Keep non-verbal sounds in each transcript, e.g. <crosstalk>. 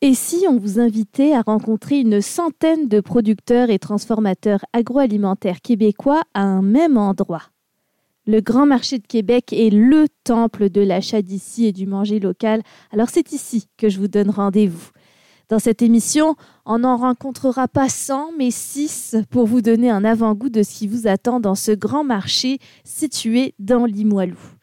Et si on vous invitait à rencontrer une centaine de producteurs et transformateurs agroalimentaires québécois à un même endroit? Le Grand Marché de Québec est le temple de l'achat d'ici et du manger local, alors c'est ici que je vous donne rendez-vous. Dans cette émission, on n'en rencontrera pas 100, mais 6 pour vous donner un avant-goût de ce qui vous attend dans ce grand marché situé dans Limoilou.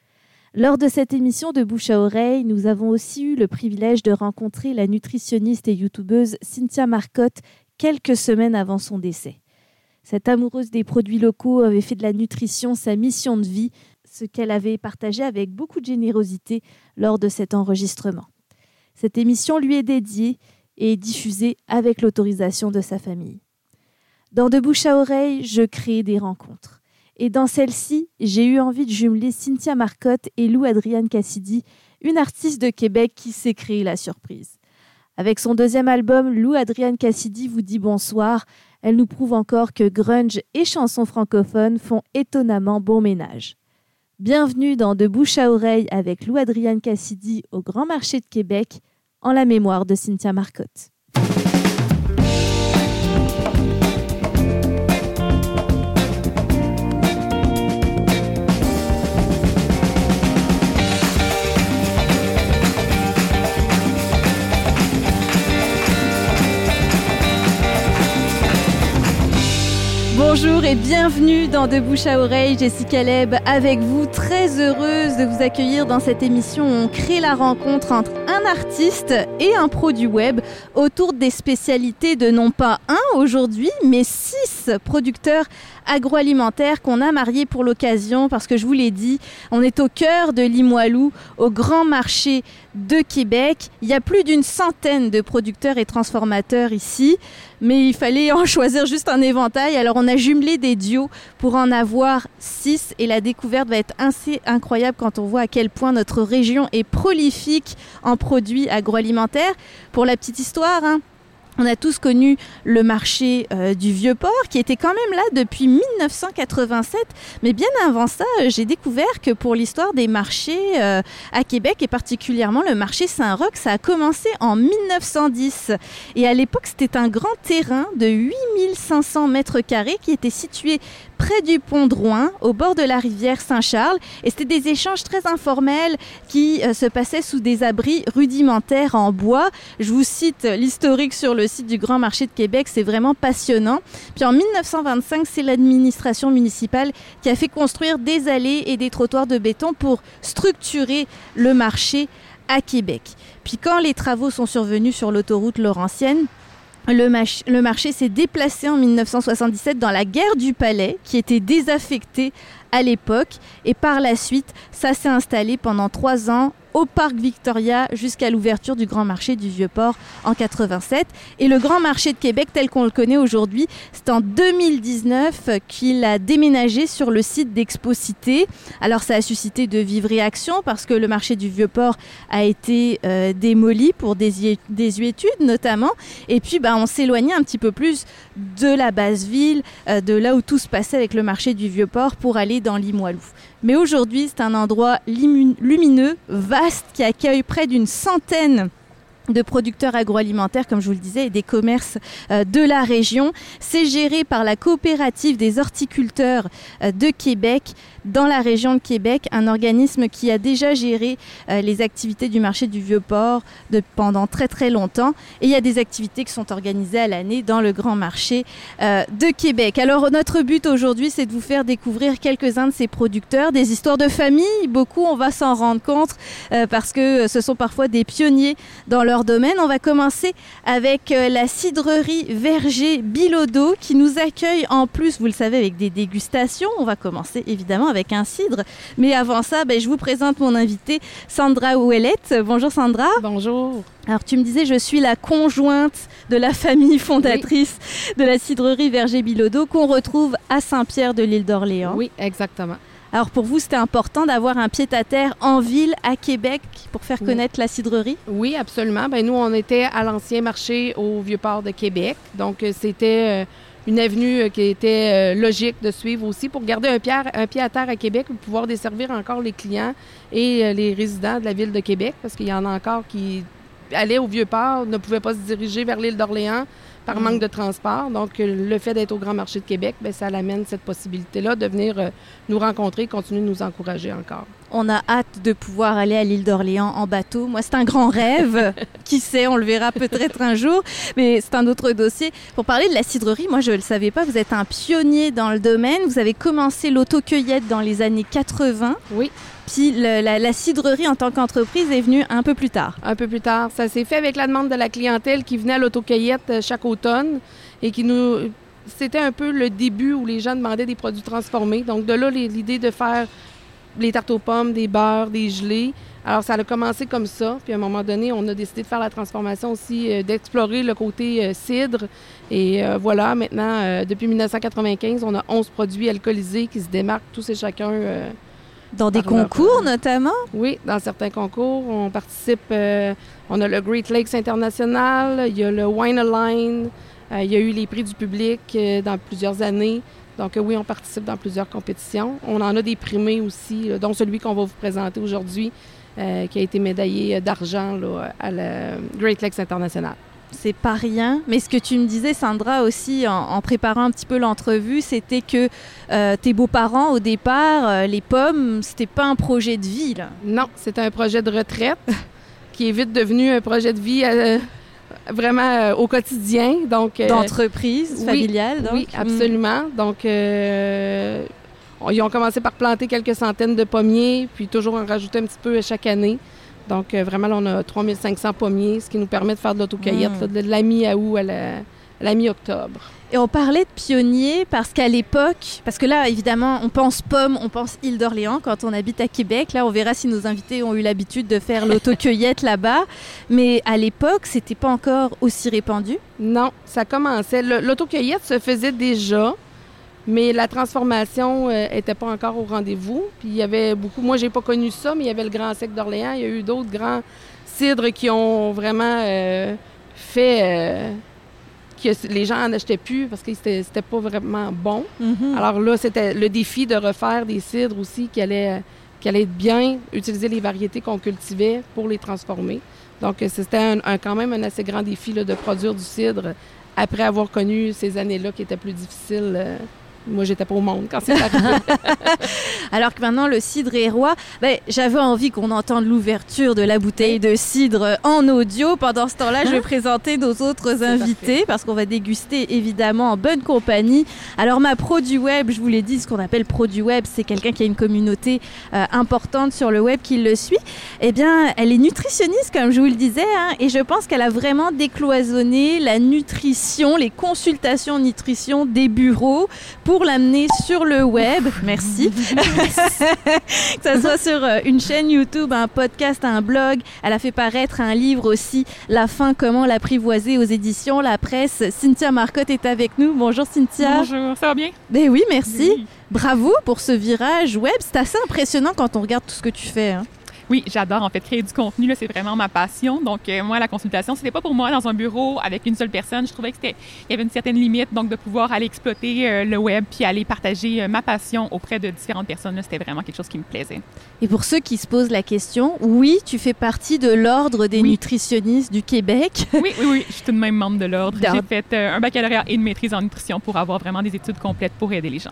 Lors de cette émission de bouche à oreille, nous avons aussi eu le privilège de rencontrer la nutritionniste et youtubeuse Cynthia Marcotte quelques semaines avant son décès. Cette amoureuse des produits locaux avait fait de la nutrition sa mission de vie, ce qu'elle avait partagé avec beaucoup de générosité lors de cet enregistrement. Cette émission lui est dédiée et diffusée avec l'autorisation de sa famille. Dans De bouche à oreille, je crée des rencontres. Et dans celle-ci, j'ai eu envie de jumeler Cynthia Marcotte et Lou Adrienne Cassidy, une artiste de Québec qui s'est créée la surprise. Avec son deuxième album, Lou Adrienne Cassidy vous dit bonsoir. Elle nous prouve encore que grunge et chansons francophones font étonnamment bon ménage. Bienvenue dans De bouche à oreille avec Lou Adrienne Cassidy au Grand Marché de Québec, en la mémoire de Cynthia Marcotte. Bonjour et bienvenue dans De Bouche à Oreille, Jessica Leb avec vous, très heureuse de vous accueillir dans cette émission. Où on crée la rencontre entre un artiste et un produit web autour des spécialités de non pas un aujourd'hui, mais six producteurs agroalimentaire qu'on a marié pour l'occasion parce que je vous l'ai dit, on est au cœur de Limoilou, au grand marché de Québec. Il y a plus d'une centaine de producteurs et transformateurs ici, mais il fallait en <laughs> choisir juste un éventail. Alors on a jumelé des duos pour en avoir six et la découverte va être assez incroyable quand on voit à quel point notre région est prolifique en produits agroalimentaires. Pour la petite histoire, hein, on a tous connu le marché euh, du Vieux-Port qui était quand même là depuis 1987. Mais bien avant ça, euh, j'ai découvert que pour l'histoire des marchés euh, à Québec et particulièrement le marché Saint-Roch, ça a commencé en 1910. Et à l'époque, c'était un grand terrain de 8500 mètres carrés qui était situé près du pont de au bord de la rivière Saint-Charles. Et c'était des échanges très informels qui se passaient sous des abris rudimentaires en bois. Je vous cite l'historique sur le site du Grand Marché de Québec. C'est vraiment passionnant. Puis en 1925, c'est l'administration municipale qui a fait construire des allées et des trottoirs de béton pour structurer le marché à Québec. Puis quand les travaux sont survenus sur l'autoroute Laurentienne, le, marché s'est déplacé en 1977 dans la guerre du Palais, qui était désaffectée à l'époque. Et par la suite, ça s'est installé pendant trois ans au parc Victoria jusqu'à l'ouverture du Grand Marché du Vieux-Port en 87. Et le Grand Marché de Québec tel qu'on le connaît aujourd'hui, c'est en 2019 qu'il a déménagé sur le site d'Exposité. Alors ça a suscité de vives réactions parce que le marché du Vieux-Port a été euh, démoli pour des, désuétude notamment. Et puis bah, on s'éloignait un petit peu plus de la base ville, euh, de là où tout se passait avec le marché du Vieux-Port pour aller dans Limoilou. Mais aujourd'hui, c'est un endroit lumineux, vaste, qui accueille près d'une centaine de producteurs agroalimentaires, comme je vous le disais, et des commerces euh, de la région. C'est géré par la coopérative des horticulteurs euh, de Québec dans la région de Québec, un organisme qui a déjà géré euh, les activités du marché du Vieux-Port pendant très très longtemps. Et il y a des activités qui sont organisées à l'année dans le grand marché euh, de Québec. Alors notre but aujourd'hui, c'est de vous faire découvrir quelques-uns de ces producteurs, des histoires de famille. Beaucoup, on va s'en rendre compte euh, parce que ce sont parfois des pionniers dans leur domaine. On va commencer avec la cidrerie Verger Bilodeau qui nous accueille en plus, vous le savez, avec des dégustations. On va commencer évidemment avec un cidre. Mais avant ça, ben, je vous présente mon invitée, Sandra Ouellette. Bonjour Sandra. Bonjour. Alors tu me disais, je suis la conjointe de la famille fondatrice de la cidrerie Verger Bilodeau qu'on retrouve à Saint-Pierre de l'île d'Orléans. Oui, exactement. Alors pour vous, c'était important d'avoir un pied-à-terre en ville, à Québec, pour faire connaître la cidrerie? Oui, absolument. Ben, nous, on était à l'ancien marché au Vieux-Port de Québec. Donc, euh, c'était... Euh, une avenue euh, qui était euh, logique de suivre aussi pour garder un pied, à terre à Québec pour pouvoir desservir encore les clients et euh, les résidents de la ville de Québec parce qu'il y en a encore qui allaient au Vieux-Port ne pouvaient pas se diriger vers l'île d'Orléans par manque de transport. Donc, le fait d'être au Grand Marché de Québec, bien, ça l'amène cette possibilité-là de venir nous rencontrer, continuer de nous encourager encore. On a hâte de pouvoir aller à l'île d'Orléans en bateau. Moi, c'est un grand rêve. <laughs> Qui sait, on le verra peut-être un jour, mais c'est un autre dossier. Pour parler de la cidrerie, moi, je ne le savais pas, vous êtes un pionnier dans le domaine. Vous avez commencé l'autocueillette dans les années 80. Oui. Puis le- la, la cidrerie en tant qu'entreprise est venue un peu plus tard. Un peu plus tard. Ça s'est fait avec la demande de la clientèle qui venait à l'autocueillette euh, chaque automne et qui nous. C'était un peu le début où les gens demandaient des produits transformés. Donc, de là, l'idée de faire les tartes aux pommes, des beurres, des gelées. Alors, ça a commencé comme ça. Puis, à un moment donné, on a décidé de faire la transformation aussi, euh, d'explorer le côté euh, cidre. Et euh, voilà, maintenant, depuis 1995, on a 11 produits alcoolisés qui se démarquent tous et chacun. Dans des leur- concours notamment? oui, dans certains concours, on participe. on a le Great Lakes International, il y a le Wine Align, il y a eu les prix du public dans plusieurs années. Donc euh, oui, on participe dans plusieurs compétitions. On en a des primés aussi, là, dont celui qu'on va vous présenter aujourd'hui, euh, qui a été médaillé euh, d'argent à la Great Lakes International. C'est pas rien. Mais ce que tu me disais, Sandra, aussi, en, en préparant un petit peu l'entrevue, c'était que euh, tes beaux-parents, au départ, euh, les pommes, c'était pas un projet de vie, là. Non, c'est un projet de retraite <laughs> qui est vite devenu un projet de vie vraiment euh, au quotidien. Donc, euh, D'entreprise oui, familiale, donc. Oui, Mm. absolument. Donc, euh, ils ont commencé par planter quelques centaines de pommiers, puis toujours en rajouter un petit peu chaque année. Donc, vraiment, là, on a 3500 pommiers, ce qui nous permet de faire de l'autocueillette Mm. de la mi-août à la, à la mi-octobre. Et on parlait de pionniers parce qu'à l'époque, parce que là, évidemment, on pense pommes, on pense île d'Orléans quand on habite à Québec. Là, on verra si nos invités ont eu l'habitude de faire l'autocueillette <laughs> là-bas. Mais à l'époque, c'était pas encore aussi répandu. Non, ça commençait. Le- L'autocueillette se faisait déjà, mais la transformation n'était pas encore au rendez-vous. Puis il y avait beaucoup. Moi, j'ai pas connu ça, mais il y avait le Grand Sec d'Orléans. Il y a eu d'autres grands cidres qui ont vraiment euh, fait euh, que les gens en achetaient plus parce que c'était pas vraiment bon. Mhm. Alors là, c'était le défi de refaire des cidres aussi qui allaient, qui allaient être bien, utiliser les variétés qu'on cultivait pour les transformer. Donc, euh, c'était un- un- quand même un assez grand défi là, de produire du cidre après avoir connu ces années-là qui étaient plus difficiles. euh. Moi, j'étais pas au monde quand c'est arrivé. <laughs> Alors que maintenant le cidre est roi, ben, j'avais envie qu'on entende l'ouverture de la bouteille de cidre en audio. Pendant ce temps-là, je vais présenter nos autres invités parce qu'on va déguster évidemment en bonne compagnie. Alors ma pro du web, je vous l'ai dit, ce qu'on appelle pro du web, c'est quelqu'un qui a une communauté euh, importante sur le web qui le suit. Eh bien, elle est nutritionniste comme je vous le disais hein, et je pense qu'elle a vraiment décloisonné la nutrition, les consultations nutrition des bureaux pour l'amener sur le web. Merci. <laughs> <laughs> que ça soit sur euh, une chaîne YouTube, un podcast, un blog. Elle a fait paraître un livre aussi, La fin, comment l'apprivoiser aux éditions La Presse. Cynthia Marcotte est avec nous. Bonjour Cynthia. Bonjour, ça va bien? Ben oui, merci. Oui, Bravo pour ce virage web. C'est assez impressionnant quand on regarde tout ce que tu fais. hein. Oui, j'adore en fait créer du contenu, là, c'est vraiment ma passion. Donc euh, moi, la consultation, c'était pas pour moi dans un bureau avec une seule personne. Je trouvais que c'était, il y avait une certaine limite, donc de pouvoir aller exploiter euh, le web puis aller partager euh, ma passion auprès de différentes personnes, c'était vraiment quelque chose qui me plaisait. Et pour ceux qui se posent la question, oui, tu fais partie de l'ordre des Oui. nutritionnistes du Québec. <laughs> Oui, oui, oui, je suis tout de même membre de l'ordre. J'ai fait un baccalauréat et une maîtrise en nutrition pour avoir vraiment des études complètes pour aider les gens.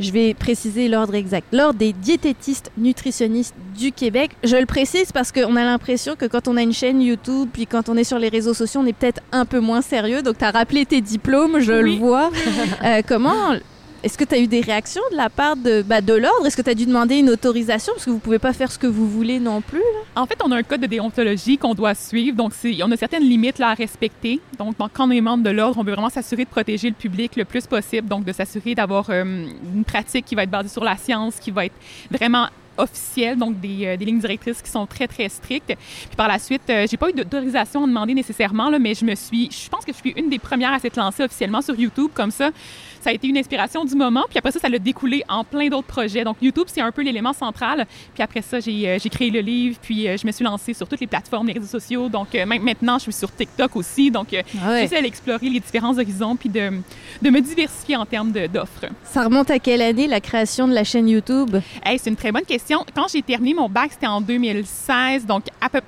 Je vais préciser l'ordre exact. L'ordre des diététistes nutritionnistes du Québec. Je le précise parce qu'on a l'impression que quand on a une chaîne YouTube, puis quand on est sur les réseaux sociaux, on est peut-être un peu moins sérieux. Donc, tu as rappelé tes diplômes, je Oui. le vois. <laughs> Euh, comment Est-ce que tu as eu des réactions de la part de, bah, de l'ordre? Est-ce que tu as dû demander une autorisation? Parce que vous pouvez pas faire ce que vous voulez non plus. En fait, on a un code de déontologie qu'on doit suivre, donc on a certaines limites à respecter. Donc, quand on est membre de l'ordre, on veut vraiment s'assurer de protéger le public le plus possible, donc de s'assurer d'avoir euh, une pratique qui va être basée sur la science, qui va être vraiment officielle, donc des, euh, lignes directrices qui sont très, très strictes. Puis par la suite, euh, j'ai pas eu d'autorisation à demander nécessairement, mais je me suis, je pense que je suis une des premières à s'être lancée officiellement sur YouTube comme ça. Ça a été une inspiration du moment, puis après ça, ça l'a découlé en plein d'autres projets. Donc YouTube, c'est un peu l'élément central. Puis après ça, j'ai euh, créé le livre, puis euh, je me suis lancée sur toutes les plateformes, les réseaux sociaux. Donc euh, même maintenant, je suis sur TikTok aussi. Donc Ah ouais. j'essaie d'explorer les différents horizons, puis de, de me diversifier en termes d'offres. Ça remonte à quelle année la création de la chaîne YouTube? Hey, c'est une très bonne question. Quand j'ai terminé mon bac, c'était en 2016, donc à peu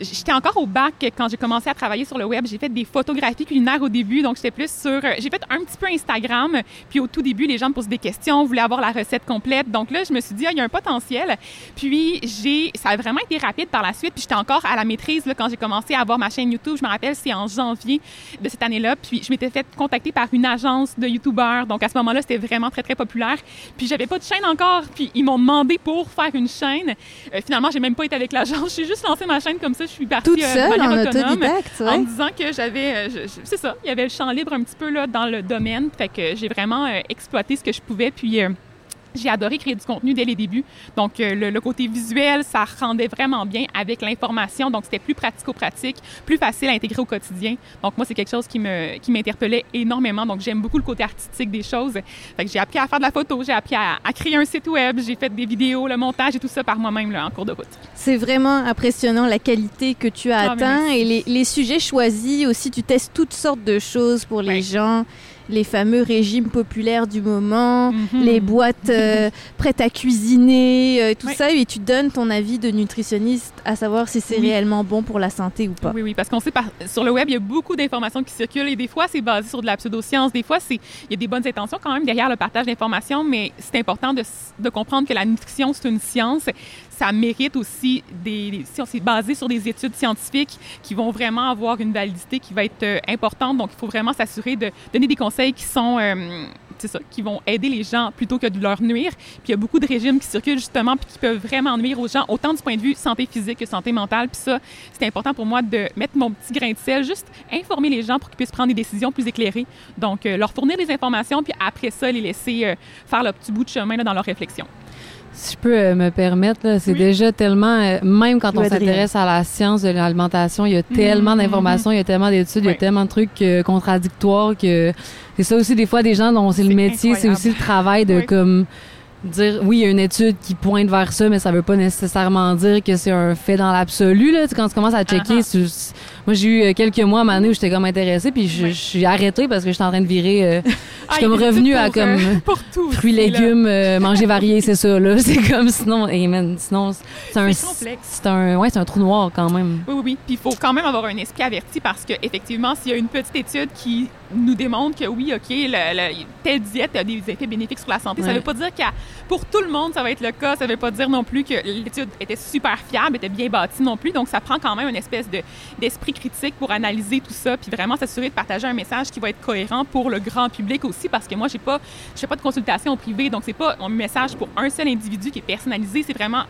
j'étais encore au bac quand j'ai commencé à travailler sur le web. J'ai fait des photographies culinaires au début, donc j'étais plus sur. J'ai fait un petit peu Instagram, puis au tout début, les gens me posaient des questions, voulaient avoir la recette complète. Donc là, je me suis dit, ah, il y a un potentiel. Puis j'ai, ça a vraiment été rapide par la suite. Puis j'étais encore à la maîtrise quand j'ai commencé à avoir ma chaîne YouTube. Je me rappelle, c'est en janvier de cette année-là. Puis je m'étais fait contacter par une agence de YouTubeurs. Donc à ce moment-là, c'était vraiment très très populaire. Puis j'avais pas de chaîne encore. Puis ils m'ont demandé pour faire une chaîne. Euh, finalement, j'ai même pas été avec l'agence. <laughs> J'ai juste lancé ma chaîne comme ça. Je suis partie Toute seule, de manière en autonome, en me disant que j'avais, euh, c'est ça, il y avait le champ libre un petit peu là dans le domaine. Fait que j'ai vraiment euh, exploité ce que je pouvais. Puis j'ai adoré créer du contenu dès les débuts. Donc, euh, le, côté visuel, ça rendait vraiment bien avec l'information. Donc, c'était plus pratico-pratique, plus facile à intégrer au quotidien. Donc, moi, c'est quelque chose qui me qui m'interpellait énormément. Donc, j'aime beaucoup le côté artistique des choses. Fait que j'ai appris à faire de la photo, j'ai appris à, créer un site web, j'ai fait des vidéos, le montage et tout ça par moi-même en cours de route. C'est vraiment impressionnant la qualité que tu as ah, atteint et les, les, sujets choisis aussi. Tu testes toutes sortes de choses pour les gens les fameux régimes populaires du moment, mhm. les boîtes euh, <laughs> prêtes à cuisiner, euh, tout ça, et tu donnes ton avis de nutritionniste à savoir si c'est réellement bon pour la santé ou pas. Oui, oui, parce qu'on sait par... sur le web, il y a beaucoup d'informations qui circulent et des fois, c'est basé sur de la pseudoscience, des fois, il y a des bonnes intentions quand même derrière le partage d'informations, mais c'est important de, de comprendre que la nutrition, c'est une science ça mérite aussi des, si on s'est basé sur des études scientifiques qui vont vraiment avoir une validité qui va être euh, importante. Donc, il faut vraiment s'assurer de donner des conseils qui sont euh, ça, qui vont aider les gens plutôt que de leur nuire. Puis il y a beaucoup de régimes qui circulent justement puis qui peuvent vraiment nuire aux gens, autant du point de vue santé physique que santé mentale. Puis ça, c'est important pour moi de mettre mon petit grain de sel, juste informer les gens pour qu'ils puissent prendre des décisions plus éclairées. Donc, euh, leur fournir des informations, puis après ça, les laisser faire leur petit bout de chemin dans leur réflexion. Si je peux euh, me permettre, c'est déjà tellement, euh, même quand on s'intéresse à la science de l'alimentation, il y a mm-hmm, tellement mm-hmm. d'informations, il y a tellement d'études, il y a tellement de trucs euh, contradictoires que c'est ça aussi des fois des gens dont c'est le métier, c'est aussi le travail de comme dire oui, il y a une étude qui pointe vers ça, mais ça veut pas nécessairement dire que c'est un fait dans l'absolu. Là. Quand tu commences à checker, uh-huh. Moi j'ai eu euh, quelques mois à Manu où j'étais comme intéressée, puis je, suis arrêtée parce que j'étais en train de virer. Euh, <laughs> je suis comme revenue à comme <laughs> euh, fruits, légumes, manger varié, c'est ça. là. <laughs> C'est comme sinon, hey man, sinon c'est un, c'est un, ouais, c'est un trou noir quand même. Oui, oui, oui. Puis il faut quand même avoir un esprit averti parce que effectivement, s'il y a une petite étude qui nous démontre que oui, OK, telle diète a des effets bénéfiques sur la santé. Ça ne veut pas dire que pour tout le monde, ça va être le cas. Ça ne veut pas dire non plus que l'étude était super fiable, était bien bâtie non plus. Donc, ça prend quand même une espèce d'esprit critique pour analyser tout ça, puis vraiment s'assurer de partager un message qui va être cohérent pour le grand public aussi, parce que moi, je pas, fais pas de consultation privée, donc c'est pas un message pour un seul individu qui est personnalisé. C'est vraiment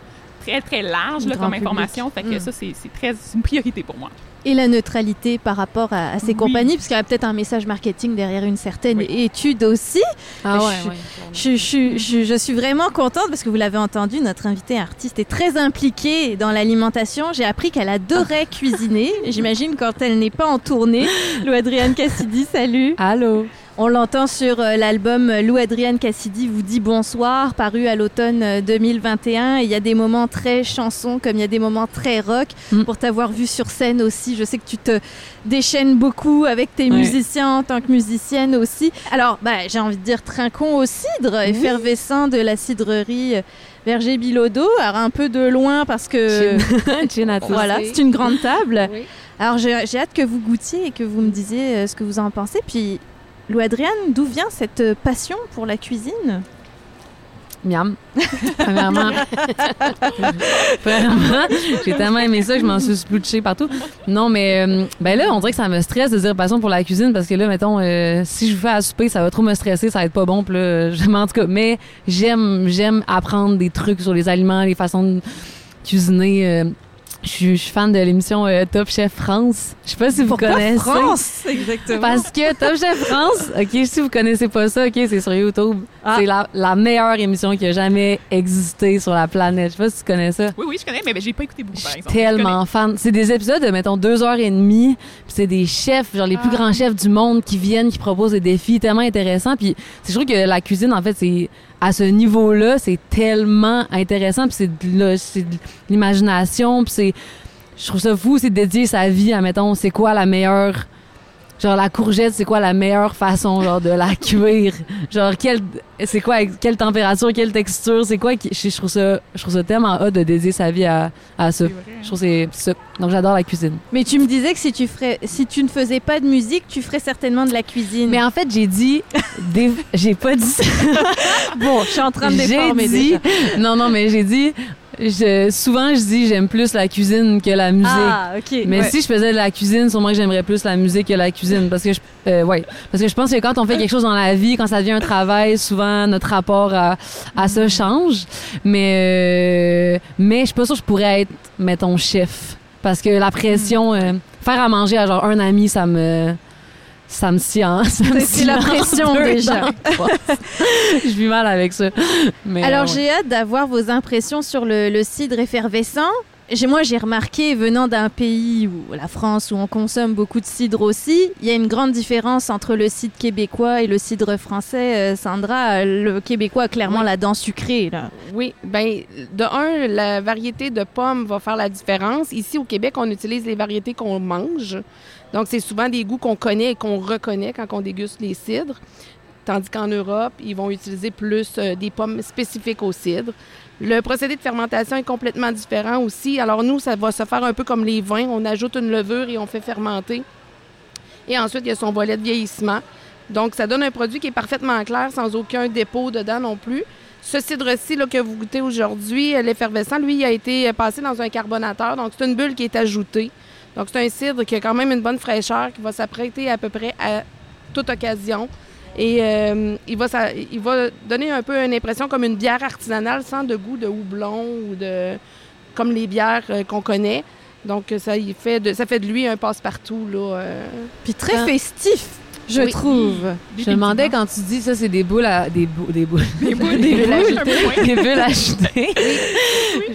très, très large là, comme information. Fait que mm. ça, c'est très une priorité pour moi et la neutralité par rapport à, ces compagnies, parce qu'il y a peut-être un message marketing derrière une certaine étude aussi. Ah ouais, je, je, je, je, suis vraiment contente parce que vous l'avez entendu, notre invitée artiste est très impliquée dans l'alimentation. J'ai appris qu'elle adorait <laughs> cuisiner. J'imagine quand elle n'est pas en tournée. Lou Adrienne Cassidy, salut. Allô. On l'entend sur euh, l'album Lou Adrienne Cassidy vous dit bonsoir, paru à l'automne 2021. Euh, il y a des moments très chansons comme il y a des moments très rock. Mm. Pour t'avoir vu sur scène aussi, je sais que tu te déchaînes beaucoup avec tes musiciens en tant que musicienne aussi. Alors, bah, j'ai envie de dire trinquons au cidre, effervescent de la cidrerie. Verger euh, Bilodeau, alors un peu de loin parce que <laughs> voilà, c'est une grande table. Alors j'ai hâte que vous goûtiez et que vous me disiez ce que vous en pensez. Puis Lou Adrienne, d'où vient cette euh, passion pour la cuisine? Miam. <laughs> <laughs> Premièrement, j'ai tellement aimé ça que je m'en suis splouchée partout. Non, mais euh, ben là, on dirait que ça me stresse de dire passion pour la cuisine parce que là, mettons, euh, si je fais à souper, ça va trop me stresser, ça va être pas bon. Puis en tout cas, mais j'aime, j'aime apprendre des trucs sur les aliments, les façons de cuisiner. Je suis, fan de l'émission euh, Top Chef France. Je sais pas si vous connaissez. France, exactement? Parce que Top Chef France, OK, si vous connaissez pas ça, OK, c'est sur YouTube. Ah. C'est la, la, meilleure émission qui a jamais existé sur la planète. Je sais pas si tu connais ça. Oui, oui, je connais, mais j'ai pas écouté beaucoup, par exemple. tellement fan. C'est des épisodes de, mettons, deux heures et demie. Puis c'est des chefs, genre les plus ah. grands chefs du monde qui viennent, qui proposent des défis tellement intéressants. Puis c'est sûr que la cuisine, en fait, c'est à ce niveau-là, c'est tellement intéressant, puis c'est de l'imagination, puis c'est... Je trouve ça fou, c'est dédier sa vie à, mettons, c'est quoi la meilleure genre la courgette, c'est quoi la meilleure façon genre de la cuire? Genre quelle c'est quoi quelle température, quelle texture, c'est quoi qui, je, trouve ça je trouve ça tellement hot de dédier sa vie à, à ça. Je trouve c'est ça. Donc j'adore la cuisine. Mais tu me disais que si tu ferais si tu ne faisais pas de musique, tu ferais certainement de la cuisine. Mais en fait, j'ai dit <laughs> j'ai pas dit ça. bon, je suis en train de déformer dit, Non non, mais j'ai dit je, souvent, je dis j'aime plus la cuisine que la musique. Ah, ok. Mais si je faisais de la cuisine, sûrement que j'aimerais plus la musique que la cuisine. Parce que je, euh, ouais. Parce que je pense que quand on fait quelque chose dans la vie, quand ça devient un travail, souvent notre rapport à, à ça change. Mais, euh, mais je suis pas sûre que je pourrais être, mettons, chef. Parce que la pression, euh, faire à manger à genre un ami, ça me ça me science. <laughs> C'est la pression déjà. <laughs> je vis mal avec ça. Mais Alors j'ai hâte d'avoir vos impressions sur le, cidre effervescent. Moi, j'ai remarqué, venant d'un pays, où, la France, où on consomme beaucoup de cidre aussi, il y a une grande différence entre le cidre québécois et le cidre français. Euh, Sandra, le québécois a clairement la dent sucrée. Là. Oui, ben de un, la variété de pommes va faire la différence. Ici, au Québec, on utilise les variétés qu'on mange. Donc, c'est souvent des goûts qu'on connaît et qu'on reconnaît quand on déguste les cidres. Tandis qu'en Europe, ils vont utiliser plus euh, des pommes spécifiques au cidre. Le procédé de fermentation est complètement différent aussi. Alors nous, ça va se faire un peu comme les vins. On ajoute une levure et on fait fermenter. Et ensuite, il y a son volet de vieillissement. Donc, ça donne un produit qui est parfaitement clair, sans aucun dépôt dedans non plus. Ce cidre-ci que vous goûtez aujourd'hui, l'effervescent, lui, il a été passé dans un carbonateur. Donc, c'est une bulle qui est ajoutée. Donc, c'est un cidre qui a quand même une bonne fraîcheur, qui va s'apprêter à peu près à toute occasion. Et euh, il, va, il va donner un peu une impression comme une bière artisanale sans de goût de houblon ou de comme les bières euh, qu'on connaît. Donc ça il fait de, ça fait de lui un passe-partout là. Euh. Puis très festif je trouve. Je me demandais quand tu dis ça, c'est des boules à des boules des boules des boules <laughs> des, bulles ajoutées. des bulles ajoutées.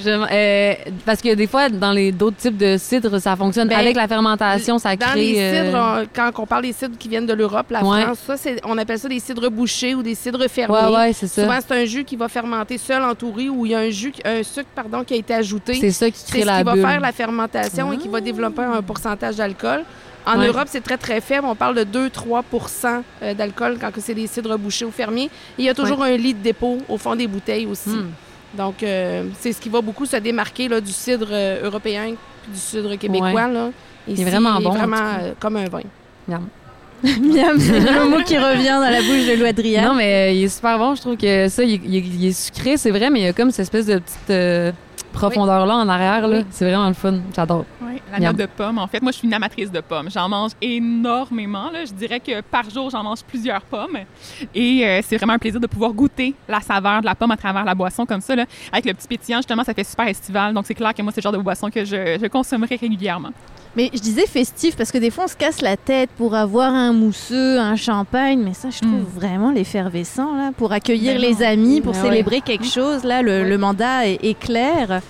euh, parce que des fois dans les d'autres types de cidres, ça fonctionne ben, avec la fermentation, ça crée. Dans les cidres, euh, quand on parle des cidres qui viennent de l'Europe, la France, ça on appelle ça des cidres bouchés ou des cidres fermiers. Ouais, ouais, c'est ça. Souvent c'est un jus qui va fermenter seul entouré où il y a un jus un sucre pardon qui a été ajouté. C'est ça qui crée la bulle. C'est qui va faire la fermentation et qui va développer un pourcentage d'alcool. En Europe, c'est très, très faible. On parle de 2-3% euh, d'alcool quand c'est des cidres bouchés ou fermiers. il y a toujours un lit de dépôt au fond des bouteilles aussi. Hmm. Donc, euh, c'est ce qui va beaucoup se démarquer là, du cidre euh, européen et du cidre québécois. Là. il est vraiment bon. vraiment comme un vin. Miam. <laughs> Miam, c'est le mot qui revient dans la bouche de Louis Adrien. Non, mais il est super bon. Je trouve que ça, il, est sucré, c'est vrai, mais il y a comme cette espèce de petite profondeur-là en arrière. Là. C'est vraiment le fun. J'adore. Oui, la note de pomme. En fait, moi, je suis une amatrice de pommes. J'en mange énormément. Là. Je dirais que par jour, j'en mange plusieurs pommes. Et euh, c'est vraiment un plaisir de pouvoir goûter la saveur de la pomme à travers la boisson comme ça. Là. Avec le petit pétillant, justement, ça fait super estival. Donc, c'est clair que moi, c'est le genre de boisson que je, je consommerai régulièrement. Mais je disais festif parce que des fois on se casse la tête pour avoir un mousseux, un champagne, mais ça je trouve mm. vraiment l'effervescent là pour accueillir les amis, pour ben célébrer quelque <laughs> chose là. Le, mandat est clair.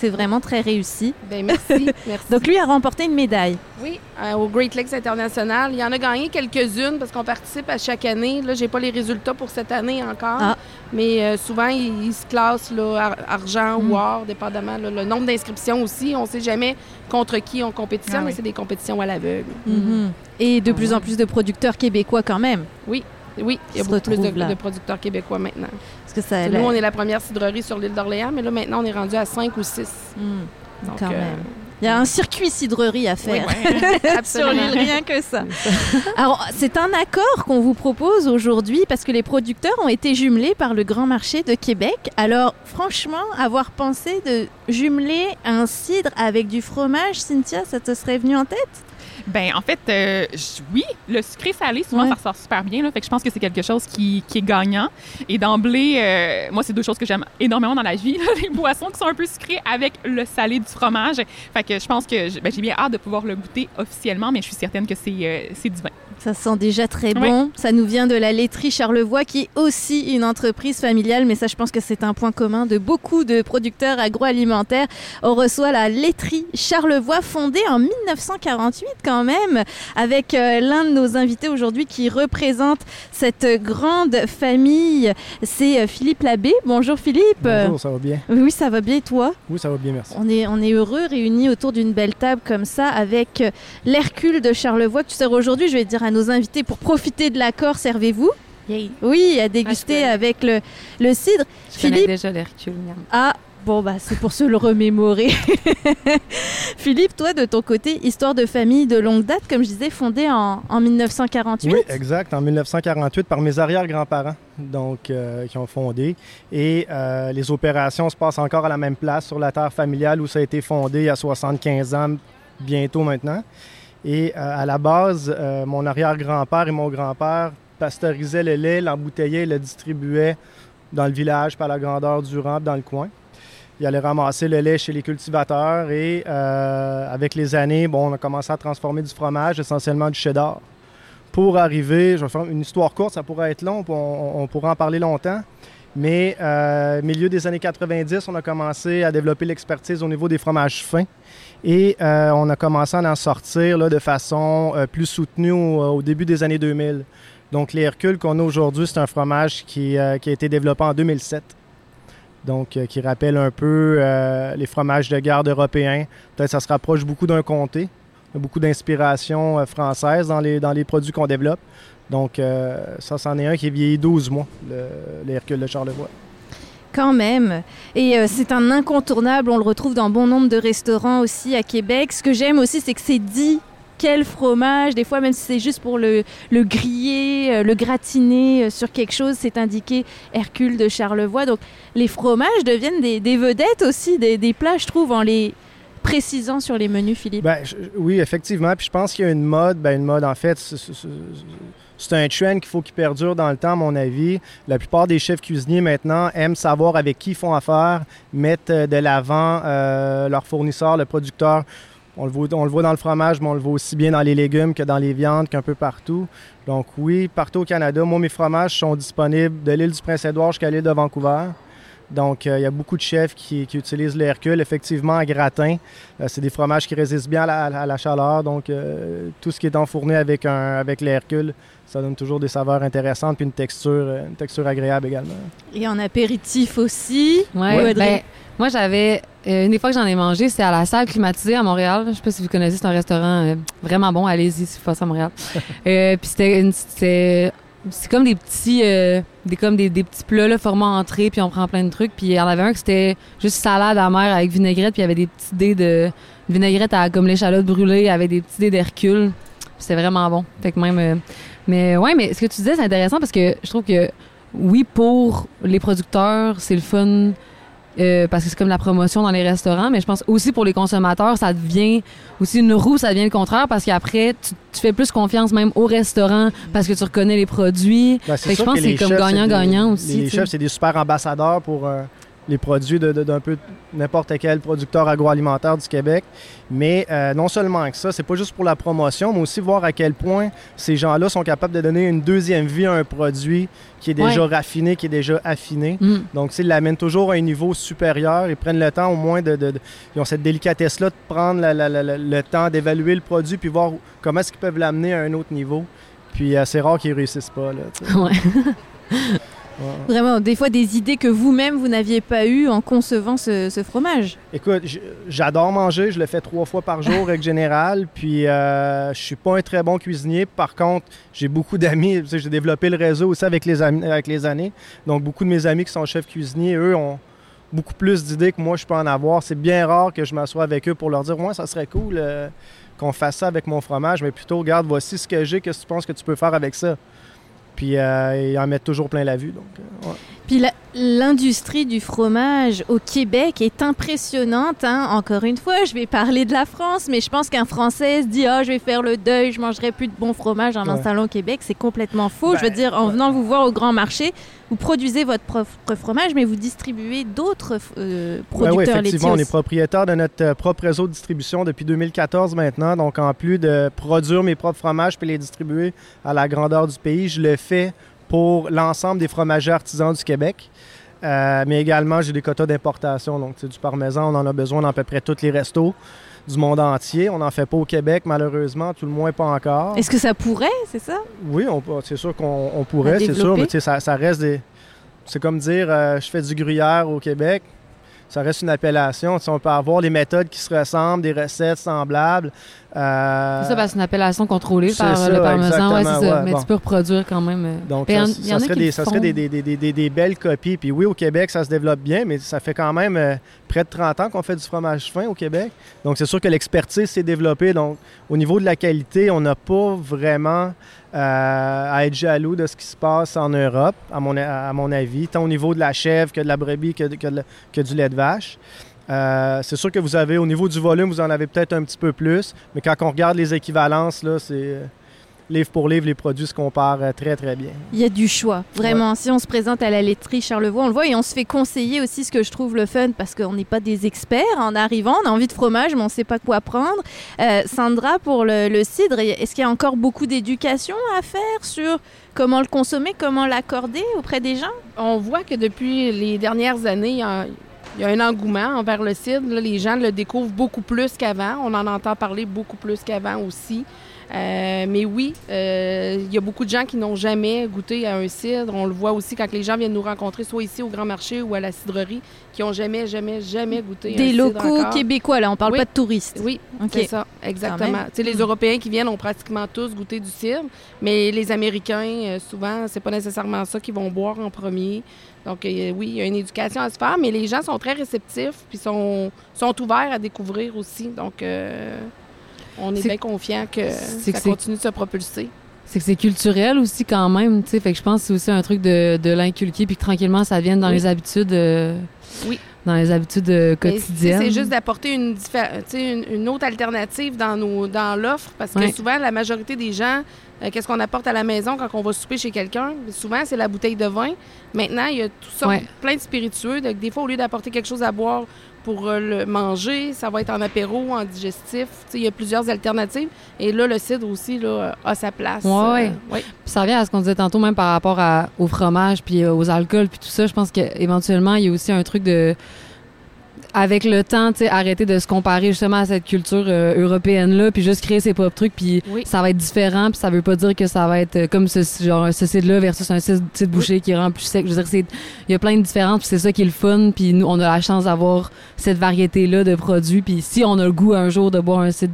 C'est vraiment très réussi. Ben, merci, <laughs> merci. Donc, lui a remporté une médaille. Oui, euh, au Great Lakes International. Il en a gagné quelques-unes parce qu'on participe à chaque année. Là, j'ai pas les résultats pour cette année encore. Ah. Mais euh, souvent, il, se classe là, argent ou mm. or, dépendamment. le nombre d'inscriptions aussi. On sait jamais contre qui on compétitionne, ah mais c'est des compétitions à l'aveugle. Mm-hmm. Et de plus en plus de producteurs québécois quand même. Oui, oui, il y a beaucoup plus de, producteurs québécois maintenant. Parce que ça, Nous, on est la première cidrerie sur l'île d'Orléans, mais là, maintenant, on est rendu à 5 ou 6. Hmm. quand euh, même. Il y a un circuit cidrerie à faire <laughs> sur l'île, rien que ça. Alors, c'est un accord qu'on vous propose aujourd'hui parce que les producteurs ont été jumelés par le Grand Marché de Québec. Alors, franchement, avoir pensé de jumeler un cidre avec du fromage, Cynthia, ça te serait venu en tête? Ben en fait, euh, oui, le sucré salé, souvent, ça ressort super bien. Là, fait que je pense que c'est quelque chose qui, qui, est gagnant. Et d'emblée, euh, moi, c'est deux choses que j'aime énormément dans la vie. les boissons qui sont un peu sucrées avec le salé du fromage. Fait que je pense que ben, j'ai bien hâte de pouvoir le goûter officiellement, mais je suis certaine que c'est euh, divin. Ça sent déjà très bon. Ça nous vient de la laiterie Charlevoix, qui est aussi une entreprise familiale, mais ça, je pense que c'est un point commun de beaucoup de producteurs agroalimentaires. On reçoit la laiterie Charlevoix, fondée en 1948 quand même, avec euh, l'un de nos invités aujourd'hui qui représente cette grande famille. C'est euh, Philippe Labbé. Bonjour Philippe. Bonjour, ça va bien? Oui, ça va bien et toi? Oui, ça va bien, merci. On est, on est heureux réunis autour d'une belle table comme ça avec euh, l'Hercule de Charlevoix que tu sers aujourd'hui. Je vais dire à nos invités pour profiter de l'accord, servez-vous. Oui, à déguster ah, avec le, le cidre. Je Philippe... déjà l'Hercule. Ah, Bon, bah, c'est pour se le remémorer. <laughs> Philippe, toi, de ton côté, histoire de famille de longue date, comme je disais, fondée en, en 1948. Oui, exact, en 1948 par mes arrière-grands-parents, donc, euh, qui ont fondé. Et euh, les opérations se passent encore à la même place, sur la terre familiale où ça a été fondé il y a 75 ans, bientôt maintenant. Et euh, à la base, euh, mon arrière-grand-père et mon grand-père pasteurisaient le lait, l'emboutteillaient, le distribuaient dans le village par la grandeur du rang, dans le coin. Ils allaient ramasser le lait chez les cultivateurs et euh, avec les années, on a commencé à transformer du fromage, essentiellement du cheddar. Pour arriver, je vais faire une histoire courte, ça pourrait être long, on, on pourrait en parler longtemps. Mais euh, milieu des années 90, on a commencé à développer l'expertise au niveau des fromages fins. Et euh, on a commencé à en sortir de façon euh, plus soutenue au, début des années 2000. Donc, les Hercules qu'on a aujourd'hui, c'est un fromage qui, euh, a été développé en 2007. Donc, qui rappelle un peu les fromages de garde européens. Peut-être ça se rapproche beaucoup d'un comté. A beaucoup d'inspiration française dans les produits qu'on développe. Donc, ça, c'en est un qui est vieilli 12 mois, le, les Hercules de Charlevoix. Quand même. Et euh, c'est un incontournable. On le retrouve dans bon nombre de restaurants aussi à Québec. Ce que j'aime aussi, c'est que c'est dit quel fromage. Des fois, même si c'est juste pour le, le griller, euh, le gratiner euh, sur quelque chose, c'est indiqué Hercule de Charlevoix. Donc, les fromages deviennent des, des vedettes aussi, des, des, plats, je trouve, en les précisant sur les menus, Philippe. Ben, oui, effectivement. Puis je pense qu'il y a une mode. Ben, une mode, en fait, c'est un trend qu'il faut qu'il perdure dans le temps, à mon avis. La plupart des chefs cuisiniers maintenant aiment savoir avec qui ils font affaire, mettre euh, de l'avant euh, leur fournisseur, le producteur. On le, voit, le dans le fromage, mais on le voit aussi bien dans les légumes que dans les viandes, qu'un peu partout. Donc oui, partout au Canada, moi, mes fromages sont disponibles de l'île du Prince-Édouard jusqu'à l'île de Vancouver. Donc, euh, il y a beaucoup de chefs qui, utilisent l'Hercule. Effectivement, à gratin, c'est des fromages qui résistent bien à la, chaleur. Donc, tout ce qui est enfourné avec, un, avec l'Hercule, ça donne toujours des saveurs intéressantes puis une texture, une texture agréable également. Et en apéritif aussi. Oui, ben, moi, j'avais. une des fois que j'en ai mangé, c'est à la salle climatisée à Montréal. Je sais pas si vous connaissez, c'est un restaurant vraiment bon. Allez-y si vous passez à Montréal. <laughs> puis c'était c'est comme des petits euh, des comme des, petits plats là format entrée puis on prend plein de trucs puis il y en avait un qui c'était juste salade amère avec vinaigrette puis il y avait des petits dés de vinaigrette à comme l'échalote brûlée avec des petits dés d'Hercule c'est vraiment bon fait que même euh, mais ouais mais ce que tu disais c'est intéressant parce que je trouve que oui pour les producteurs c'est le fun euh, parce que c'est comme la promotion dans les restaurants, mais je pense aussi pour les consommateurs, ça devient aussi une roue, ça devient le contraire parce qu'après, tu, fais plus confiance même au restaurant parce que tu reconnais les produits. Ben, je pense que c'est comme gagnant-gagnant aussi. Les chefs, c'est des super ambassadeurs pour, euh, les produits d'un peu n'importe quel producteur agroalimentaire du Québec. Mais euh, non seulement que ça, c'est pas juste pour la promotion, mais aussi voir à quel point ces gens-là sont capables de donner une deuxième vie à un produit qui est déjà raffiné, qui est déjà affiné. Mm. Donc, ils l'amènent toujours à un niveau supérieur. Ils prennent le temps au moins de... ils ont cette délicatesse-là de prendre le temps d'évaluer le produit puis voir comment est-ce qu'ils peuvent l'amener à un autre niveau. Puis euh, c'est rare qu'ils réussissent pas. Là, <laughs> ouais. Vraiment, des fois des idées que vous-même, vous, n'aviez pas eues en concevant ce, fromage. Écoute, j'adore manger. Je le fais trois fois par jour, règle <laughs> générale. Puis, euh, je suis pas un très bon cuisinier. Par contre, j'ai beaucoup d'amis. J'ai développé le réseau aussi avec les, avec les années. Donc, beaucoup de mes amis qui sont chefs cuisiniers, eux, ont beaucoup plus d'idées que moi, je peux en avoir. C'est bien rare que je m'assoie avec eux pour leur dire, moi, ça serait cool euh, qu'on fasse ça avec mon fromage, mais plutôt, regarde, voici ce que j'ai, qu'est-ce que tu penses que tu peux faire avec ça? Puis euh, ils en mettent toujours plein la vue. Donc, euh, Puis l'industrie du fromage au Québec est impressionnante. Hein. Encore une fois, je vais parler de la France, mais je pense qu'un Français se dit Ah, je vais faire le deuil, je mangerai plus de bon fromage en m'installant au Québec. C'est complètement faux. je veux ben, dire, en venant vous voir au grand marché, vous produisez votre propre fromage, mais vous distribuez d'autres euh, producteurs ben oui, effectivement, on est propriétaire de notre euh, propre réseau de distribution depuis 2014 maintenant. Donc, en plus de produire mes propres fromages puis les distribuer à la grandeur du pays, je le fais pour l'ensemble des fromagers artisans du Québec. Euh, mais également, j'ai des quotas d'importation. Donc, du parmesan, on en a besoin dans à peu près tous les restos du monde entier. On n'en fait pas au Québec, malheureusement, tout le moins pas encore. Est-ce que ça pourrait, c'est ça? Oui, c'est sûr qu'on pourrait, c'est sûr, mais ça, ça reste des. C'est comme dire, euh, je fais du gruyère au Québec ça reste une appellation. on peut avoir des méthodes qui se ressemblent, des recettes semblables. Euh, c'est ça, parce que c'est une appellation contrôlée par le parmesan. Ouais, mais tu peux reproduire quand même. Euh, Donc, ça, serait, des, ça serait des, des, des, belles copies. Puis oui, au Québec, ça se développe bien, mais ça fait quand même euh, près de 30 ans qu'on fait du fromage fin au Québec. Donc, c'est sûr que l'expertise s'est développée. Donc, au niveau de la qualité, on n'a pas vraiment euh, à être jaloux de ce qui se passe en Europe, à mon, à mon avis, tant au niveau de la chèvre que de la brebis que, que, du lait de vache. Euh, c'est sûr que vous avez, au niveau du volume, vous en avez peut-être un petit peu plus, mais quand on regarde les équivalences, là, c'est livre pour livre, les produits se comparent euh, très, très bien. Il y a du choix, vraiment. Si on se présente à la laiterie Charlevoix, on le voit et on se fait conseiller aussi ce que je trouve le fun parce qu'on n'est pas des experts. En arrivant, on a envie de fromage, mais on ne sait pas quoi prendre. Euh, Sandra, pour le, cidre, est-ce qu'il y a encore beaucoup d'éducation à faire sur comment le consommer, comment l'accorder auprès des gens? On voit que depuis les dernières années, il y a un engouement envers le cidre. les gens le découvrent beaucoup plus qu'avant. On en entend parler beaucoup plus qu'avant aussi. Euh, mais oui, euh, il y a beaucoup de gens qui n'ont jamais goûté à un cidre. On le voit aussi quand les gens viennent nous rencontrer, soit ici au Grand Marché ou à la cidrerie, qui n'ont jamais, jamais, jamais goûté Des un cidre locaux québécois, là, on parle pas de touristes. Oui, c'est ça, exactement. Les Européens qui viennent ont pratiquement tous goûté du cidre, mais les Américains, euh, souvent, c'est pas nécessairement ça qu'ils vont boire en premier. Donc, oui, il y a une éducation à se faire, mais les gens sont très réceptifs puis sont, sont ouverts à découvrir aussi. Donc, on est, bien confiant que ça continue de se propulser. C'est que c'est culturel aussi quand même, tu sais. Fait que je pense que c'est aussi un truc de, l'inculquer puis que tranquillement ça vienne dans les habitudes. Euh, oui dans les habitudes euh, quotidiennes. C'est juste d'apporter une, une, une, autre alternative dans, nos, dans l'offre parce que souvent, la majorité des gens, euh, qu'est-ce qu'on apporte à la maison quand on va souper chez quelqu'un? Souvent, c'est la bouteille de vin. Maintenant, il y a tout ça, plein de spiritueux. Donc, des fois, au lieu d'apporter quelque chose à boire pour euh, le manger. Ça va être en apéro, en digestif. Il y a plusieurs alternatives. Et là, le cidre aussi là, a sa place. Oui, euh, Ça revient à ce qu'on disait tantôt, même par rapport au fromage, puis euh, aux alcools, puis tout ça. Je pense qu'éventuellement, il y a aussi un truc de avec le temps, tu sais, arrêter de se comparer justement à cette culture euh, européenne-là, puis juste créer ses propres trucs, puis ça va être différent, puis ça veut pas dire que ça va être euh, comme ce, genre, ce cidre-là versus un cidre, bouché qui rend plus sec. Je veux dire, il y a plein de différences, puis c'est ça qui est le fun, puis nous, on a la chance d'avoir cette variété-là de produits, puis si on a le goût un jour de boire un cidre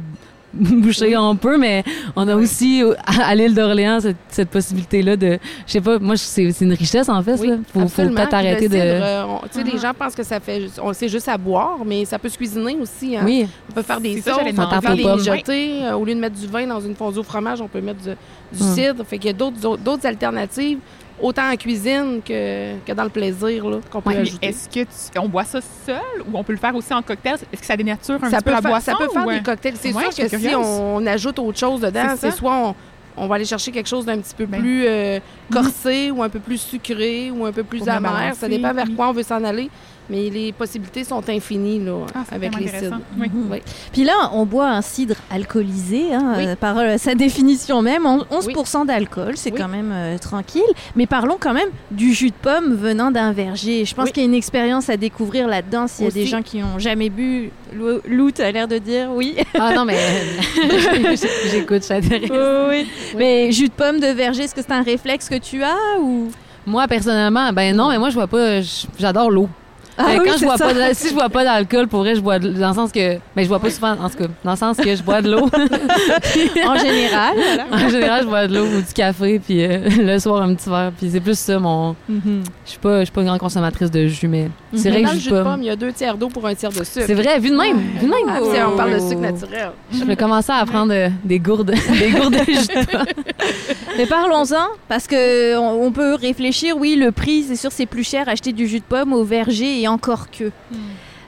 <laughs> boucher un peu, mais on a aussi à, l'île d'Orléans cette, possibilité-là de, je sais pas, moi c'est une richesse en fait. Il faut, faut peut-être arrêter de. Euh, tu sais, les gens pensent que ça fait, on sait juste à boire, mais ça peut se cuisiner aussi. Hein. Oui. On peut faire des sauces, on peut faire des mijotés. Euh, au lieu de mettre du vin dans une fondue au fromage, on peut mettre du, hum. cidre. Fait qu'il y a d'autres alternatives autant en cuisine que, que dans le plaisir qu'on peut ajouter. Est-ce que on boit ça seul ou on peut le faire aussi en cocktail? Est-ce que ça dénature un ça petit peu la boisson? Ça peut faire des cocktails. C'est sûr que si on, ajoute autre chose dedans, c'est soit on, va aller chercher quelque chose d'un petit peu ben. plus euh, corsé ou un peu plus sucré ou un peu plus amer. Ça dépend vers quoi on veut s'en aller. Mais les possibilités sont infinies là, ah, avec les cidres. Oui. Oui. Puis là, on boit un cidre alcoolisé, hein, euh, par euh, sa définition même, 11 d'alcool, c'est quand même euh, tranquille. Mais parlons quand même du jus de pomme venant d'un verger. Je pense qu'il y a une expérience à découvrir là-dedans s'il y a des gens qui n'ont jamais bu. Lou, tu as l'air de dire oui. Ah non, mais <laughs> <laughs> j'écoute, ça oui. Mais jus de pomme de verger, est-ce que c'est un réflexe que tu as ou... Moi, personnellement, ben non, mais moi, je vois pas. J'adore l'eau. Ah quand je vois pas si je bois pas d'alcool, pour vrai, je bois de, dans le sens que. Mais je bois pas souvent, en tout cas, dans le sens que je bois de l'eau. <laughs> en général. En général, je bois de l'eau ou du café, puis euh, le soir, un petit verre. Puis c'est plus ça, mon. Mm-hmm. Je suis pas, pas une grande consommatrice de jus, mais c'est vrai que je jus de pomme, il y a deux tiers d'eau pour un tiers de sucre. C'est vrai, vu de même. Vu de même. Ah, on parle de sucre naturel. Je vais commencer à prendre euh, des gourdes, <laughs> des gourdes de jus de pomme. <laughs> Mais parlons-en, parce que on, peut réfléchir, oui, le prix, c'est sûr, c'est plus cher acheter du jus de pomme au verger et encore que. Hmm.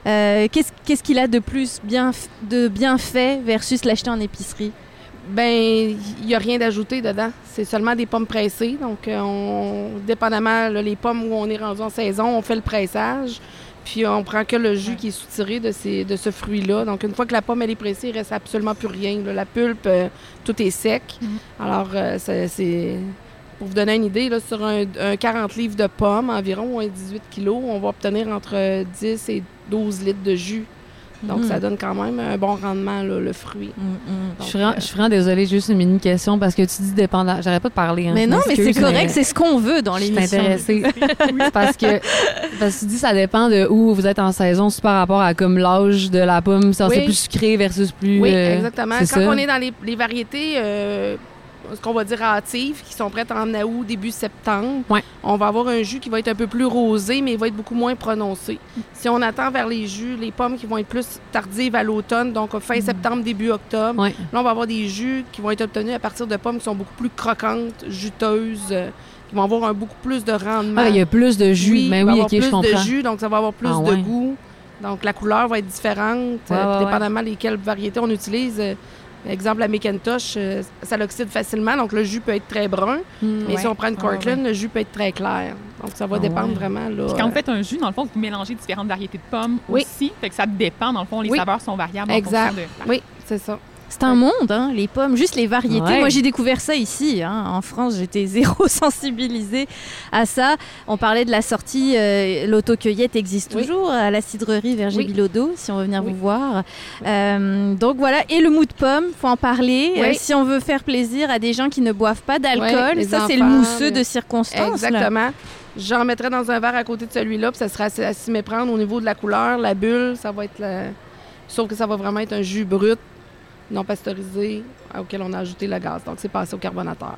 Euh, qu'est-ce qu'il a de plus bien, de bien fait versus l'acheter en épicerie? Ben, il n'y a rien d'ajouté dedans. C'est seulement des pommes pressées. Donc, euh, on, dépendamment, les pommes où on est rendu en saison, on fait le pressage. Puis on prend que le jus qui est soutiré de, ces, de ce fruit-là. Donc une fois que la pomme elle est pressée, il reste absolument plus rien. La pulpe, euh, tout est sec. Mhm. Alors euh, c'est pour vous donner une idée, là, sur un, 40 livres de pommes, environ 18 kilos, on va obtenir entre 10 et 12 litres de jus donc, ça mm. donne quand même un bon rendement, le fruit. Mm, mm. je, suis vraiment, je, suis vraiment, désolée, juste une mini question parce que tu dis dépendant. J'arrête pas de parler. Hein, mais non, mais c'est correct, c'est ce qu'on veut dans l'émission. intéressée. <laughs> parce, que, parce que tu dis ça dépend de où vous êtes en saison par rapport à comme l'âge de la pomme. C'est plus sucré versus plus. Oui, euh, exactement. Quand on est dans les, les variétés. Euh, ce qu'on va dire hâtives, qui sont prêtes en août, début septembre. On va avoir un jus qui va être un peu plus rosé, mais il va être beaucoup moins prononcé. Si on attend vers les jus, les pommes qui vont être plus tardives à l'automne, donc fin mm. septembre, début octobre, là, on va avoir des jus qui vont être obtenus à partir de pommes qui sont beaucoup plus croquantes, juteuses, euh, qui vont avoir un beaucoup plus de rendement. Ah, il y a plus de jus, mais oui, il va avoir plus de jus, donc ça va avoir plus ah, de goût. Donc la couleur va être différente, euh, dépendamment lesquelles variétés on utilise. Euh, Exemple, la Macintosh, euh, ça l'oxyde facilement, donc le jus peut être très brun. Mais si on prend une ah, Cortland, le jus peut être très clair. Donc ça va ah, dépendre vraiment. Là, quand vous faites un jus, dans le fond, vous mélangez différentes variétés de pommes aussi. Fait que ça dépend, dans le fond, les saveurs sont variables. Exact. Oui, c'est ça. C'est un monde, hein, les pommes, juste les variétés. Moi, j'ai découvert ça ici. Hein. En France, j'étais <laughs> zéro sensibilisée à ça. On parlait de la sortie, euh, l'autocueillette existe toujours à la cidrerie Verger Bilodeau, si on veut venir vous voir. Euh, donc voilà, et le mou de pomme, faut en parler. Euh, si on veut faire plaisir à des gens qui ne boivent pas d'alcool, ça c'est le mousseux de circonstance. Exactement. J'en mettrais dans un verre à côté de celui-là, puis ça sera à s'y méprendre au niveau de la couleur, la bulle, ça va être Sauf que ça va vraiment être un jus brut non pasteurisé auquel on a ajouté le gaz. Donc, c'est passé au carbonateur.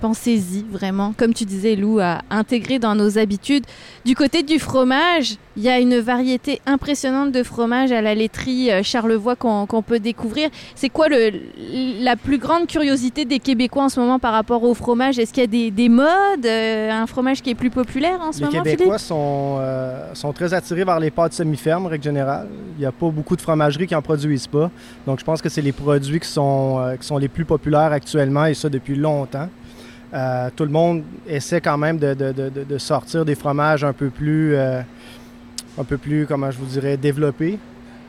Pensez-y vraiment, comme tu disais Lou, à intégrer dans nos habitudes. Du côté du fromage, il y a une variété impressionnante de fromage à la laiterie euh, Charlevoix qu'on peut découvrir. C'est quoi le, la plus grande curiosité des Québécois en ce moment par rapport au fromage? Est-ce qu'il y a des, modes, euh, un fromage qui est plus populaire en ce moment Les Québécois sont, euh, sont très attirés vers les pâtes semi-fermes, règle générale. Il n'y a pas beaucoup de fromageries qui en produisent pas. Donc je pense que c'est les produits qui sont, qui sont les plus populaires actuellement et ça depuis longtemps. Euh, tout le monde essaie quand même de, sortir des fromages un peu plus, euh, un peu plus, comment je vous dirais, développés.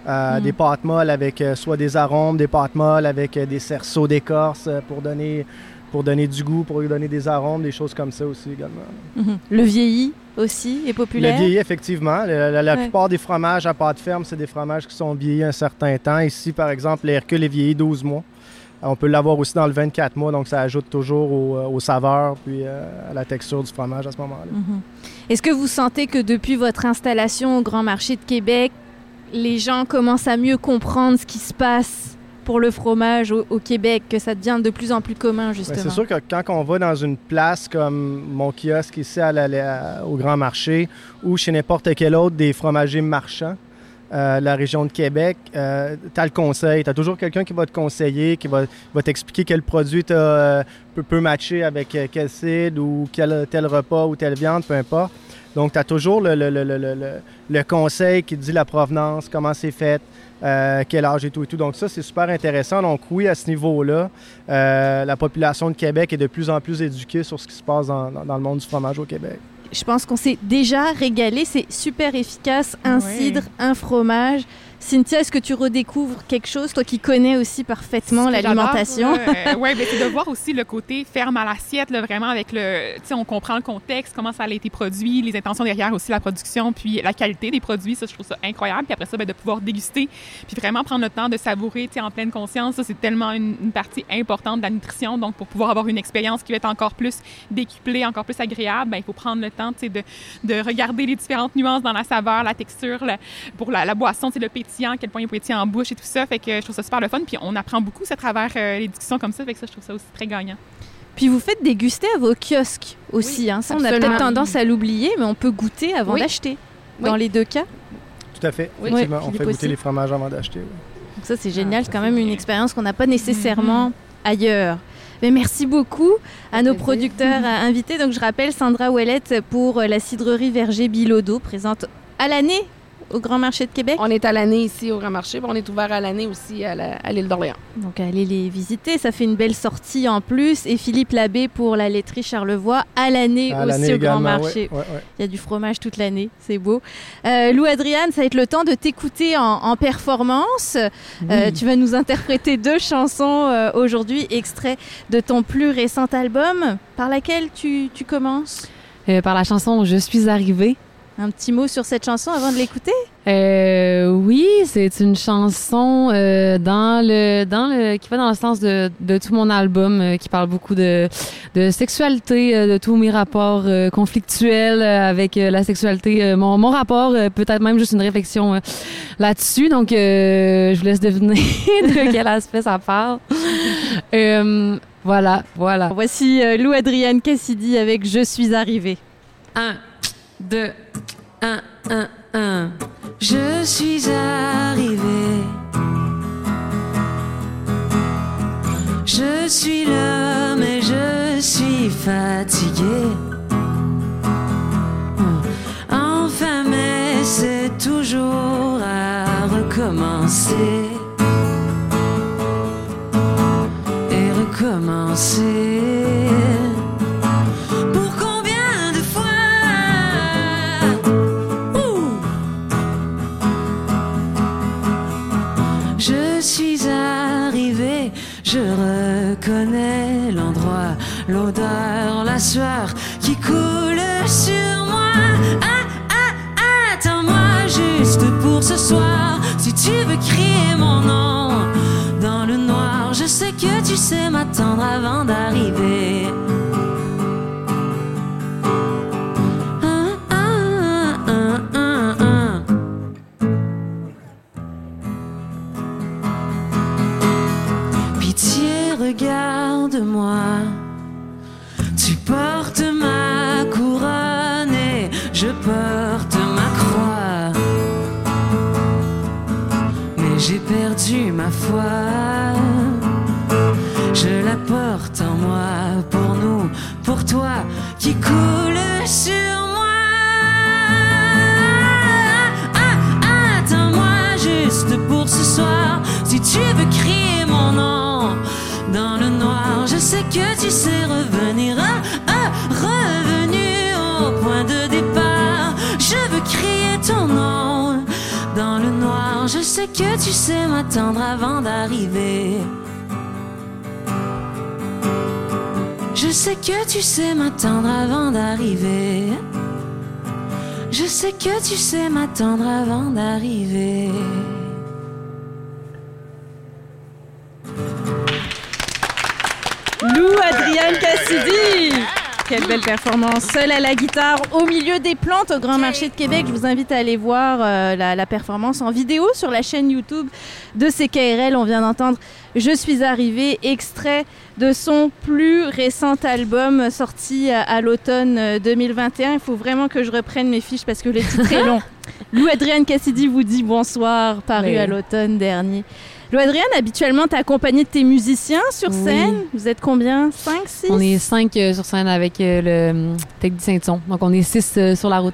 Euh, mm. Des pâtes molles avec soit des arômes, des pâtes molles avec des cerceaux d'écorce pour donner, pour donner du goût, pour lui donner des arômes, des choses comme ça aussi également. Mm-hmm. Le vieilli aussi est populaire? Le vieilli, effectivement. La, plupart des fromages à pâte ferme, c'est des fromages qui sont vieillis un certain temps. Ici, par exemple, l'Hercule est vieilli 12 mois. On peut l'avoir aussi dans le 24 mois, donc ça ajoute toujours au, euh, aux saveurs puis euh, à la texture du fromage à ce moment-là. Mhm. Est-ce que vous sentez que depuis votre installation au Grand Marché de Québec, les gens commencent à mieux comprendre ce qui se passe pour le fromage au, Québec, que ça devient de plus en plus commun, justement? c'est sûr que quand on va dans une place comme mon kiosque ici à au Grand Marché ou chez n'importe quel autre des fromagers marchands, euh, la région de Québec, euh, tu as le conseil. Tu as toujours quelqu'un qui va te conseiller, qui va, t'expliquer quel produit euh, peut, peut, matcher avec euh, quel cidre ou quel, tel repas ou telle viande, peu importe. Donc, tu as toujours le, conseil qui dit la provenance, comment c'est fait, quel âge et tout et tout. Donc, ça, c'est super intéressant. Donc, oui, à ce niveau-là, la population de Québec est de plus en plus éduquée sur ce qui se passe dans le monde du fromage au Québec je pense qu'on s'est déjà régalé. C'est super efficace. Un cidre, un fromage. Cynthia, est-ce que tu redécouvres quelque chose, toi qui connais aussi parfaitement l'alimentation? oui, ben, <laughs> c'est de voir aussi le côté ferme à l'assiette, vraiment avec le... Tu sais, on comprend le contexte, comment ça a été produit, les intentions derrière aussi la production, puis la qualité des produits, ça, je trouve ça incroyable. Puis après ça, ben, de pouvoir déguster, puis vraiment prendre le temps de savourer, tu sais, en pleine conscience, ça, c'est tellement une, partie importante de la nutrition. Donc, pour pouvoir avoir une expérience qui va être encore plus décuplée, encore plus agréable, ben, il faut prendre le temps, tu sais, de, de regarder les différentes nuances dans la saveur, la texture, pour la, la boisson, c'est le pétillant, à quel point il est pétillant en bouche et tout ça. Fait que je trouve ça super le fun. Puis on apprend beaucoup à travers euh, les discussions comme ça. Fait que ça, je trouve ça aussi très gagnant. Puis vous faites déguster à vos kiosques aussi. hein. Ça, on a peut-être tendance à l'oublier, mais on peut goûter avant d'acheter. Dans les deux cas. Tout à fait. Effectivement, on fait goûter les fromages avant d'acheter. Donc ça, c'est génial. c'est quand même une expérience qu'on n'a pas nécessairement mm-hmm. ailleurs. Mais merci beaucoup à nos producteurs invités. Donc je rappelle Sandra Ouellette pour la cidrerie Verger Bilodeau, présente à l'année au Grand Marché de Québec? On est à l'année ici au Grand Marché, on est ouvert à l'année aussi à l'île d'Orléans. Donc allez les visiter, ça fait une belle sortie en plus. Et Philippe Labbé pour la laiterie Charlevoix à l'année aussi au Grand Marché. Il y a du fromage toute l'année, c'est beau. Euh, Lou Adriane, ça va être le temps de t'écouter en, performance. Euh, tu vas nous interpréter <laughs> deux chansons euh, aujourd'hui, extraits de ton plus récent album. Par laquelle tu, tu commences? par la chanson Je suis arrivée un petit mot sur cette chanson avant de l'écouter? Euh, oui, c'est une chanson euh, dans le dans le qui va dans le sens de, de tout mon album, euh, qui parle beaucoup de, de sexualité, euh, de tous mes rapports euh, conflictuels avec la sexualité, mon, mon rapport, peut-être même juste une réflexion là-dessus. Donc, je vous laisse deviner <laughs> de quel aspect ça parle. <laughs> voilà, voilà. Voici Lou Adrienne Cassidy avec Je suis arrivée. Un, deux. Un, un, un. Je suis arrivée. Je suis là, mais je suis fatiguée. Enfin, mais c'est toujours à recommencer. Et recommencer. L'odeur, la sueur qui coule sur moi. Ah, ah, attends-moi juste pour ce soir. Si tu veux crier mon nom dans le noir, je sais que tu sais m'attendre avant d'arriver. regarde-moi. Tu portes ma couronne et je porte ma croix. Mais j'ai perdu ma foi. Je la porte en moi pour nous, pour toi qui coule sur moi. Ah, attends-moi juste pour ce soir si tu veux crier dans le noir. Je sais que tu sais revenir, ah, revenu au point de départ. Je veux crier ton nom dans le noir. Je sais que tu sais m'attendre avant d'arriver. Je sais que tu sais m'attendre avant d'arriver. Je sais que tu sais m'attendre avant d'arriver. Lou Adrienne Cassidy. Quelle belle performance. Seule à la guitare, au milieu des plantes au Grand Marché de Québec. Je vous invite à aller voir euh, la, performance en vidéo sur la chaîne YouTube de CKRL. On vient d'entendre Je suis arrivée, extrait de son plus récent album sorti à, l'automne 2021. Euh, Il faut vraiment que je reprenne mes fiches parce que le titre est <laughs> long. Lou Adrienne Cassidy vous dit bonsoir, paru à l'automne dernier. Adrienne, habituellement, tu es accompagnée de tes musiciens sur scène. Vous êtes combien? 5, 6 On est 5 euh, sur scène avec euh, le technicien de son. Donc, on est 6 euh, sur la route.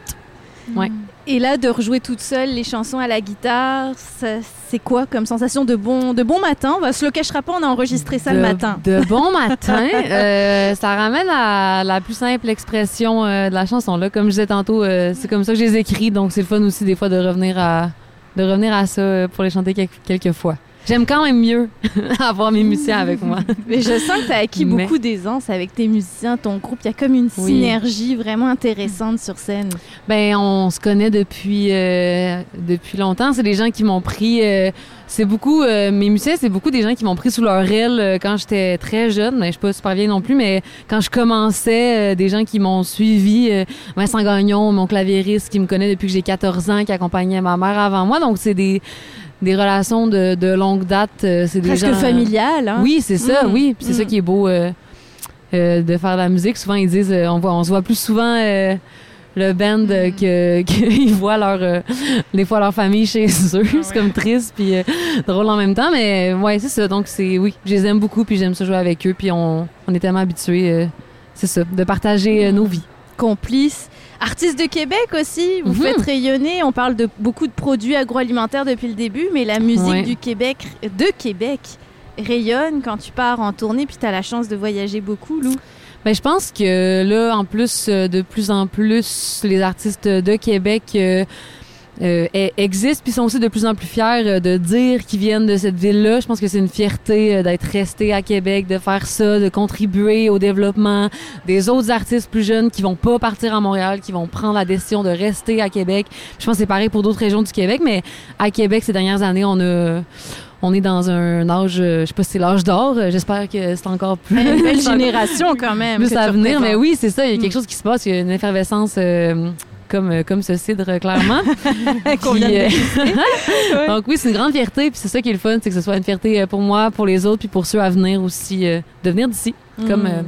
Hmm. Ouais. Et là, de rejouer toute seule les chansons à la guitare, c'est quoi comme sensation de bon, de bon matin? On va se le cachera pas, on a enregistré ça le matin. De bon matin. <laughs> ça ramène à la plus simple expression de la chanson. Là. Comme je disais tantôt, c'est comme ça que je les écris. Donc, c'est le fun aussi des fois de revenir à, de revenir à ça pour les chanter quelques fois. J'aime quand même mieux <laughs> avoir mes musiciens avec moi. Mais je sens que tu as acquis beaucoup d'aisance avec tes musiciens, ton groupe. Il y a comme une synergie vraiment intéressante sur scène. Ben, on se connaît depuis, euh, depuis longtemps. C'est des gens qui m'ont pris. Euh, c'est beaucoup. Euh, mes musiciens, c'est beaucoup des gens qui m'ont pris sous leur aile quand j'étais très jeune. Mais je suis pas super vieille non plus, mais quand je commençais, des gens qui m'ont suivi. Vincent Gagnon, mon claviériste, qui me connaît depuis que j'ai 14 ans, qui accompagnait ma mère avant moi. Donc, c'est des des relations de, de longue date. Euh, c'est Presque familiales, hein? Oui, c'est ça, mm. oui. c'est ça mm. qui est beau euh, euh, de faire de la musique. Souvent, ils disent, on, voit, on se voit plus souvent le band mm. que <laughs> qu'ils voient leur des fois leur famille chez <laughs> eux ah c'est comme triste puis drôle en même temps mais ouais c'est ça donc c'est oui je les aime beaucoup puis j'aime ça jouer avec eux puis on, on est tellement habitués c'est ça de partager nos vies complices Artiste de Québec aussi, vous mhm. faites rayonner. On parle de beaucoup de produits agroalimentaires depuis le début, mais la musique du Québec, de Québec, rayonne quand tu pars en tournée, puis tu as la chance de voyager beaucoup, Lou. Ben, je pense que là, en plus, euh, de plus en plus, les artistes de Québec euh, euh, existent puis sont aussi de plus en plus fiers euh, de dire qu'ils viennent de cette ville-là. Je pense que c'est une fierté euh, d'être resté à Québec, de faire ça, de contribuer au développement des autres artistes plus jeunes qui vont pas partir à Montréal, qui vont prendre la décision de rester à Québec. Je pense que c'est pareil pour d'autres régions du Québec, mais à Québec ces dernières années, on a on est dans un âge, je sais pas si c'est l'âge d'or, j'espère que c'est encore plus. Une belle <laughs> génération quand même. Plus à venir, mais oui, c'est ça, il y a quelque mm. chose qui se passe, il y a une effervescence euh, comme ce cidre, clairement. <laughs> Euh, <laughs> donc oui, c'est une grande fierté, puis c'est ça qui est le fun, c'est que ce soit une fierté euh, pour moi, pour les autres, puis pour ceux à venir aussi, de venir d'ici, comme, mm.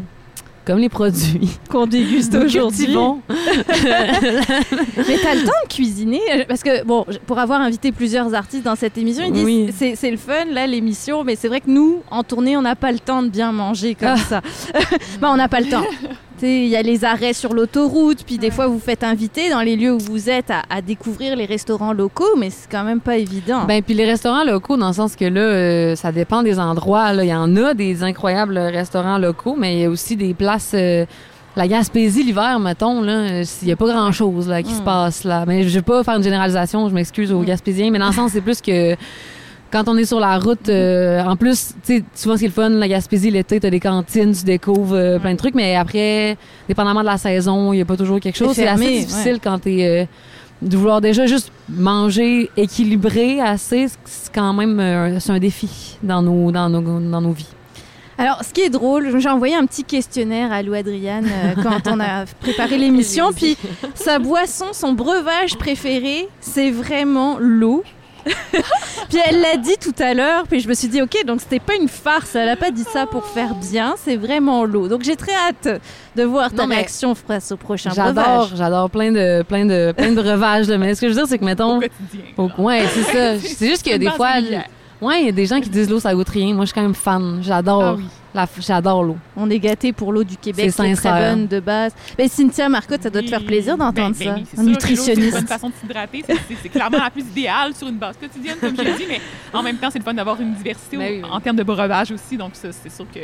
comme les produits. <laughs> Qu'on déguste aujourd'hui. Bon. Mais t'as le temps de cuisiner, parce que, bon, pour avoir invité plusieurs artistes dans cette émission, ils disent, c'est le fun, là, l'émission, mais c'est vrai que nous, en tournée, on n'a pas le temps de bien manger comme ah. ça. ben, on n'a pas le temps. Il y a les arrêts sur l'autoroute, puis des fois vous faites inviter dans les lieux où vous êtes à, découvrir les restaurants locaux, mais c'est quand même pas évident. Ben puis les restaurants locaux, dans le sens que là, euh, ça dépend des endroits. Il y en a des incroyables restaurants locaux, mais il y a aussi des places. Euh, la Gaspésie l'hiver, mettons, là, il n'y a pas grand-chose là, qui se hmm. passe là. Mais je vais pas faire une généralisation, je m'excuse aux hmm. Gaspésiens, mais dans le sens, c'est plus que quand on est sur la route, euh, en plus, tu souvent ce qui est le fun, la Gaspésie, l'été, t'as des cantines, tu découvres euh, plein de trucs, mais après, dépendamment de la saison, il n'y a pas toujours quelque chose. C'est assez difficile quand t'es... Euh, de vouloir déjà juste manger équilibré assez, c'est quand même c'est un défi dans nos, dans nos, dans nos vies. Alors, ce qui est drôle, j'ai envoyé un petit questionnaire à Lou Adriane quand on a <laughs> préparé l'émission. Puis, sa boisson, son breuvage préféré, c'est vraiment l'eau. <laughs> puis elle l'a dit tout à l'heure, puis je me suis dit, ok, donc c'était pas une farce, elle a pas dit ça pour faire bien, c'est vraiment l'eau. Donc j'ai très hâte de voir ta réaction face au prochain J'adore, j'adore plein de, plein de, plein de breuvages, mais ce que je veux dire, c'est que mettons. Au quotidien. ouais, c'est ça. <laughs> C'est juste que des fois. Ouais, il y a des gens qui disent l'eau, ça goûte rien. Moi, je suis quand même fan. J'adore. Ah j'adore l'eau. On est gâté pour l'eau du Québec. C'est très bonne de base. Mais Cynthia Marcotte, ça doit te faire plaisir d'entendre ben, ben ça. un nutritionniste. C'est une bonne façon de s'hydrater. C'est clairement la plus idéale sur une base quotidienne, comme je l'ai dit. Mais en même temps, c'est le fun d'avoir une diversité ben en termes de breuvage aussi. Donc, c'est sûr que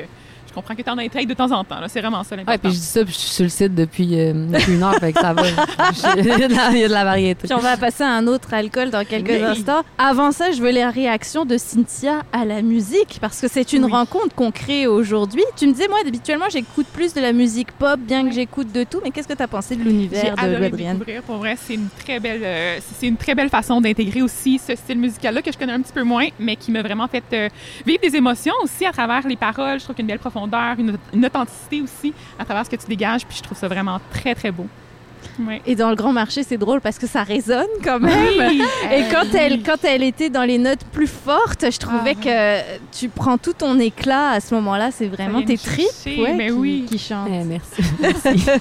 je comprends que tu en intrigues de temps en temps. C'est vraiment ça l'important. Ouais, puis je dis ça, puis je suis sur le site depuis, euh, depuis une heure, fait que ça va. <laughs> il, y a de la, variété. Puis on va passer à un autre alcool dans quelques instants. Avant ça, je veux les réactions de Cynthia à la musique, parce que c'est une rencontre qu'on crée aujourd'hui. Tu me disais, moi, habituellement, j'écoute plus de la musique pop, bien que j'écoute de tout, mais qu'est-ce que tu as pensé de l'univers de Adrienne? Pour vrai, c'est une très belle, euh, c'est une très belle façon d'intégrer aussi ce style musical-là que je connais un petit peu moins, mais qui m'a vraiment fait euh, vivre des émotions aussi à travers les paroles. Je trouve qu'il y a une belle profondeur une, authenticité aussi à travers ce que tu dégages. Puis je trouve ça vraiment très, très beau. Et dans le grand marché, c'est drôle parce que ça résonne quand même. Et quand elle, quand elle était dans les notes plus fortes, je trouvais ah. que tu prends tout ton éclat à ce moment-là. C'est vraiment tes tripes mais qui, oui. qui chantent. Eh, merci. <laughs>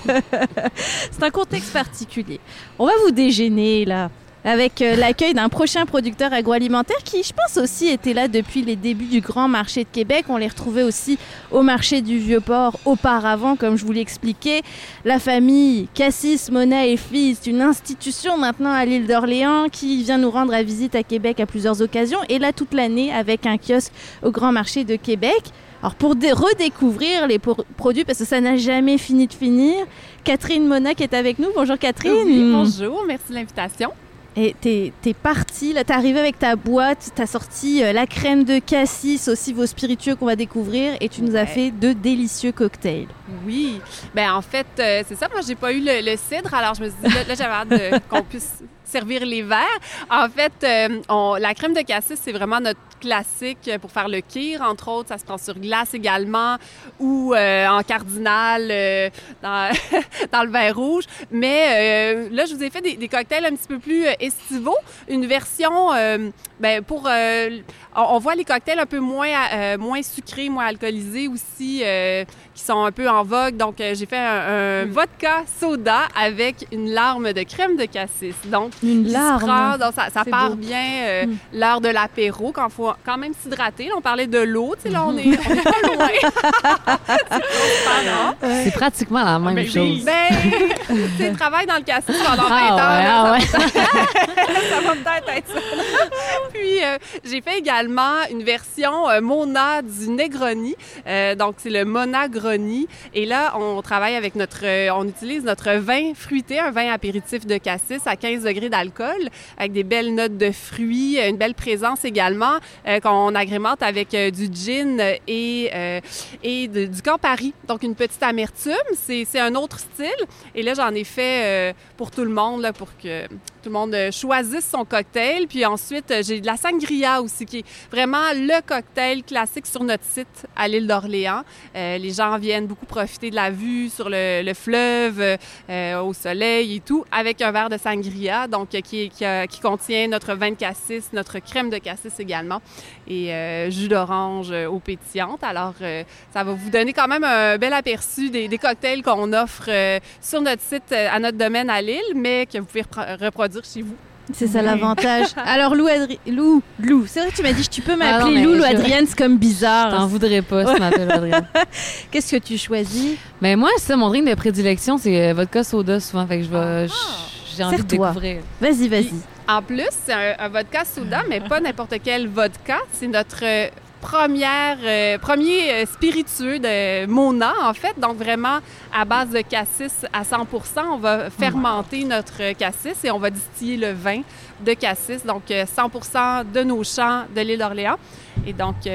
c'est un contexte particulier. On va vous déjeuner là avec euh, l'accueil d'un prochain producteur agroalimentaire qui, je pense aussi, était là depuis les débuts du Grand Marché de Québec. On les retrouvait aussi au marché du Vieux-Port auparavant, comme je vous l'ai expliqué. La famille Cassis, Mona et Fils, une institution maintenant à l'île d'Orléans qui vient nous rendre à visite à Québec à plusieurs occasions et là toute l'année avec un kiosque au Grand Marché de Québec. Alors pour redécouvrir les produits, parce que ça n'a jamais fini de finir, Catherine Mona qui est avec nous. Bonjour Catherine. bonjour, merci de l'invitation. Et t'es es parti, là, t'es arrivé avec ta boîte, t'as sorti euh, la crème de cassis, aussi vos spiritueux qu'on va découvrir, et tu nous as fait de délicieux cocktails. Oui. Ben en fait, euh, c'est ça. Moi, j'ai pas eu le, cidre, alors je me suis dit, là, j'avais hâte <laughs> qu'on puisse servir les verres. En fait, euh, la crème de cassis, c'est vraiment notre classique pour faire le kir, entre autres. Ça se prend sur glace également ou euh, en cardinal euh, dans, <laughs> dans, le vin rouge. Mais là, je vous ai fait des, cocktails un petit peu plus estivaux. Une version, ben, pour... On, voit les cocktails un peu moins, moins sucrés, moins alcoolisés aussi, qui sont un peu en vogue. Donc, j'ai fait un, un, mm. vodka soda avec une larme de crème de cassis. Donc, une larme. donc ça, ça part bien euh, mm. l'heure de l'apéro, quand il faut quand même s'hydrater. On parlait de l'eau, tu sais, là, on est, on est pas loin. <laughs> c'est pratiquement la même ben, chose. Ben, <laughs> tu travailles dans le cassis pendant 20 ah, ans. Ouais, ah, <laughs> ça, va peut-être être ça. Puis, euh, j'ai fait également une version euh, Mona du Negroni. donc, c'est le Et là, on travaille avec notre... on utilise notre vin fruité, un vin apéritif de cassis à 15 degrés d'alcool, avec des belles notes de fruits, une belle présence également, euh, qu'on agrémente avec euh, du gin et, euh, et du Campari. Donc, une petite amertume. C'est un autre style. Et là, j'en ai fait pour tout le monde, là, pour que tout le monde choisisse son cocktail. Puis ensuite, j'ai de la sangria aussi, qui est vraiment le cocktail classique sur notre site à l'île d'Orléans. les gens viennent beaucoup profiter de la vue sur le, fleuve, au soleil et tout, avec un verre de sangria. Donc, donc qui, qui, contient notre vin de cassis, notre crème de cassis également, et euh, jus d'orange euh, eau pétillante. Alors, euh, ça va vous donner quand même un bel aperçu des, cocktails qu'on offre sur notre site à notre domaine à Lille, mais que vous pouvez reproduire chez vous. C'est ça l'avantage. <laughs> Alors Lou, Lou, Lou, c'est vrai que tu m'as dit tu peux ah m'appeler Lou, Lou Adrienne, c'est comme bizarre. T'en voudrais pas si tu m'appelles <laughs> Adrienne. Qu'est-ce que tu choisis? Mais ben, moi, ça mon drink de prédilection, c'est vodka soda souvent, fait que je vais ah j'ai envie de découvrir. Vas-y, vas-y. En plus, c'est un, vodka soda, mais pas n'importe quel vodka. C'est notre première, euh, premier euh, spiritueux de Mona, en fait. Donc, vraiment, à base de cassis à 100% On va fermenter notre cassis et on va distiller le vin de cassis. Donc, 100% euh, de nos champs de l'île d'Orléans. Et donc,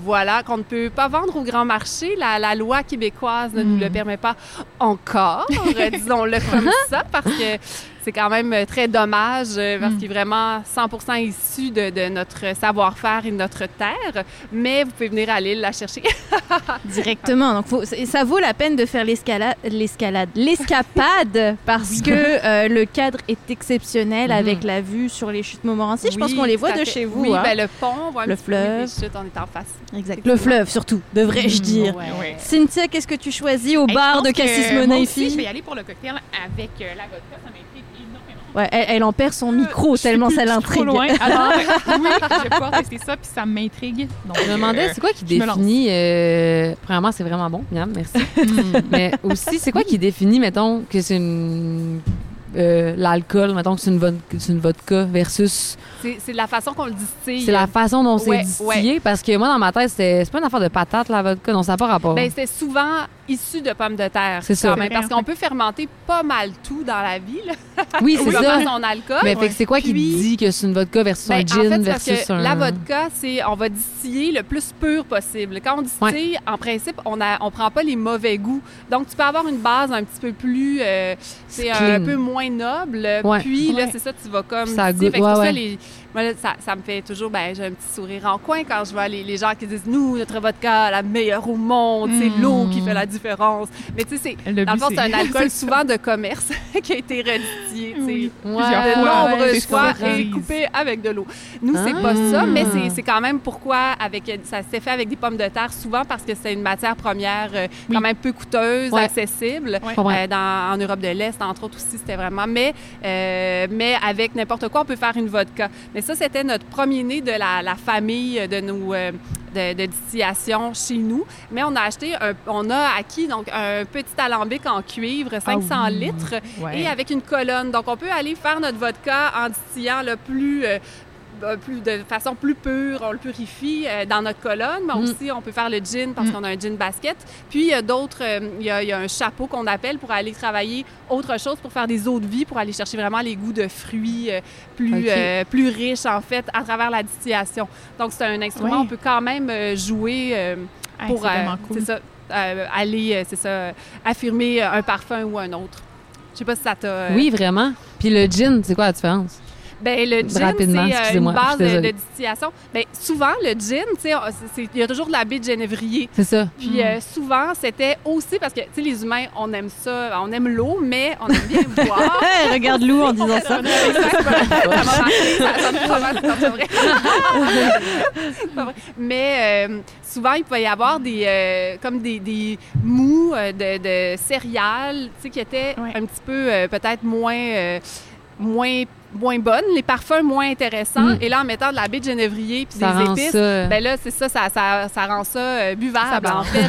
voilà, qu'on ne peut pas vendre au grand marché. La, loi québécoise ne nous le hmm. permet pas encore, disons-le comme <laughs> ça, parce que c'est quand même euh, très dommage euh, parce mm. qu'il est vraiment 100% issu de, notre savoir-faire et de notre terre. Mais vous pouvez venir à l'île la chercher. <laughs> Directement. Donc, ça vaut la peine de faire l'escalade, l'escalade, l'escapade <laughs> parce que euh, le cadre est exceptionnel mm-hmm. avec la vue sur les chutes Montmorency. Je pense qu'on les voit de chez vous. Oui, hein. ben, le pont, on voit le fleuve. les chutes, on est en face. Exactement. Le fleuve, surtout, devrais-je mm, dire. Cynthia, qu'est-ce que tu choisis au bar de Cassis Monaifi? Je vais y aller pour le cocktail avec la vodka. Ça Ouais, elle, en perd son micro euh, tellement ça l'intrigue. loin. <laughs> Alors, oui, je vais pouvoir tester ça, puis ça m'intrigue. Donc, je me demandais, c'est quoi qui définit... Euh, premièrement, c'est vraiment bon, Miam, merci. <laughs> Mais aussi, c'est quoi qui définit, mettons, que c'est une euh, l'alcool, mettons que c'est une, une, vodka versus. C'est la façon qu'on le distille. C'est la façon dont c'est distillé parce que moi, dans ma tête, c'est pas une affaire de patate, la vodka, non, ça n'a pas rapport. Ben, c'est souvent issu de pommes de terre. C'est ça. parce qu'on peut fermenter pas mal tout dans la vie. <laughs> Oui, c'est ça. son alcool. Mais c'est quoi qui dit que c'est une vodka versus ben, un gin en fait, versus un... La vodka, c'est on va distiller le plus pur possible. Quand on distille, en principe, on a, on prend pas les mauvais goûts. Donc, tu peux avoir une base un petit peu plus, euh, c'est un peu moins noble. Puis là, c'est ça, tu vas comme. Ça goûte. ça, les, moi, ça, ça, me fait toujours, ben, j'ai un petit sourire en coin quand je vois les, les gens qui disent, nous, notre vodka, la meilleure au monde, c'est mm. l'eau qui fait la différence. Mais tu sais, c'est, dans le fond, c'est un <laughs> alcool souvent de commerce <laughs> qui a été redistillé, tu sais, de nombreuses fois et coupé avec de l'eau. Nous, c'est pas ça, mais c'est, c'est quand même pourquoi avec, ça s'est fait avec des pommes de terre souvent parce que c'est une matière première euh, quand même peu coûteuse, accessible. Euh, dans, en Europe de l'Est, entre autres aussi, c'était vraiment. Mais, euh, mais avec n'importe quoi, on peut faire une vodka. Mais ça, c'était notre premier-né de la, famille de nos de, distillation chez nous. Mais on a acheté, on a acquis donc un petit alambic en cuivre, 500 ah litres, et avec une colonne. Donc, on peut aller faire notre vodka en distillant le plus euh, plus, de façon plus pure, on le purifie euh, dans notre colonne, mais mm. aussi on peut faire le gin parce mm. qu'on a un gin basket. Puis il y a d'autres, il, y a un chapeau qu'on appelle pour aller travailler autre chose, pour faire des eaux de vie, pour aller chercher vraiment les goûts de fruits plus, plus riches en fait à travers la distillation. Donc c'est un instrument, on peut quand même jouer pour c'est ça, aller, c'est ça, affirmer un parfum ou un autre. Je sais pas si ça t'a. Oui, vraiment. Puis le gin, c'est quoi la différence? Ben, le gin, c'est euh, une base de, distillation. Ben, souvent, le gin, il y a toujours de la baie de genévrier. C'est ça. Puis euh, souvent, c'était aussi parce que les humains, on aime ça, on aime l'eau, mais on aime bien boire. Regarde l'eau en disant ça. Mais euh, souvent, il pouvait y avoir des, comme des, des mous de, de céréales qui étaient un petit peu peut-être moins moins moins bonnes, les parfums moins intéressants. Mm. Et là, en mettant de la baie de genévrier puis des épices, ben là, c'est ça ça, ça, rend ça euh, buvable, en fait.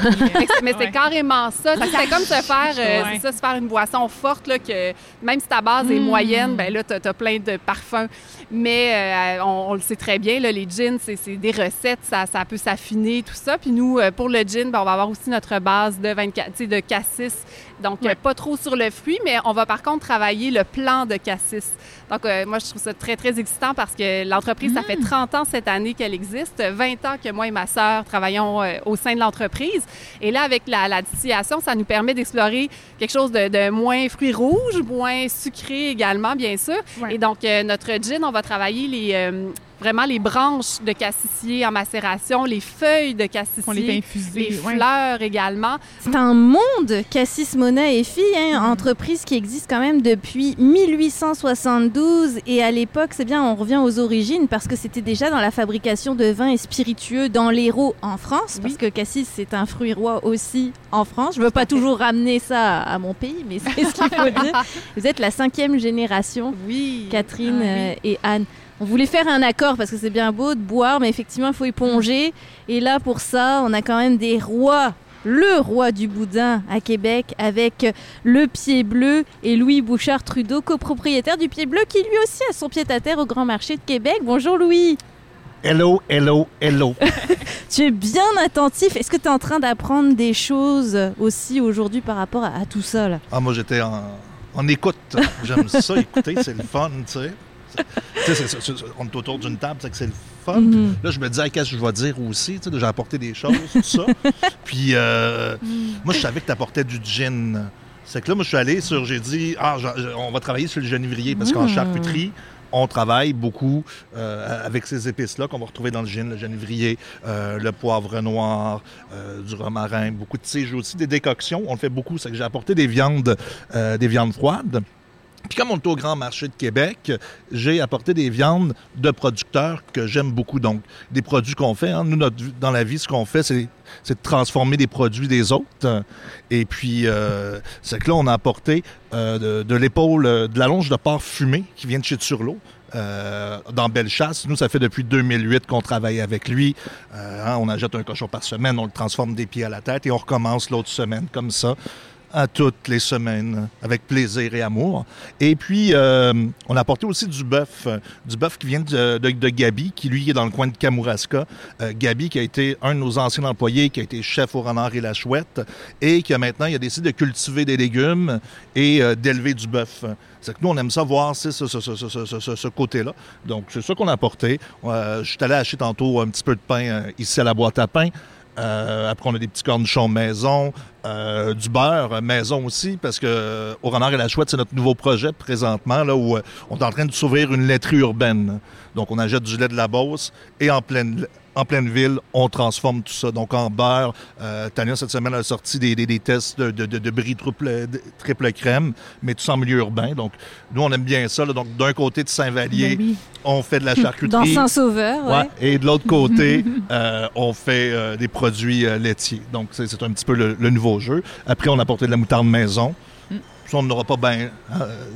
<laughs> mais c'est carrément ça. C'est comme se faire, euh, ça, se faire une boisson forte, là, que même si ta base est mm. moyenne, ben là, tu as, plein de parfums. Mais euh, on, le sait très bien, là, les gins, c'est des recettes, ça, ça peut s'affiner, tout ça. Puis nous, pour le gin, ben, on va avoir aussi notre base de 24, de cassis. Donc, pas trop sur le fruit, mais on va par contre travailler le plan de cassis. Donc, euh, moi, je trouve ça très, très excitant parce que l'entreprise, ça fait 30 mm. ans cette année qu'elle existe, 20 ans que moi et ma sœur travaillons euh, au sein de l'entreprise. Et là, avec la, distillation, ça nous permet d'explorer quelque chose de, moins fruits rouges, moins sucré également, bien sûr. Et donc, euh, notre gin, on va travailler les, vraiment les branches de cassissier en macération, les feuilles de cassissier, les, les fleurs également. C'est un monde, Cassis Mona et Filles, hein, mm. entreprise qui existe quand même depuis 1872 et à l'époque, c'est bien, on revient aux origines parce que c'était déjà dans la fabrication de vins et spiritueux dans l'Hérault en France, parce que Cassis c'est un fruit roi aussi en France. Je veux pas toujours ramener ça à mon pays, mais c'est ce qu'il faut <laughs> dire. Vous êtes la cinquième génération, oui. Catherine ah euh, et Anne. On voulait faire un accord parce que c'est bien beau de boire, mais effectivement, il faut éponger. Et là, pour ça, on a quand même des rois. Le roi du boudin à Québec avec le Pied Bleu et Louis Bouchard Trudeau, copropriétaire du Pied Bleu, qui lui aussi a son pied à terre au Grand Marché de Québec. Bonjour Louis. Hello, hello, hello. <laughs> tu es bien attentif. Est-ce que tu es en train d'apprendre des choses aussi aujourd'hui par rapport à, tout ça? Là? Ah, moi, j'étais en, en écoute. J'aime ça, écouter, c'est le fun, tu sais on est autour d'une table, c'est que c'est le fun. Mm-hmm. Là, je me disais, qu'est-ce que je vais dire aussi? J'ai apporté des choses, tout ça. <laughs> Puis, euh, moi, je savais que tu apportais du gin. C'est que là, moi, je suis allé sur, j'ai dit, ah, on va travailler sur le genévrier parce qu'en mm. charcuterie, on travaille beaucoup euh, avec ces épices-là qu'on va retrouver dans le gin, le genévrier, euh, le poivre noir, du romarin, beaucoup de tige aussi, des décoctions. On le fait beaucoup, c'est que j'ai apporté des viandes, des viandes froides. Puis comme on est au Grand Marché de Québec, j'ai apporté des viandes de producteurs que j'aime beaucoup. Donc, des produits qu'on fait. Hein. Nous, dans la vie, ce qu'on fait, c'est, de transformer des produits des autres. Et puis, euh, c'est que là, on a apporté euh, de, l'épaule, euh, de la longe de porc fumée qui vient de chez Turlot. dans Bellechasse. Nous, ça fait depuis 2008 qu'on travaille avec lui. Hein, on achète un cochon par semaine, on le transforme des pieds à la tête et on recommence l'autre semaine comme ça à toutes les semaines, avec plaisir et amour. Et puis, euh, on a apporté aussi du bœuf, du bœuf qui vient de, Gabi, qui lui est dans le coin de Kamouraska. Euh, Gabi, qui a été un de nos anciens employés, qui a été chef au renard et la chouette, et qui a maintenant il a décidé de cultiver des légumes et euh, d'élever du bœuf. C'est que nous, on aime ça voir ce côté-là. Donc, c'est ça qu'on a apporté. je suis allé acheter tantôt un petit peu de pain ici à la boîte à pain. Euh, après, on a des petits cornichons maison, euh, du beurre maison aussi, parce que euh, et la Chouette, c'est notre nouveau projet présentement, là, où on est en train de s'ouvrir une laiterie urbaine. Donc, on achète du lait de la Beauce et en pleine en pleine ville, on transforme tout ça. Donc, en beurre, euh, Tania, cette semaine, a sorti des, des, tests de, de, de, brie triple, triple, crème, mais tout ça en milieu urbain. Donc, nous, on aime bien ça. Donc, d'un côté de Saint-Vallier, ben on fait de la charcuterie. <laughs> Dans Saint-Sauveur, ouais. Et de l'autre côté, <laughs> euh, on fait euh, des produits euh, laitiers. Donc, c'est un petit peu le, nouveau jeu. Après, on a apporté de la moutarde maison. On n'aura pas bien...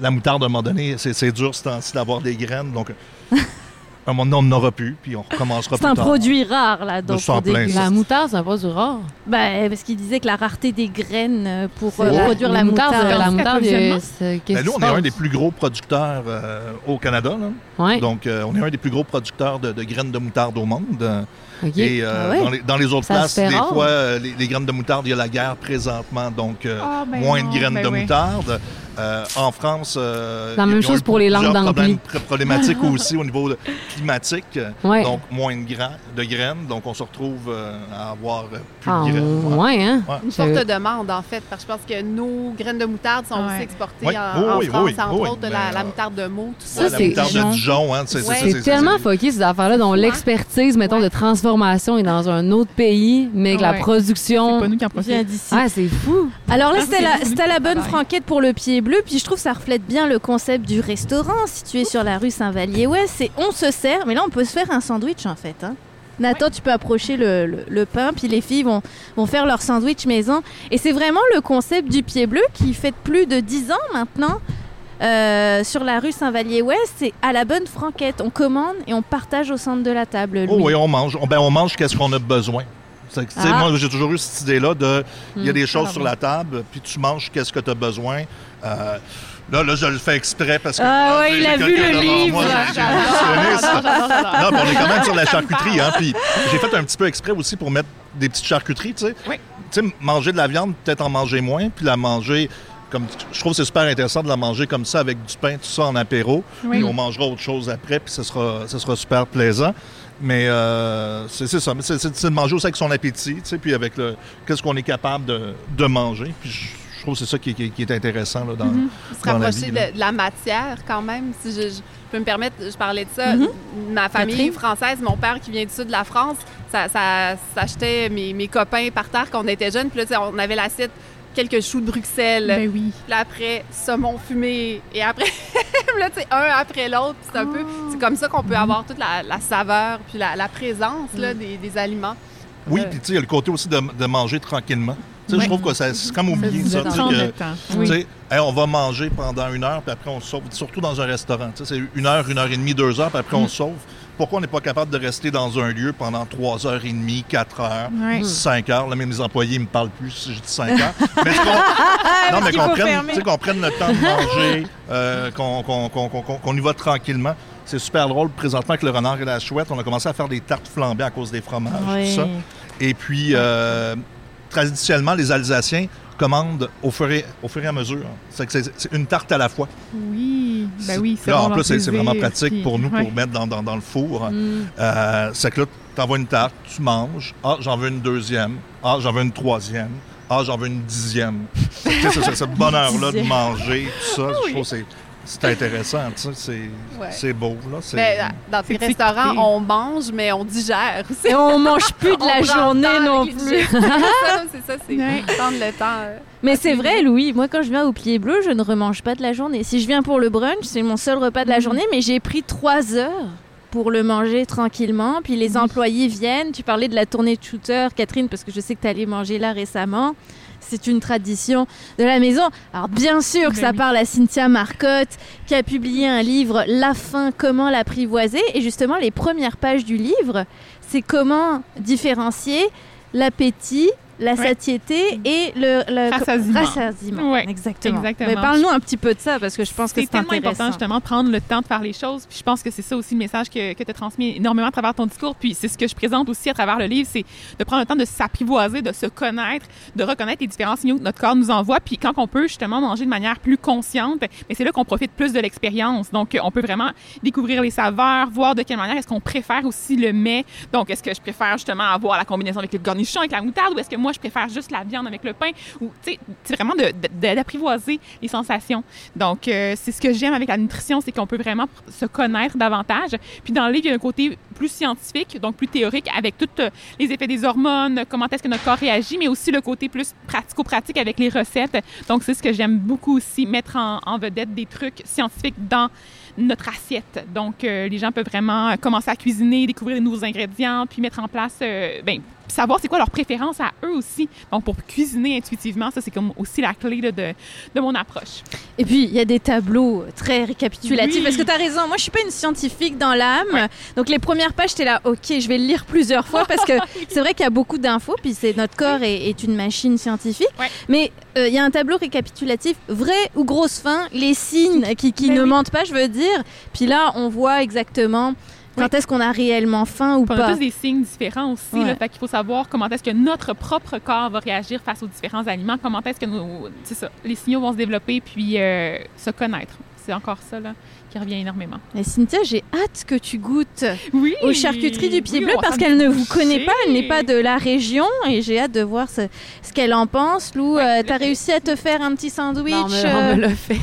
la moutarde, à un moment donné, c'est dur ce temps-ci d'avoir des graines. Donc... <laughs> un moment donné, on n'aura plus, puis on recommencera plus C'est un tard. produit rare, là, donc, Je sens pour des plein, gustes. ça. La moutarde, c'est un produit rare. Ben, parce qu'il disait que la rareté des graines euh, pour euh, Ouais. produire la moutarde. La moutarde, euh, c'est- qu'est-ce Ben, nous, qui on se est un des plus gros producteurs euh, au Canada. là. Ouais. Donc, euh, on est un des plus gros producteurs de, de graines de moutarde au monde. Et euh, Ah ouais? dans, les, dans les autres Ça places, des rare. fois, euh, les, les graines de moutarde, il y a la guerre présentement, donc euh, Ah, ben moins non, de graines ben de oui. moutarde. Euh, en France, euh, La même chose pour les langues très problématiques <laughs> aussi au niveau de- climatique. Ouais. Donc, moins de, gra- de graines. Donc, on se retrouve euh, à avoir plus Ah, de graines. Ouais. ouais, hein? Ouais. Une forte demande, en fait, parce que je pense que nos graines de moutarde sont Ouais. aussi exportées en, Oui, en oui, France, oui, entre oui. autres la, la moutarde de Meaux, tout ça. Ouais, Ça, la c'est moutarde Dijon. de Dijon, hein, c'est Ouais. c'est- C'est tellement fucké, ces affaires-là, dont Ouais. l'expertise, mettons, de transformation est dans un autre pays, mais que la Ouais. C'est production... pas nous qui en vient profitons. d'ici. Ah, c'est fou! Alors là, Ah, c'était la, bonne franquette pour le pied bleu, puis je trouve que ça reflète bien le concept du restaurant situé sur la rue Saint-Vallier-Ouest. C'est on se sert, mais là, on peut se faire un sandwich en fait. hein. Nathan, tu peux approcher le, le- le pain, puis les filles vont, vont faire leur sandwich maison. Et c'est vraiment le concept du pied bleu qui fait plus de 10 ans maintenant. Euh, sur la rue Saint-Vallier-Ouest, c'est à la bonne franquette. On commande et on partage au centre de la table. Oh oui, on mange. On, ben, on mange qu'est-ce qu'on a besoin. Que, Ah. Moi, j'ai toujours eu cette idée-là de. Il y a Hmm. des choses sur la table, puis tu manges qu'est-ce que tu as besoin. Euh, là, là, je le fais exprès parce que. Ah ouais, j'ai- il a vu le devant livre. moi. Non, puis on est quand même sur la charcuterie. Hein, puis j'ai fait un petit peu exprès aussi pour mettre des petites charcuteries, tu sais. Oui. Tu sais, manger de la viande, peut-être en manger moins, puis la manger. Comme, je trouve que c'est super intéressant de la manger comme ça, avec du pain, tout ça en apéro. Oui. Puis on mangera autre chose après, puis ce sera, ce sera super plaisant. Mais euh, c'est c'est ça. Mais C'est de manger aussi avec son appétit, tu sais, puis avec le qu'est-ce qu'on est capable de, de manger. Puis je, je trouve que c'est ça qui, qui- qui est intéressant là, dans, Mhm. se dans la rapprocher vie, là. de, de la matière quand même. Si je, je peux me permettre, je parlais de ça. Mhm. Ma famille Catherine? française, mon père qui vient du sud de la France, ça, ça, ça achetait mes, mes copains par terre quand on était jeunes. Puis là, on avait l'assiette quelques choux de Bruxelles. Ben oui. Puis là, après, saumon fumé. Et après, <laughs> là, tu sais, un après l'autre. C'est un peu... C'est comme ça qu'on peut avoir toute la, la saveur puis la, la présence là, des, des aliments. Oui, Euh, puis tu sais, il y a le côté aussi de, de manger tranquillement. Tu sais, Ouais. Je trouve que c'est comme oublié ça. que- hey, on va manger pendant une heure, puis après on se sauve. Surtout dans un restaurant. Tu sais, C'est une heure, une heure et demie, deux heures, puis après on se sauve. Pourquoi on n'est pas capable de rester dans un lieu pendant trois heures et demie, quatre heures, Ouais. cinq heures? Là, même les employés me parlent plus si je dis cinq heures. <laughs> Mais qu'on- non, mais qu'on prenne, fermer. tu sais, qu'on prenne le temps de manger, euh, qu'on qu'on- qu'on- qu'on- qu'on- qu'on y va tranquillement. C'est super drôle. Présentement, avec le renard et la chouette, on a commencé à faire des tartes flambées à cause des fromages, Oui. tout ça. Et puis, euh, traditionnellement, les Alsaciens commandent au fur et, au fur et à mesure. C'est que c'est- c'est une tarte à la fois. Oui. Ben oui, c'est en vraiment plus, c'est vraiment pratique puis- pour nous ouais. pour mettre dans, dans- dans le four. Mm. Euh, c'est que là, tu envoies une tarte, tu manges. Ah, j'en veux une deuxième. Ah, j'en veux une troisième. Ah, j'en veux une dixième. Tu sais, c'est- ce bonheur-là de manger, tout ça. Je trouve que c'est- c'est intéressant. tu sais, C'est Ouais. c'est beau. Là, c'est- Mais euh, dans tes restaurants, on mange, mais on digère aussi. Et on mange <laughs> plus de la journée non plus. <laughs> c'est ça, c'est Ouais. prendre le temps. euh. Mais c'est vrai, Louis. Moi, quand je viens au Pied Bleu, je ne remange pas de la journée. Si je viens pour le brunch, c'est mon seul repas de la journée, mais j'ai pris trois heures pour le manger tranquillement. Puis les employés viennent. Tu parlais de la tournée de shooter, Catherine, parce que je sais que tu allé manger là récemment. C'est une tradition de la maison. Alors bien sûr que Ben ça parle à Cynthia Marcotte, qui a publié un livre, La faim, comment l'apprivoiser. Et justement, les premières pages du livre, c'est comment différencier l'appétit, la satiété et le, le Rassasiement. rassasiement. Ouais, exactement. exactement. Mais parle-nous un petit peu de ça parce que je pense que C'est tellement important justement de prendre le temps de faire les choses. Puis je pense que c'est ça aussi le message que, que tu as transmis énormément à travers ton discours. Puis c'est ce que je présente aussi à travers le livre, c'est de prendre le temps de s'apprivoiser, de se connaître, de reconnaître les différents signaux que notre corps nous envoie. Puis quand on peut justement manger de manière plus consciente, mais c'est là qu'on profite plus de l'expérience. Donc on peut vraiment découvrir les saveurs, voir de quelle manière est-ce qu'on préfère aussi le mets. Donc est-ce que je préfère justement avoir la combinaison avec le garnichon, avec la moutarde, ou est-ce que moi je préfère juste la viande avec le pain, ou tu sais, c'est vraiment de- de- d'apprivoiser les sensations. Donc, euh, c'est ce que j'aime avec la nutrition, c'est qu'on peut vraiment se connaître davantage. Puis dans le livre, il y a un côté plus scientifique, donc plus théorique, avec tous les effets des hormones, comment est-ce que notre corps réagit, mais aussi le côté plus pratico-pratique avec les recettes. Donc, c'est ce que j'aime beaucoup aussi, mettre en, vedette des trucs scientifiques dans notre assiette. Donc, euh, les gens peuvent vraiment commencer à cuisiner, découvrir de nouveaux ingrédients, puis mettre en place, euh, ben, savoir c'est quoi leur préférence à eux aussi. Donc, pour cuisiner intuitivement, ça, c'est comme aussi la clé de, de mon approche. Et puis, il y a des tableaux très récapitulatifs. Parce que tu as raison, moi, je suis pas une scientifique dans l'âme. Donc, les premières pages, j'étais là, OK, je vais le lire plusieurs fois parce que <laughs> c'est vrai qu'il y a beaucoup d'infos. Puis, c'est notre corps est, une machine scientifique. Mais euh, il y a un tableau récapitulatif, vrai ou grosse fin, les signes qui, qui ben ne mentent pas, je veux dire. Puis là, on voit exactement quand est-ce qu'on a réellement faim ou pas? On a tous des signes différents aussi. Ouais. fait qu'il faut savoir comment est-ce que notre propre corps va réagir face aux différents aliments. Comment est-ce que nos, ça, les signaux vont se développer puis euh, se connaître. C'est encore ça, là qui revient énormément. Cynthia, j'ai hâte que tu goûtes oui, aux charcuteries du Pied Bleu parce qu'elle ne vous connaît pas, elle n'est pas de la région et j'ai hâte de voir ce, ce qu'elle en pense. Lou, euh, tu as réussi à te faire un petit sandwich. Non, mais on me l'a fait.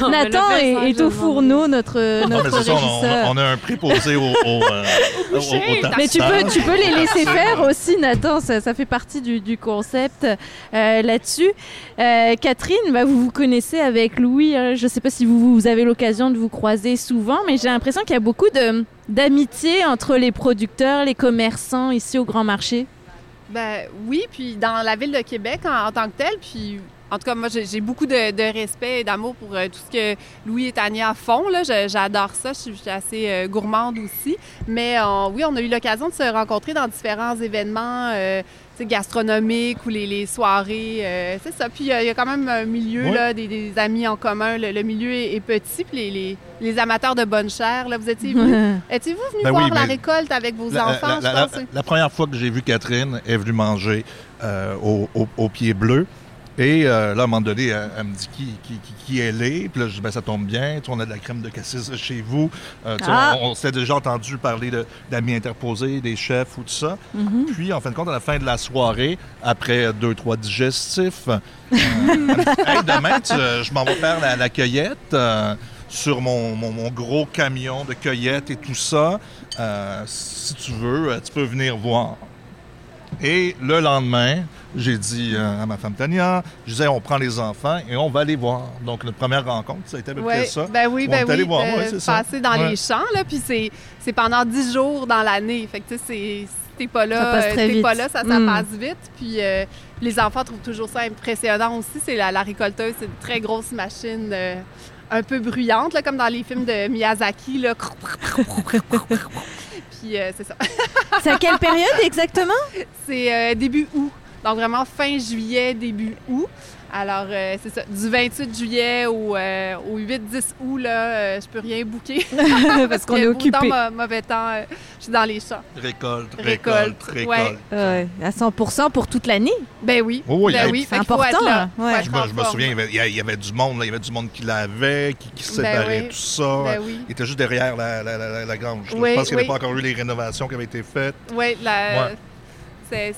<laughs> Nathan est, au fourneau, notre, notre non, régisseur. on, a un préposé au, au, euh, au, Mais tu peux, tu peux les laisser faire aussi, Nathan. Ça, ça fait partie du, du concept euh, là-dessus. Euh, Catherine, bah, vous vous connaissez avec Louis. Hein. je ne sais pas si vous, vous avez l'occasion de vous croiser souvent, mais j'ai l'impression qu'il y a beaucoup d'amitié entre les producteurs, les commerçants ici au Grand Marché. Ben oui, puis dans la ville de Québec en, tant que telle, puis en tout cas, moi, j'ai beaucoup de, respect et d'amour pour euh, tout ce que Louis et Tania font. J'adore ça. Je suis, assez euh, gourmande aussi. Mais euh, oui, on a eu l'occasion de se rencontrer dans différents événements gastronomiques ou les, soirées. c'est ça. Puis il y, a quand même un milieu, là, des, amis en commun. Le, milieu est, petit. Puis les, amateurs de bonne chair, là, vous étiez-vous, <laughs> étiez-vous venu ben voir la récolte avec vos enfants? La, première fois que j'ai vu Catherine, elle est venue manger au, au pied bleu. Et euh, là, à un moment donné, elle, me dit qui, qui, qui, elle est. Puis là, je dis, ben, ça tombe bien. Tu on a de la crème de cassis chez vous. Euh, ah. On, s'est déjà entendu parler d'amis interposés, des chefs ou tout ça. Mm-hmm. Puis, en fin de compte, à la fin de la soirée, après deux, trois digestifs, euh, <laughs> demain, je m'en vais faire la, cueillette sur mon, mon, gros camion de cueillette et tout ça. si tu veux, tu peux venir voir. Et le lendemain, j'ai dit euh, à ma femme Tania, je disais, on prend les enfants et on va aller voir. Donc, notre première rencontre, ça a été à peu près ça. Ben oui, ben oui. Voir. Euh, passer dans les champs, là, puis c'est pendant dix jours dans l'année. Fait que, tu sais, t'es pas là, ça t'es pas là, ça, ça hmm. passe vite. Puis euh, les enfants trouvent toujours ça impressionnant aussi. C'est la, la, récolteuse, c'est une très grosse machine un peu bruyante, là, comme dans les films de Miyazaki. Là. <laughs> Puis c'est ça. c'est à quelle période exactement? <laughs> C'est début août. Donc vraiment fin juillet, début août. Alors, euh, c'est ça, du 28 juillet au, euh, au 8-10 août, là, euh, je peux rien bouquer. <laughs> <laughs> Parce qu'on est occupé. Temps, mauvais temps, je suis dans les champs. Récolte, récolte, récolte. Ouais. à 100% pour toute l'année? Ben oui. Oh, ben oui, c'est important. je, me, souviens, il y, avait, du monde, il y avait du monde qui l'avait, qui, qui ben séparait tout ça. Ben oui. Il était juste derrière la, la, la, grange. je pense qu'il n'y avait pas encore eu les rénovations qui avaient été faites. Oui, la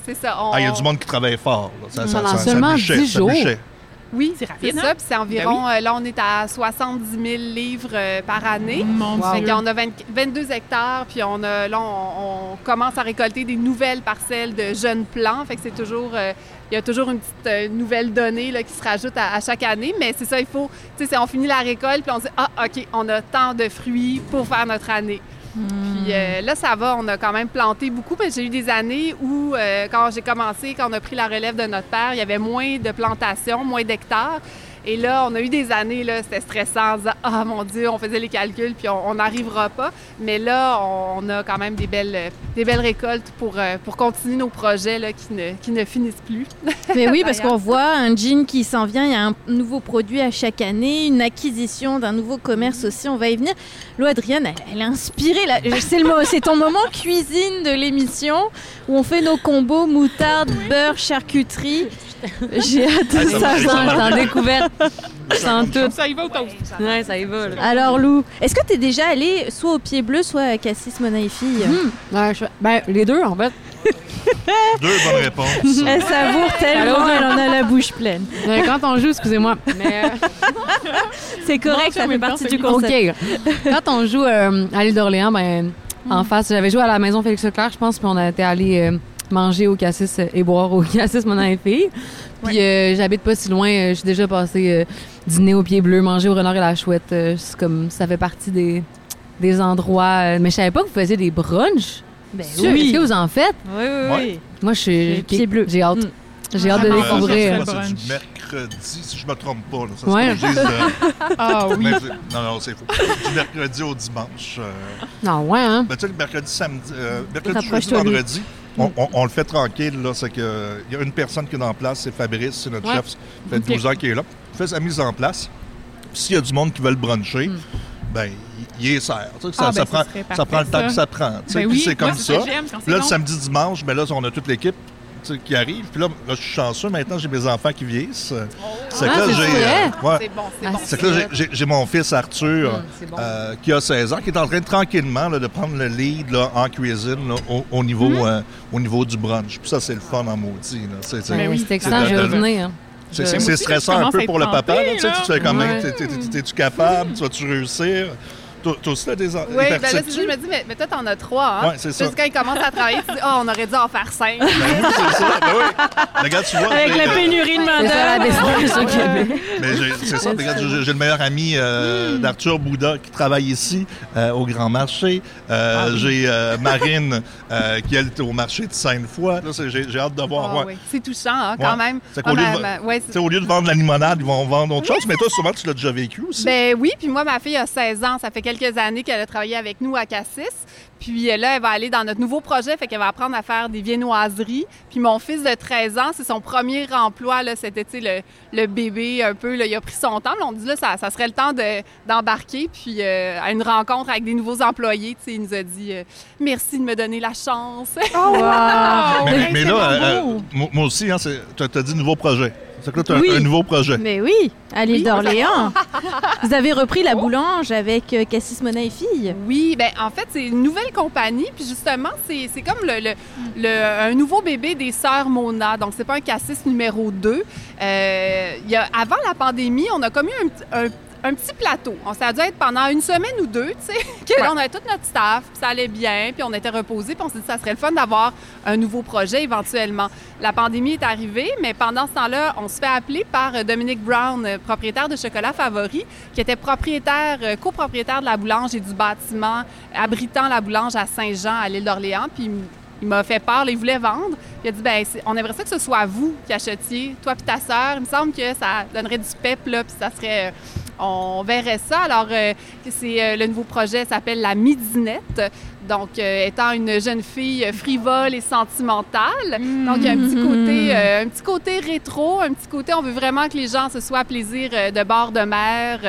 c'est ça. Ah, il y a du monde qui travaille fort. Ça, ça, ça, seulement 10 jours. Oui, c'est rapide. ça. Puis c'est environ, ben euh, là, on est à 70 000 livres euh, par année. Mon Dieu. On a 22 hectares, puis on a, là, on, commence à récolter des nouvelles parcelles de jeunes plants. Fait que c'est toujours, euh, il y a toujours une petite nouvelle donnée là, qui se rajoute à, chaque année. Mais c'est ça, il faut, tu sais, on finit la récolte, puis on se dit, ah, OK, on a tant de fruits pour faire notre année. Puis euh, là, ça va, on a quand même planté beaucoup. Parce j'ai eu des années où, euh, quand j'ai commencé, quand on a pris la relève de notre père, il y avait moins de plantations, moins d'hectares. Et là, on a eu des années, là, c'était stressant, en ah mon Dieu, on faisait les calculs, puis on n'arrivera pas. Mais là, on, a quand même des belles, des belles récoltes pour, euh, pour continuer nos projets là, qui, ne, qui ne finissent plus. <laughs> Mais oui, parce qu'on voit un jean qui s'en vient, il y a un nouveau produit à chaque année, une acquisition d'un nouveau commerce aussi, on va y venir. Lou Adrienne, elle, est inspirée. C'est, le, c'est ton moment cuisine de l'émission où on fait nos combos moutarde, beurre, charcuterie. <laughs> J'ai hâte de ça. Je découverte. Sans tout. Ça y va au toast. Ouais, ça y va. Alors, Lou, est-ce que tu es déjà allé soit au Pied Bleu, soit à Cassis Monaï-Fille? Hmm. Ben, les deux, en fait. <laughs> Deux bonnes réponses. Elle savoure tellement, elle en a la bouche pleine. quand on joue, excusez-moi, mais... <laughs> C'est correct, ça fait partie du concept. OK. Quand on joue euh, à l'île d'Orléans, ben en face. J'avais joué à la maison Félix Leclerc, je pense, puis on était allé euh, manger au cassis et boire au <laughs> cassis, mon et fille. Puis euh, j'habite pas si loin. Je suis déjà passé dîner au pied bleu, manger au renard et la chouette. c'est comme ça fait partie des, des endroits. mais je savais pas que vous faisiez des brunchs. Ben oui. Est-ce que vous en faites? Oui, oui, oui. Moi, je suis pied bleu. J'ai hâte. Mm. J'ai hâte de ah, découvrir. C'est du mercredi, si je me trompe pas. Là. Ça, ouais. Euh, <laughs> ah oui. non, non, c'est faux. Du mercredi au dimanche. Euh... Non, ouais, hein? Ben, tu sais, le mercredi, samedi, euh, mercredi, jeudi, vendredi, on, on, on, le fait tranquille. Là, c'est que il y a une personne qui est en place, c'est Fabrice, c'est notre chef. Ça fait 12 ans qu'il est là. Il fait sa mise en place. S'il y a du monde qui veut le bruncher, mm. ben il est sert. Ça, ah, ça, ben, prend, ça, prend, le temps que ça prend. Ben oui, c'est comme ça. là, le samedi, dimanche, ben là, on a toute l'équipe qui arrive. Puis là, là, je suis chanceux. Maintenant, j'ai mes enfants qui vieillissent. c'est que là, j'ai. c'est bon, là, j'ai mon fils Arthur, hum, euh, qui a 16 ans, qui est en train de tranquillement de prendre le lead là, en cuisine au, niveau, hum. euh, au niveau du brunch. Puis ça, c'est le fun en maudit. C'est oui, excellent, je vais venir. C'est stressant un peu pour le papa. tu fais quand même, es-tu capable, tu vas-tu réussir? Toi aussi, t'as des Oui, ben là, je me dis, mais, mais toi, t'en as trois. Hein? Oui, c'est ça. Parce que quand il commence à travailler, tu dis, oh, on aurait dû en faire cinq. Ben oui, c'est ça. Ben oui. Regarde, tu vois. Avec la pénurie de main-d'œuvre. Mais c'est ça. <laughs> Regarde, j'ai le meilleur ami euh, hmm. d'Arthur Bouddha qui travaille ici, euh, au Grand Marché. Euh, ah j'ai Marine qui est au marché de Sainte-Foy. J'ai hâte de voir. Ah c'est touchant, hein, quand même. Au lieu, de, au lieu de vendre la limonade, ils vont vendre autre chose. Mais toi, souvent, tu l'as déjà vécu aussi. Ben oui, puis moi, ma fille a 16 ans. Ça fait quelques quelques années qu'elle a travaillé avec nous à Cassis. Puis euh, là, elle va aller dans notre nouveau projet, fait qu'elle va apprendre à faire des viennoiseries. Puis mon fils de 13 ans, c'est son premier emploi, là, c'était le, le bébé un peu, là, il a pris son temps. on dit là, ça, ça serait le temps d'embarquer, puis euh, à une rencontre avec des nouveaux employés, il nous a dit euh, merci de me donner la chance. Oh, wow! mais, là, moi aussi, hein, tu as dit nouveau projet. C'est que là, tu as un, nouveau projet. Mais oui, à l'île d'Orléans. <laughs> Vous avez repris la boulange avec euh, Cassis Monet et Filles. Oui, ben en fait, c'est une nouvelle compagnie. Puis justement, c'est comme le, le, un nouveau bébé des sœurs Mona. Donc, c'est pas un Cassis numéro 2. Euh, y a, avant la pandémie, on a commis un, un un petit plateau. On s'est dû être pendant une semaine ou deux, tu sais, <laughs> que là, on avait tout notre staff, puis ça allait bien, puis on était reposés, puis on s'est dit que ça serait le fun d'avoir un nouveau projet éventuellement. La pandémie est arrivée, mais pendant ce temps-là, on se fait appeler par euh, Dominique Brown, euh, propriétaire de Chocolat Favori, qui était propriétaire, euh, copropriétaire de la boulange et du bâtiment abritant la boulange à Saint-Jean, à l'île d'Orléans, puis il m'a fait peur, il voulait vendre. il a dit ben on aimerait ça que ce soit vous qui achetiez, toi et ta sœur. Il me semble que ça donnerait du pep là, puis ça serait on verrait ça. Alors, euh, c'est euh, le nouveau projet s'appelle la Midinette. Donc, euh, étant une jeune fille frivole et sentimentale, donc il y a un petit côté, un petit côté rétro, un petit côté, on veut vraiment que les gens se soient à plaisir de bord de mer,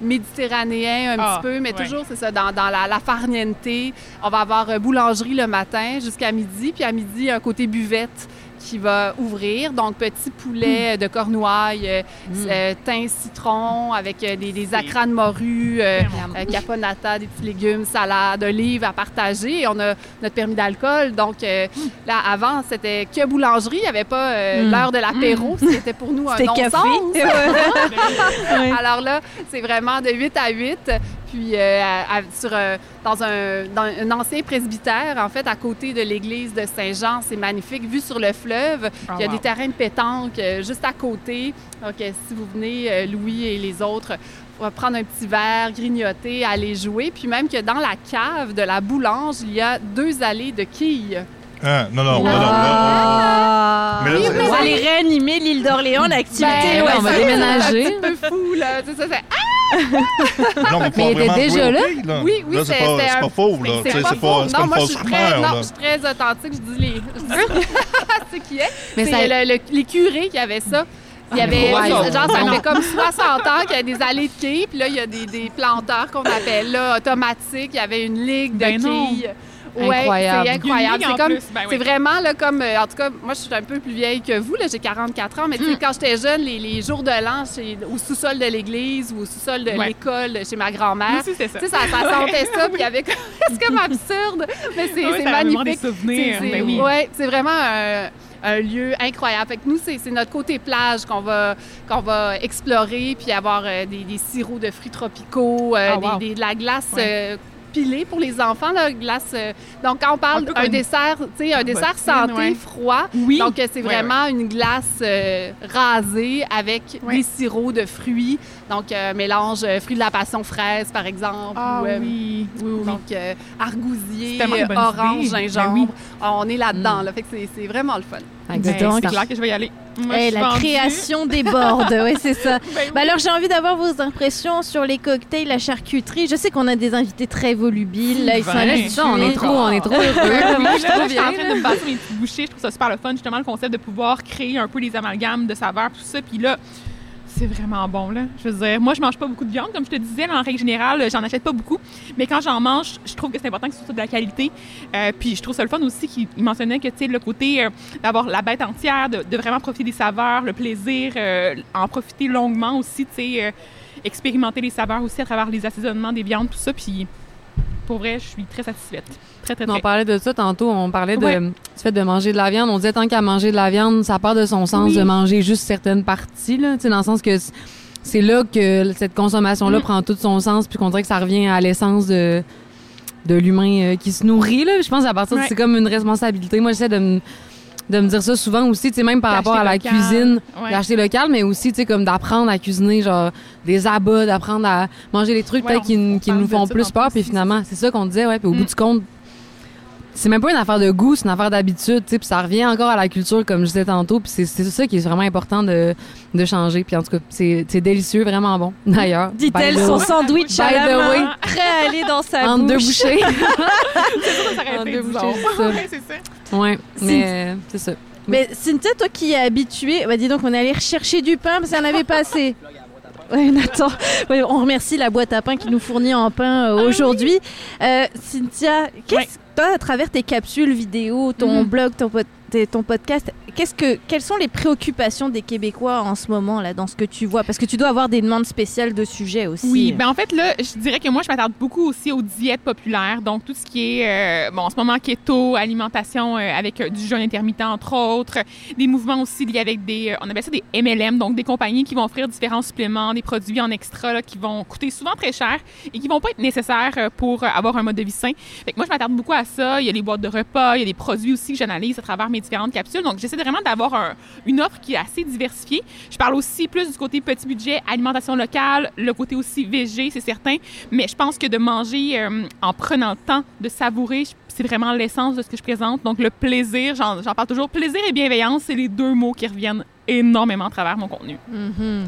méditerranéen un petit ah, peu, mais toujours c'est ça dans, la, la, farniente. On va avoir boulangerie le matin jusqu'à midi, puis à midi un côté buvette qui va ouvrir. Donc, petit poulet de cornouailles, euh, mm. euh, thym citron avec euh, des, des acras de morue, caponata, des petits légumes, salade, olives à partager. Et on a notre permis d'alcool. Donc, là, avant, c'était que boulangerie. Il n'y avait pas mm. l'heure de l'apéro. Mm. C'était pour nous un non-sens. <laughs> <laughs> Alors là, c'est vraiment de 8 à 8 puis euh, sur, euh, dans, un, ancien presbytère, en fait, à côté de l'église de Saint-Jean. C'est magnifique, vu sur le fleuve. Ah, il y a des terrains de pétanque euh, juste à côté. Donc, si vous venez, Louis et les autres, on va prendre un petit verre, grignoter, aller jouer. Puis même que dans la cave de la boulange, il y a deux allées de quilles. Ah, non, non, non, non. Ah. Mais là, on va aller réanimer l'île d'Orléans, l'activité. Ben, on va déménager. C'est un peu fou, là. C'est ça, c'est... Non, mais il était déjà là? Oui, oui, c'est pas, c'est pas faux, là. C'est pas, faux. Non, moi, je suis très, non, je suis très authentique. Je dis les... <laughs> c'est qui est. Mais c'est le, les curés qui avaient ça. Il y avait, genre, ça fait comme 60 ans qu'il y a des allées de quilles, puis là, il y a des, des planteurs qu'on appelle là, automatiques. Il y avait une ligue de ben quilles. Ouais, c'est incroyable. C'est comme, ben c'est vraiment là, comme, euh, en tout cas, moi je suis un peu plus vieille que vous, là, j'ai 44 ans, mais hmm. quand j'étais jeune, les, les, jours de l'an, au sous-sol de l'église ou au sous-sol de l'école chez ma grand-mère, ça. ça, ça <laughs> sentait ça, puis il y avait <laughs> c'est comme absurde, mais c'est magnifique. Ben oui. Ouais, c'est vraiment un, lieu incroyable. Fait que nous, c'est notre côté plage qu'on va, qu'on va explorer, puis avoir euh, des, des, sirops de fruits tropicaux, euh, ah, des, de la glace pour les enfants, là, glace. Euh, donc, quand on parle d'un dessert, tu sais, un dessert santé froid, oui. donc c'est vraiment une glace rasée avec des sirops de fruits. Donc, mélange fruits de la passion fraise, par exemple. Ah, oui. Donc, argousier, orange, ben gingembre. On est là-dedans, mm. là. Fait que c'est vraiment le fun. Ben, c'est clair que je vais y aller. Eh, la création déborde, oui, c'est ça. <laughs> Ben bah alors, j'ai envie d'avoir vos impressions sur les cocktails, la charcuterie. Je sais qu'on a des invités très volubiles. Là, ils sont là, on est trop, on est trop heureux. Moi, je suis en train de me passer mes petites bouchées. Je trouve ça super le fun, justement, le concept de pouvoir créer un peu les amalgames de saveurs, tout ça. Puis là, c'est vraiment bon, là. Je veux dire, moi, je mange pas beaucoup de viande, comme je te disais, en règle générale, j'en achète pas beaucoup. Mais quand j'en mange, je trouve que c'est important que ce soit de la qualité. Euh, puis je trouve ça le fun aussi qu'il mentionnait que, tu sais, le côté euh, d'avoir la bête entière, de, vraiment profiter des saveurs, le plaisir, euh, en profiter longuement aussi, tu sais, expérimenter les saveurs aussi à travers les assaisonnements des viandes, tout ça. Puis pour vrai, je suis très satisfaite. Très, très, très. On parlait de ça tantôt. On parlait de, du fait de manger de la viande. On disait tant qu'à manger de la viande, ça part de son sens de manger juste certaines parties, là. dans le sens que c'est là que cette consommation-là mm. prend tout son sens, puis qu'on dirait que ça revient à l'essence de, de l'humain euh, qui se nourrit. Là. Je pense à partir de c'est comme une responsabilité. Moi, j'essaie de me de me dire ça souvent aussi, tu sais, même par rapport à la cuisine, d'acheter local, mais aussi, tu sais, comme d'apprendre à cuisiner, genre, des abats, d'apprendre à manger des trucs peut-être qui, nous font plus peur, puis finalement, c'est ça qu'on disait, ouais, puis au bout mm. du compte, c'est même pas une affaire de goût, c'est une affaire d'habitude, tu sais, puis ça revient encore à la culture, comme je disais tantôt, puis c'est ça qui est vraiment important de, de changer, puis en tout cas, c'est délicieux, vraiment bon, d'ailleurs. Dit-elle, son sandwich à la main, prêt à aller dans sa <laughs> en bouche. <laughs> deux bouchées. c'est ça, ça aurait été, c'est ça. Ouais, mais c'est ça. Mais Cynthia, toi qui es habituée, bah dis donc, on est allé rechercher du pain parce qu'il n'y en avait pas assez. <laughs> Ouais, <laughs> Nathan. on remercie la boîte à pain qui nous fournit en pain euh, aujourd'hui. Euh, Cynthia, qu'est-ce toi, à travers tes capsules vidéo, ton mhm. blog, ton, ton podcast, quelles sont les préoccupations des Québécois en ce moment là dans ce que tu vois? Parce que tu dois avoir des demandes spéciales de sujets aussi. Oui, ben en fait là, je dirais que moi je m'attarde beaucoup aussi aux diètes populaires, donc tout ce qui est euh, bon en ce moment keto, alimentation euh, avec euh, du jeûne intermittent entre autres, des mouvements aussi liés avec des, on appelle ça des MLM, donc des compagnies qui vont offrir différents suppléments, des produits en extra là, qui vont coûter souvent très cher et qui vont pas être nécessaires pour avoir un mode de vie sain. Fait que moi je m'attarde beaucoup à ça. Il y a les boîtes de repas, il y a des produits aussi que j'analyse à travers mes différentes capsules. Donc j'essaie vraiment d'avoir une offre qui est assez diversifiée. Je parle aussi plus du côté petit budget, alimentation locale, le côté aussi végé, c'est certain. Mais je pense que de manger euh, en prenant le temps de savourer, c'est vraiment l'essence de ce que je présente. Donc le plaisir, j'en parle toujours. Plaisir et bienveillance, c'est les deux mots qui reviennent énormément à travers mon contenu. Mm-hmm.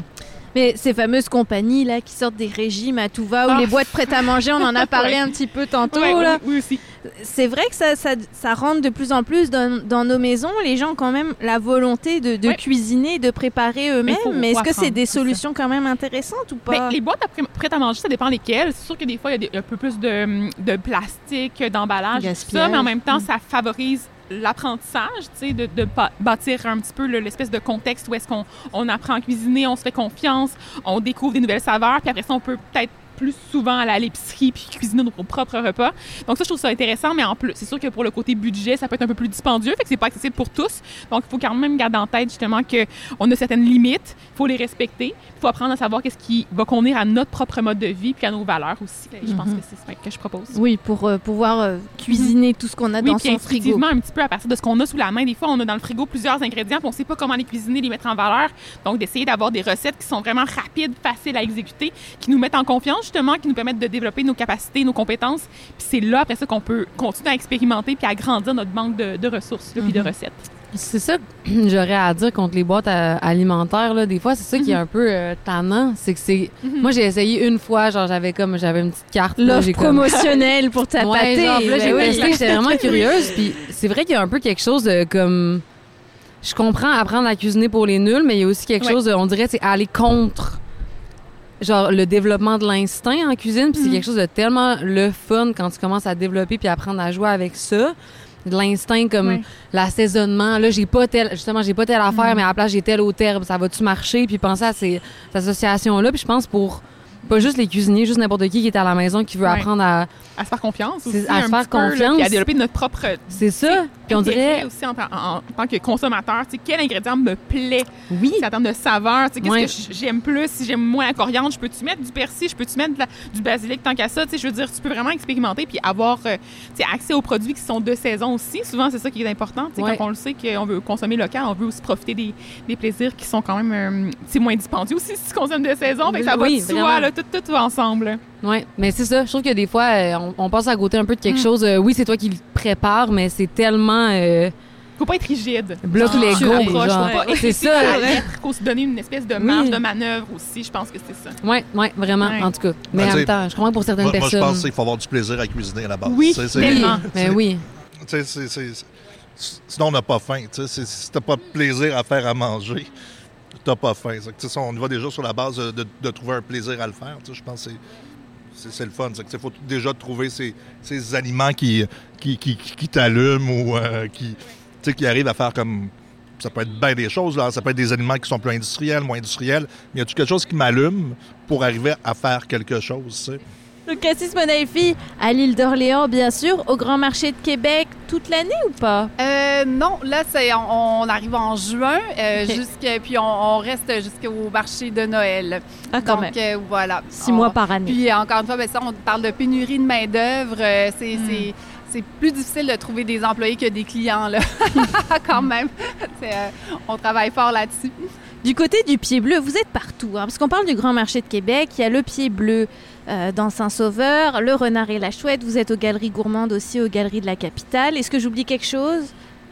Mais ces fameuses compagnies là qui sortent des régimes à tout va ou les ah. boîtes prêtes à manger, on en a parlé un petit peu tantôt là. Oui, aussi. C'est vrai que ça, ça, ça, rentre de plus en plus dans, dans, nos maisons. Les gens ont quand même la volonté de, de cuisiner, de préparer eux-mêmes. Mais, est-ce que c'est des solutions quand même intéressantes ou pas? ben, Les boîtes prêtes à manger, ça dépend lesquelles. C'est sûr que des fois il y a un peu plus de, de plastique, d'emballage, tout ça, mais en même temps mm. ça favorise l'apprentissage, tu sais, de, bâtir un petit peu l'espèce de contexte où est-ce qu'on on apprend à cuisiner, on se fait confiance, on découvre des nouvelles saveurs, puis après ça, on peut peut-être plus souvent aller à l'épicerie puis cuisiner nos propres repas. Donc ça, je trouve ça intéressant, mais en plus, c'est sûr que pour le côté budget, ça peut être un peu plus dispendieux, fait que c'est pas accessible pour tous. Donc il faut quand même garder en tête justement qu'on a certaines limites, il faut les respecter, il faut apprendre à savoir qu'est-ce qui va convenir à notre propre mode de vie puis à nos valeurs aussi. Je pense mhm. que c'est ça que je propose. Oui, pour euh, pouvoir euh, cuisiner tout ce qu'on a dans son frigo. Oui, un petit peu à partir de ce qu'on a sous la main. Des fois, on a dans le frigo plusieurs ingrédients, puis on sait pas comment les cuisiner, les mettre en valeur. Donc d'essayer d'avoir des recettes qui sont vraiment rapides, faciles à exécuter, qui nous mettent en confiance justement, qui nous permettent de développer nos capacités, nos compétences. Puis c'est là, après ça, qu'on peut continuer à expérimenter puis à grandir notre banque de, ressources et de mhm. recettes. C'est ça que <clears throat> j'aurais à dire contre les boîtes alimentaires. Là. Des fois, c'est ça qui est mhm. un peu euh, tannant. C'est que c'est. Mhm. Moi, j'ai essayé une fois, genre, j'avais comme. J'avais une petite carte. L'offre promotionnelle pour ta <laughs> ouais, là, j'ai ben j'étais vraiment curieuse. Puis c'est vrai qu'il y a un peu quelque chose de comme. Je comprends apprendre à cuisiner pour les nuls, mais il y a aussi quelque chose de, on dirait, c'est aller contre genre le développement de l'instinct en cuisine puis c'est mhm. quelque chose de tellement le fun quand tu commences à développer puis apprendre à jouer avec ça de l'instinct comme l'assaisonnement là j'ai pas tel justement j'ai pas telle affaire mhm. mais à la place j'ai tel au terme ça va tu marcher? Puis penser à ces, associations là puis je pense pour pas juste les cuisiniers, juste n'importe qui qui est à la maison qui veut apprendre à à se faire confiance aussi, à se faire confiance, à développer notre propre. C'est ça. Puis on dirait aussi en, tant que consommateur, tu sais, quel ingrédient me plaît? Oui. En termes de saveur, tu sais, qu'est-ce que j'aime plus, si j'aime moins la coriandre, je peux-tu mettre du persil, je peux-tu mettre du basilic tant qu'à ça, tu sais, je veux dire, tu peux vraiment expérimenter puis avoir, euh, tu sais, accès aux produits qui sont de saison aussi. Souvent, c'est ça qui est important, tu sais, quand on le sait qu'on veut consommer local, on veut aussi profiter des, des plaisirs qui sont quand même, euh, moins dispendieux aussi si tu consommes de saison, fait ça va de soi, là, tout, tout va ensemble. Oui, mais c'est ça. Je trouve que des fois, euh, on, passe à côté un peu de quelque mm. chose. Euh, oui, c'est toi qui le prépare, mais c'est tellement. Euh, faut pas être rigide. Bloc les Lego, C'est ça. Faut se donner une espèce de marge de manœuvre aussi. Je pense que c'est ça. Oui, oui, vraiment, en tout cas. Mais ben, en même temps, je crois que pour certaines personnes. Moi, je pense qu'il faut avoir du plaisir à cuisiner à la base. Oui, tellement. Mais oui. Sinon, on n'a pas faim. Si t'as pas de plaisir à faire à manger, t'as pas faim. On y va déjà sur la base de, trouver un plaisir à le faire. Je pense que c'est le fun. Il faut déjà trouver ces, ces aliments qui, qui, qui, t'allument ou euh, qui, qui arrivent à faire comme. Ça peut être bien des choses, là. ça peut être des aliments qui sont plus industriels, moins industriels, mais y a quelque chose qui m'allume pour arriver à faire quelque chose? Le Cassis Monaifi à l'île d'Orléans, bien sûr, au Grand Marché de Québec toute l'année ou pas? Euh, non, là, c'est, on, arrive en juin, euh, <laughs> puis on, reste jusqu'au marché de Noël. Ah, quand Donc, euh, voilà. Six mois par année. Puis encore une fois, ben, ça, on parle de pénurie de main-d'œuvre. Hmm. c'est, plus difficile de trouver des employés que des clients, là, <laughs> quand même. <laughs> on travaille fort là-dessus. Du côté du pied bleu, vous êtes partout, hein, parce qu'on parle du Grand Marché de Québec, il y a le pied bleu euh, dans Saint-Sauveur, le renard et la chouette, vous êtes aux Galeries Gourmandes aussi, aux Galeries de la Capitale. Est-ce que j'oublie quelque chose?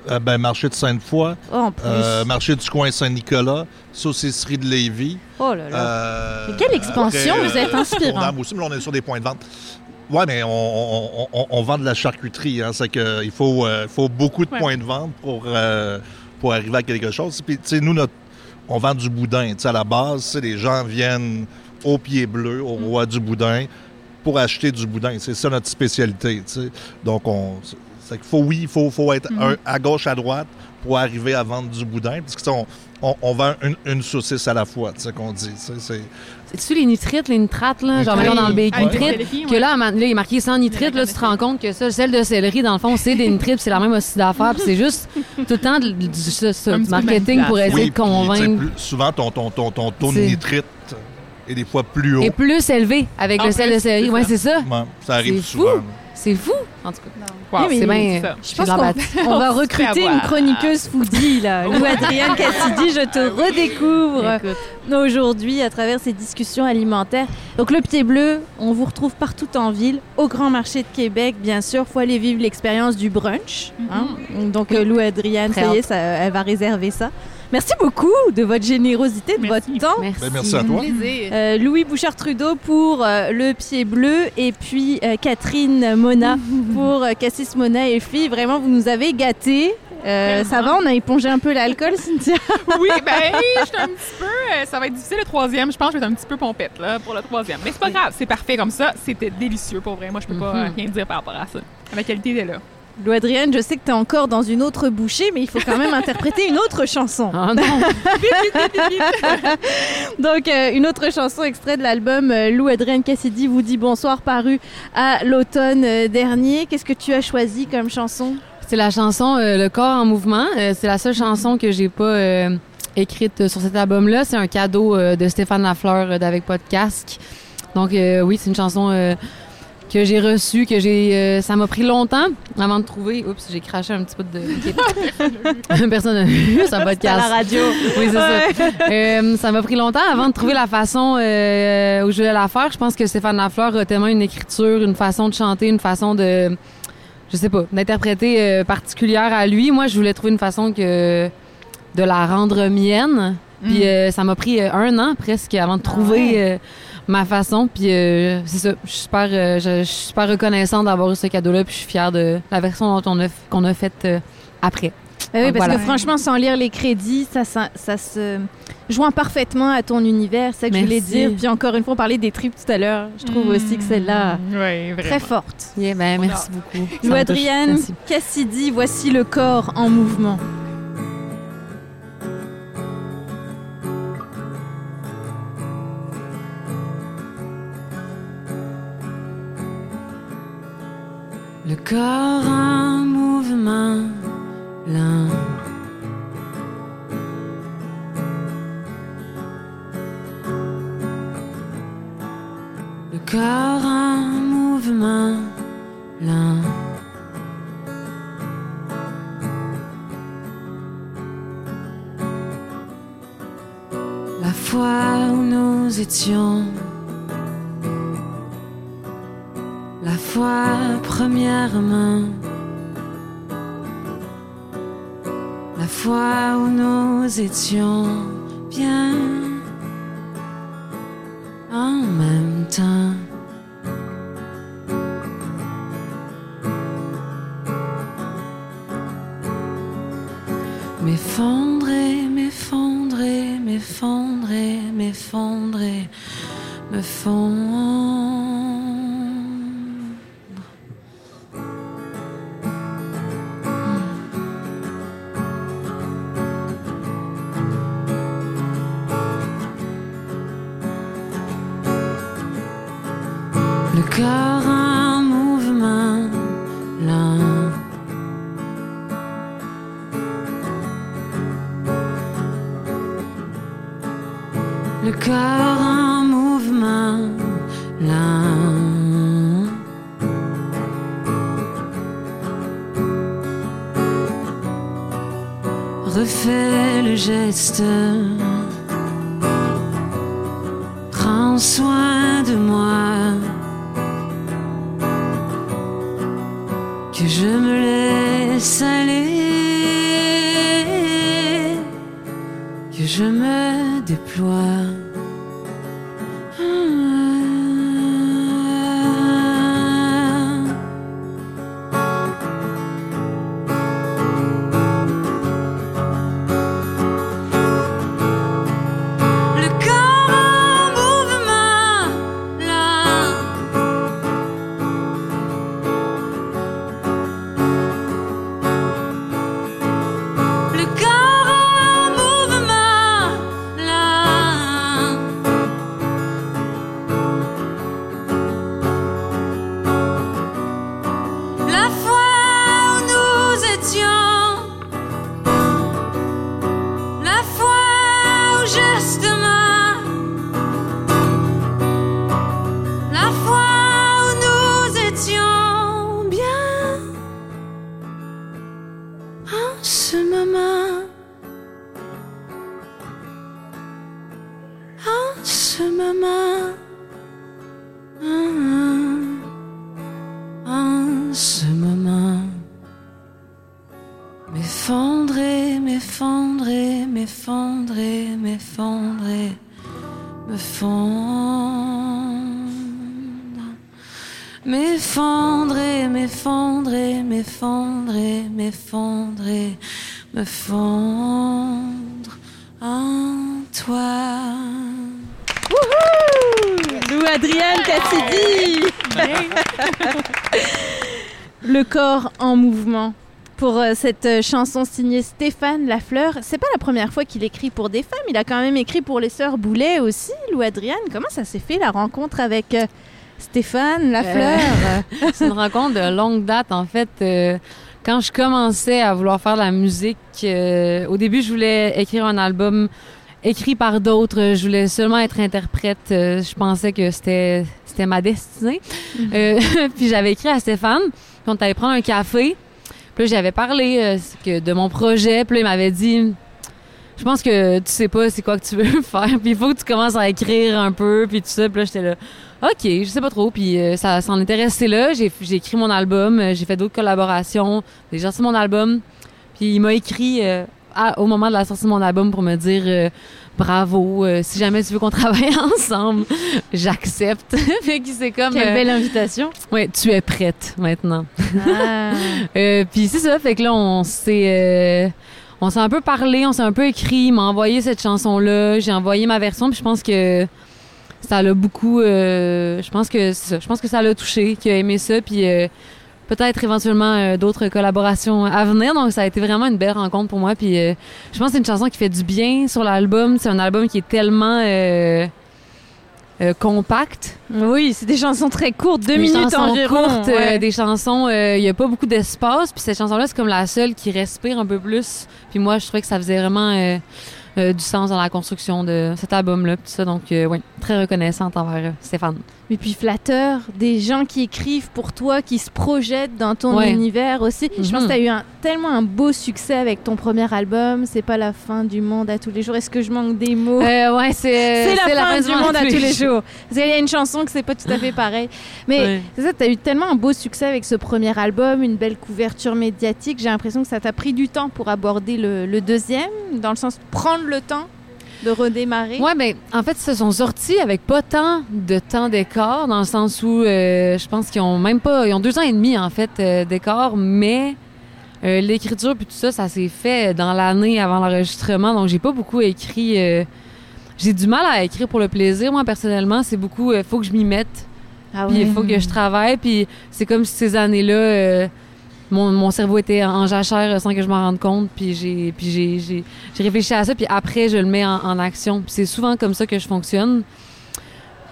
Euh, ben, marché de Sainte-Foy, oh, euh, marché du coin Saint-Nicolas, saucisserie de Lévis. Oh là là! quelle expansion, vous êtes inspirant. aussi, mais on est sur des points de vente. Oui, mais on, vend de la charcuterie. Hein, c'est qu'il faut, faut beaucoup de points de vente pour, pour arriver à quelque chose. Puis, nous, notre, on vend du boudin. à la base, les gens viennent au pied bleu, au roi du boudin, pour acheter du boudin. C'est ça notre spécialité. Donc, on, c'est faut, oui, il faut, faut être mm-hmm. à gauche, à droite pour arriver à vendre du boudin. Parce que on, on, vend une, saucisse à la fois, c'est qu'on dit. C'est-tu les nitrites, les nitrates, là? Genre, dans le bacon nitrite, que là, là, il est marqué sans nitrite, là, tu te rends compte que ça, celle de céleri, dans le fond, c'est des nitrites, c'est la même aussi d'affaires, puis c'est juste tout le temps du, marketing pour essayer de convaincre. souvent, ton, ton, ton, ton taux de nitrite est des fois plus haut. Et plus élevé avec le sel de céleri. Oui, c'est ça. ça arrive souvent. C'est fou, en tout cas. c'est bien. Je pense qu'on va <laughs> recruter une chroniqueuse foodie, là. <laughs> Lou Adrienne Cassidy, je te redécouvre aujourd'hui à travers ces discussions alimentaires. Donc, le pied bleu, on vous retrouve partout en ville, au Grand Marché de Québec, bien sûr. Il faut aller vivre l'expérience du brunch. Hein. Mhm. Donc, Lou Adrienne, ça y est, elle va réserver ça. Merci beaucoup de votre générosité, de votre temps. Merci. Ben, merci à toi. Euh, Louis Bouchard-Trudeau pour euh, Le Pied Bleu et puis euh, Catherine Mona <laughs> pour Cassis Mona et Filles. Vraiment, vous nous avez gâtés. ça va, on a épongé un peu l'alcool, <laughs> Cynthia? oui, ben, je un petit peu. ça va être difficile le troisième. Je pense que je vais être un petit peu pompette là, pour le troisième. Mais c'est pas grave, c'est parfait comme ça. C'était délicieux pour vrai. Moi, je peux pas mhm. rien dire par rapport à ça. La qualité est là. Lou Adrienne, je sais que tu es encore dans une autre bouchée, mais il faut quand même <laughs> interpréter une autre chanson. Ah non! <laughs> Donc, euh, une autre chanson extrait de l'album euh, Lou Adrienne Cassidy vous dit bonsoir, paru à l'automne euh, dernier. Qu'est-ce que tu as choisi comme chanson? C'est la chanson Le corps en mouvement. c'est la seule chanson que j'ai pas écrite sur cet album-là. C'est un cadeau de Stéphane Lafleur d'Avec Pas de casque. Donc, oui, c'est une chanson que j'ai reçu, que j'ai. Euh, ça m'a pris longtemps avant de trouver. Oups, j'ai craché un petit peu de. <laughs> <laughs> Personne n'a vu ça podcast. À la radio. Oui, c'est ça. Euh, ça m'a pris longtemps avant de trouver la façon euh, où je voulais la faire. Je pense que Stéphane Lafleur a tellement une écriture, une façon de chanter, une façon de. Je sais pas, d'interpréter particulière à lui. Moi, je voulais trouver une façon que de la rendre mienne. Puis mm. ça m'a pris un an presque avant de trouver ma façon. Puis euh, c'est ça. Je suis super, euh, je, suis super reconnaissante d'avoir eu ce cadeau-là. Puis je suis fière de la version dont on a, qu'on a faite euh, après. Ben oui, parce que franchement, sans lire les crédits, ça, ça, ça, se joint parfaitement à ton univers. C'est ça que je voulais dire. Puis encore une fois, on parlait des tripes tout à l'heure. Je trouve aussi que celle-là ouais, très forte. Yeah, ben, merci beaucoup. Lou Adrienne Cassidy, voici le corps en mouvement. Le corps en mouvement lent. Le corps en mouvement lent. La fois où nous étions la fois premièrement, la fois où nous étions bien en même temps. M'effondrer, m'effondrer, m'effondrer, m'effondrer, me fondre. Moi. que je me laisse aller, que je me déploie. Me fondre en toi. Lou Adrienne Cassidy Le corps en mouvement. Pour euh, cette euh, chanson signée Stéphane Lafleur, c'est pas la première fois qu'il écrit pour des femmes, il a quand même écrit pour les sœurs Boulet aussi, Lou Adrienne. Comment ça s'est fait la rencontre avec euh, Stéphane Lafleur? Euh, <laughs> c'est une rencontre de longue date, en fait. Quand je commençais à vouloir faire de la musique, euh, au début, je voulais écrire un album écrit par d'autres. Je voulais seulement être interprète. Euh, je pensais que c'était c'était ma destinée. Euh, <laughs> puis j'avais écrit à Stéphane, puis on allait prendre un café. Puis là, j'avais parlé que de mon projet. Puis là, il m'avait dit je pense que tu sais pas c'est quoi que tu veux <laughs> faire puis il faut que tu commences à écrire un peu puis tout ça puis là j'étais là ok je sais pas trop puis euh, ça s'en resté là. J'ai j'ai écrit mon album euh, j'ai fait d'autres collaborations j'ai sorti mon album puis il m'a écrit euh, à- au moment de la sortie de mon album pour me dire euh, bravo si jamais tu veux qu'on <laughs> travaille ensemble j'accepte. <laughs> Fait que c'est comme Quelle belle invitation. ouais tu es prête maintenant. Ah. puis c'est ça, fait que là, on s'est, euh, on s'est un peu parlé, on s'est un peu écrit. Il m'a envoyé cette chanson-là, j'ai envoyé ma version, puis je pense que ça l'a beaucoup. euh, je pense que ça, je pense que ça l'a touché, qu'il a aimé ça, puis euh, peut-être éventuellement euh, d'autres collaborations à venir. Donc ça a été vraiment une belle rencontre pour moi. Puis euh, je pense que c'est une chanson qui fait du bien sur l'album. C'est un album qui est tellement euh, euh, compactes. Oui, c'est des chansons très courtes, deux minutes chansons environ. courtes, euh, des chansons, il n'y a pas beaucoup d'espace. Puis cette chanson-là, c'est comme la seule qui respire un peu plus. Puis moi, je trouvais que ça faisait vraiment du sens dans la construction de cet album-là. Tout ça, donc oui, très reconnaissante envers Stéphane. Et puis flatteur, des gens qui écrivent pour toi, qui se projettent dans ton univers aussi. Je pense que tu as eu un, tellement un beau succès avec ton premier album. C'est pas la fin du monde à tous les jours. Est-ce que je manque des mots? Euh, Ouais, c'est la, fin, du monde à tous les jours. <laughs> Qu'il y a une chanson que c'est pas tout à fait pareil. Mais c'est ça, tu as eu tellement un beau succès avec ce premier album, une belle couverture médiatique. J'ai l'impression que ça t'a pris du temps pour aborder le, le deuxième, dans le sens de prendre le temps de redémarrer? Oui, mais en fait, ils se sont sortis avec pas tant de temps d'écart, dans le sens où euh, je pense qu'ils ont même pas. Ils ont deux ans et demi, en fait, euh, d'écart, mais euh, l'écriture puis tout ça, ça s'est fait dans l'année avant l'enregistrement, donc j'ai pas beaucoup écrit. j'ai du mal à écrire pour le plaisir, moi, personnellement. C'est beaucoup. Il faut que je m'y mette. Ah puis il faut que je travaille, puis c'est comme si ces années-là mon, cerveau était en jachère sans que je m'en rende compte. Puis j'ai, puis j'ai, réfléchi à ça. Puis après, je le mets en, action. c'est souvent comme ça que je fonctionne.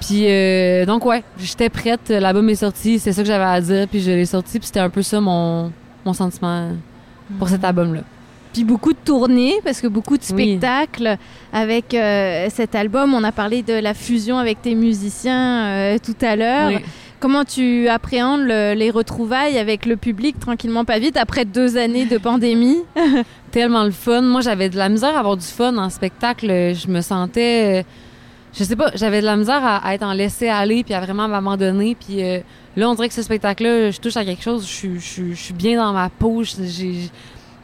Puis euh, donc ouais, j'étais prête. L'album est sorti. C'est ça que j'avais à dire. Puis je l'ai sorti. Puis c'était un peu ça mon, mon sentiment pour cet album-là. Puis beaucoup de tournées, parce que beaucoup de spectacles avec euh, cet album. On a parlé de la fusion avec tes musiciens euh, tout à l'heure. Comment tu appréhendes les retrouvailles avec le public tranquillement pas vite après deux années de pandémie? <laughs> Tellement le fun. Moi, j'avais de la misère à avoir du fun en spectacle. Je me sentais, je sais pas, j'avais de la misère à, être en laisser aller puis à vraiment m'abandonner. Puis euh, là, on dirait que ce spectacle-là, je touche à quelque chose. Je, suis bien dans ma peau.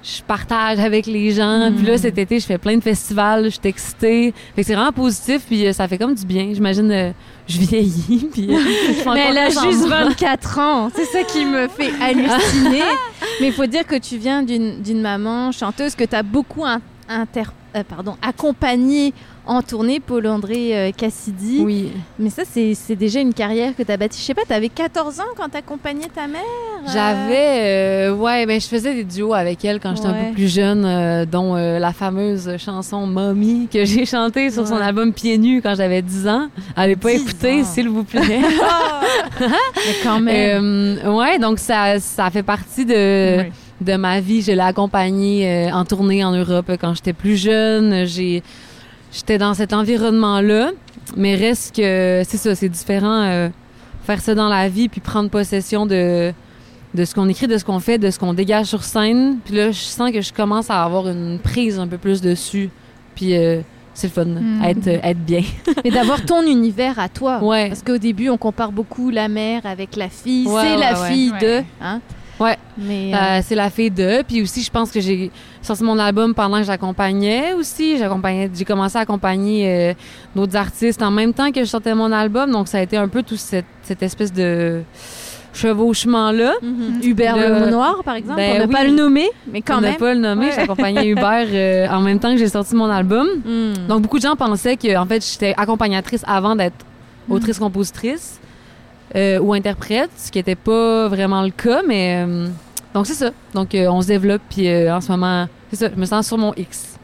Je partage avec les gens. Puis là, cet été, je fais plein de festivals, je suis excitée. Fait que c'est vraiment positif, puis euh, ça fait comme du bien. J'imagine, euh, je vieillis, <laughs> puis... Euh, Mais elle a juste 24 ans. C'est ça qui me fait halluciner. <laughs> Mais il faut dire que tu viens d'une maman chanteuse que tu as beaucoup inter pardon, accompagné en tournée, Paul-André euh, Cassidy. Oui. Mais ça, c'est déjà une carrière que tu as bâtie. Je sais pas, tu avais 14 ans quand tu accompagnais ta mère? Euh? J'avais, euh, ouais, mais je faisais des duos avec elle quand j'étais un peu plus jeune, dont la fameuse chanson Mommy que <laughs> j'ai chantée sur son album Pieds nus quand j'avais 10 ans. Allez pas écouter, s'il vous plaît. <laughs> <laughs> mais quand même. ouais, donc ça, ça fait partie de. de ma vie. Je l'ai accompagnée en tournée en Europe quand j'étais plus jeune. J'ai j'étais dans cet environnement-là, mais reste que c'est ça, c'est différent euh, faire ça dans la vie puis prendre possession de de ce qu'on écrit, de ce qu'on fait, de ce qu'on dégage sur scène. Puis là, je sens que je commence à avoir une prise un peu plus dessus. Puis euh, c'est le fun, mm. être, être bien. <laughs> Et d'avoir ton univers à toi. Ouais. Parce qu'au début, on compare beaucoup la mère avec la fille. c'est la fille de. Hein? Ouais. Mais euh, euh, c'est la fille de. Puis aussi, je pense que j'ai sorti mon album pendant que j'accompagnais aussi. J'accompagnais, j'ai commencé à accompagner euh, d'autres artistes en même temps que je sortais mon album. Donc ça a été un peu toute cette, cette espèce de chevauchement-là. Mm-hmm. Hubert le... Noir, par exemple. Ben on ne pas le nommer, mais quand même. On pas le nommer. J'accompagnais <laughs> Hubert en même temps que j'ai sorti mon album. Mm. Donc beaucoup de gens pensaient que en fait j'étais accompagnatrice avant d'être mm. Euh, ou interprète, ce qui n'était pas vraiment le cas, mais euh, donc c'est ça. Donc euh, on se développe, puis en ce moment, c'est ça, je me sens sur mon X.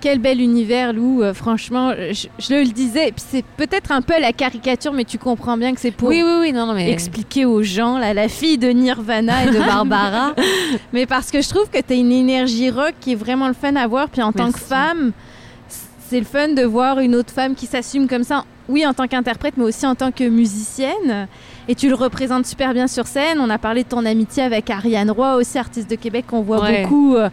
Quel bel univers, Lou. franchement, je, le disais, puis c'est peut-être un peu la caricature, mais tu comprends bien que c'est pour oui, oui, oui, non, mais... expliquer aux gens, là, la fille de Nirvana et de Barbara. <laughs> mais parce que je trouve que tu as une énergie rock qui est vraiment le fun à voir, puis en tant que femme, c'est le fun de voir une autre femme qui s'assume comme ça oui, en tant qu'interprète, mais aussi en tant que musicienne. Et tu le représentes super bien sur scène. On a parlé de ton amitié avec Ariane Roy, aussi artiste de Québec qu'on voit beaucoup euh,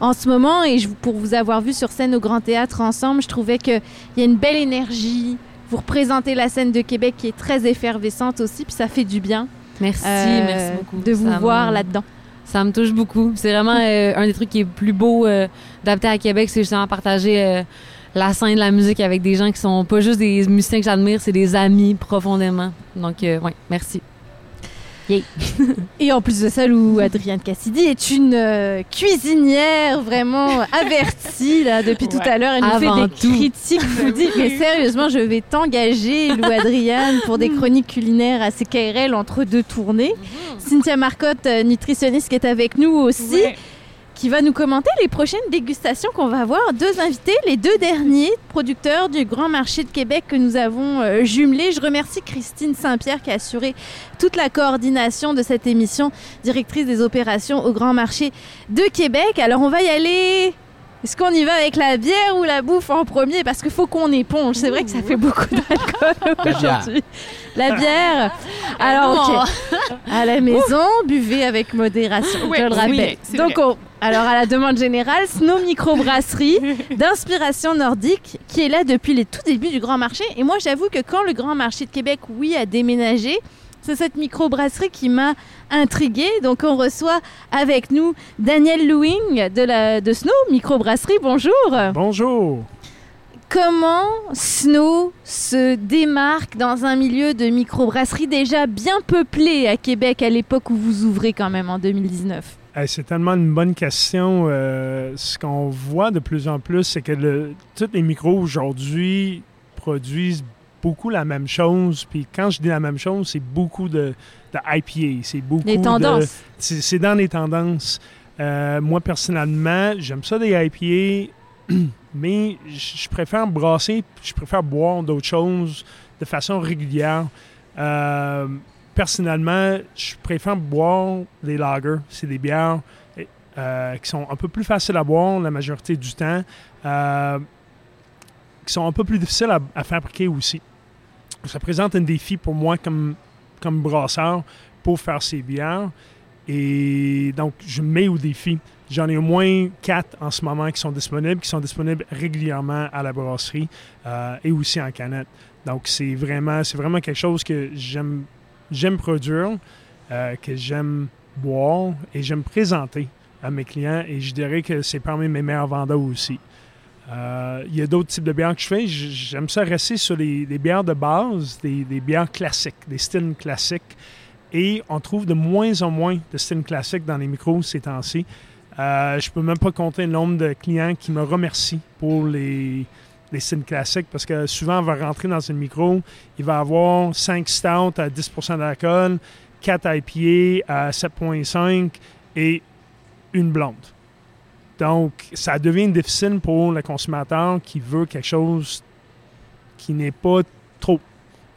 en ce moment. Et pour vous avoir vu sur scène au Grand Théâtre ensemble, je trouvais qu'il y a une belle énergie. Vous représentez la scène de Québec qui est très effervescente aussi, puis ça fait du bien. Merci, euh, merci beaucoup. De vous voir là-dedans. Ça me touche beaucoup. C'est vraiment euh, un des trucs qui est plus beau d'adapter à Québec, c'est justement partager la scène de la musique avec des gens qui sont pas juste des musiciens que j'admire, c'est des amis profondément. Donc, euh, ouais, merci. <laughs> Et en plus de ça, Lou Adrienne Cassidy est une euh, cuisinière vraiment <laughs> avertie là, depuis tout à l'heure. Elle nous fait des critiques. vous dit, mais <laughs> sérieusement, je vais t'engager, Lou Adrienne, pour des chroniques culinaires à CKRL entre deux tournées. Mhm. Cynthia Marcotte, euh, nutritionniste, qui est avec nous aussi. Qui va nous commenter les prochaines dégustations qu'on va avoir. Deux invités, les deux derniers producteurs du Grand Marché de Québec que nous avons euh, jumelés. Je remercie Christine Saint-Pierre qui a assuré toute la coordination de cette émission, directrice des opérations au Grand Marché de Québec. Alors on va y aller est-ce qu'on y va avec la bière ou la bouffe en premier? Parce qu'il faut qu'on éponge. C'est vrai que ça fait beaucoup d'alcool <laughs> aujourd'hui. La bière. Alors. À la maison, buvez avec modération, je le rappelle. Donc, alors, à la demande générale, Snow Microbrasserie <laughs> d'inspiration nordique qui est là depuis les tout débuts du Grand Marché. Et moi, j'avoue que quand le Grand Marché de Québec, oui, a déménagé, c'est cette microbrasserie qui m'a intriguée. Donc, on reçoit avec nous Daniel Louing de, la, de Snow Microbrasserie. Bonjour. Bonjour. Comment Snow se démarque dans un milieu de microbrasserie déjà bien peuplé à Québec à l'époque où vous ouvrez quand même en 2019? c'est tellement une bonne question. Euh, ce qu'on voit de plus en plus, c'est que le, tous les micros aujourd'hui produisent beaucoup la même chose. Puis quand je dis la même chose, c'est beaucoup de, de IPA. C'est beaucoup les tendances. C'est dans les tendances. Euh, moi, personnellement, j'aime ça des IPA, <clears throat> mais je préfère brasser, je préfère boire d'autres choses de façon régulière. Euh, personnellement, je préfère boire des lagers. C'est des bières euh, qui sont un peu plus faciles à boire la majorité du temps, qui sont un peu plus difficiles à, fabriquer aussi ça présente un défi pour moi comme, comme brasseur pour faire ces bières. Et donc, je me mets au défi. J'en ai au moins quatre en ce moment qui sont disponibles, qui sont disponibles régulièrement à la brasserie euh, et aussi en canette. Donc, c'est vraiment, c'est vraiment quelque chose que j'aime, j'aime produire, euh, que j'aime boire et j'aime présenter à mes clients. Et je dirais que c'est parmi mes meilleurs vendeurs aussi. Euh, il y a d'autres types de bières que je fais. J'aime ça rester sur les, bières de base, des, bières classiques, des styles classiques. Et on trouve de moins en moins de styles classiques dans les micros ces temps-ci. Euh, je peux même pas compter le nombre de clients qui me remercient pour les, les styles classiques parce que souvent, on va rentrer dans une micro, il va avoir 5 stouts à 10% d'alcool, 4 IPA à 7,5 et une blonde. Donc, ça devient difficile pour le consommateur qui veut quelque chose qui n'est pas trop.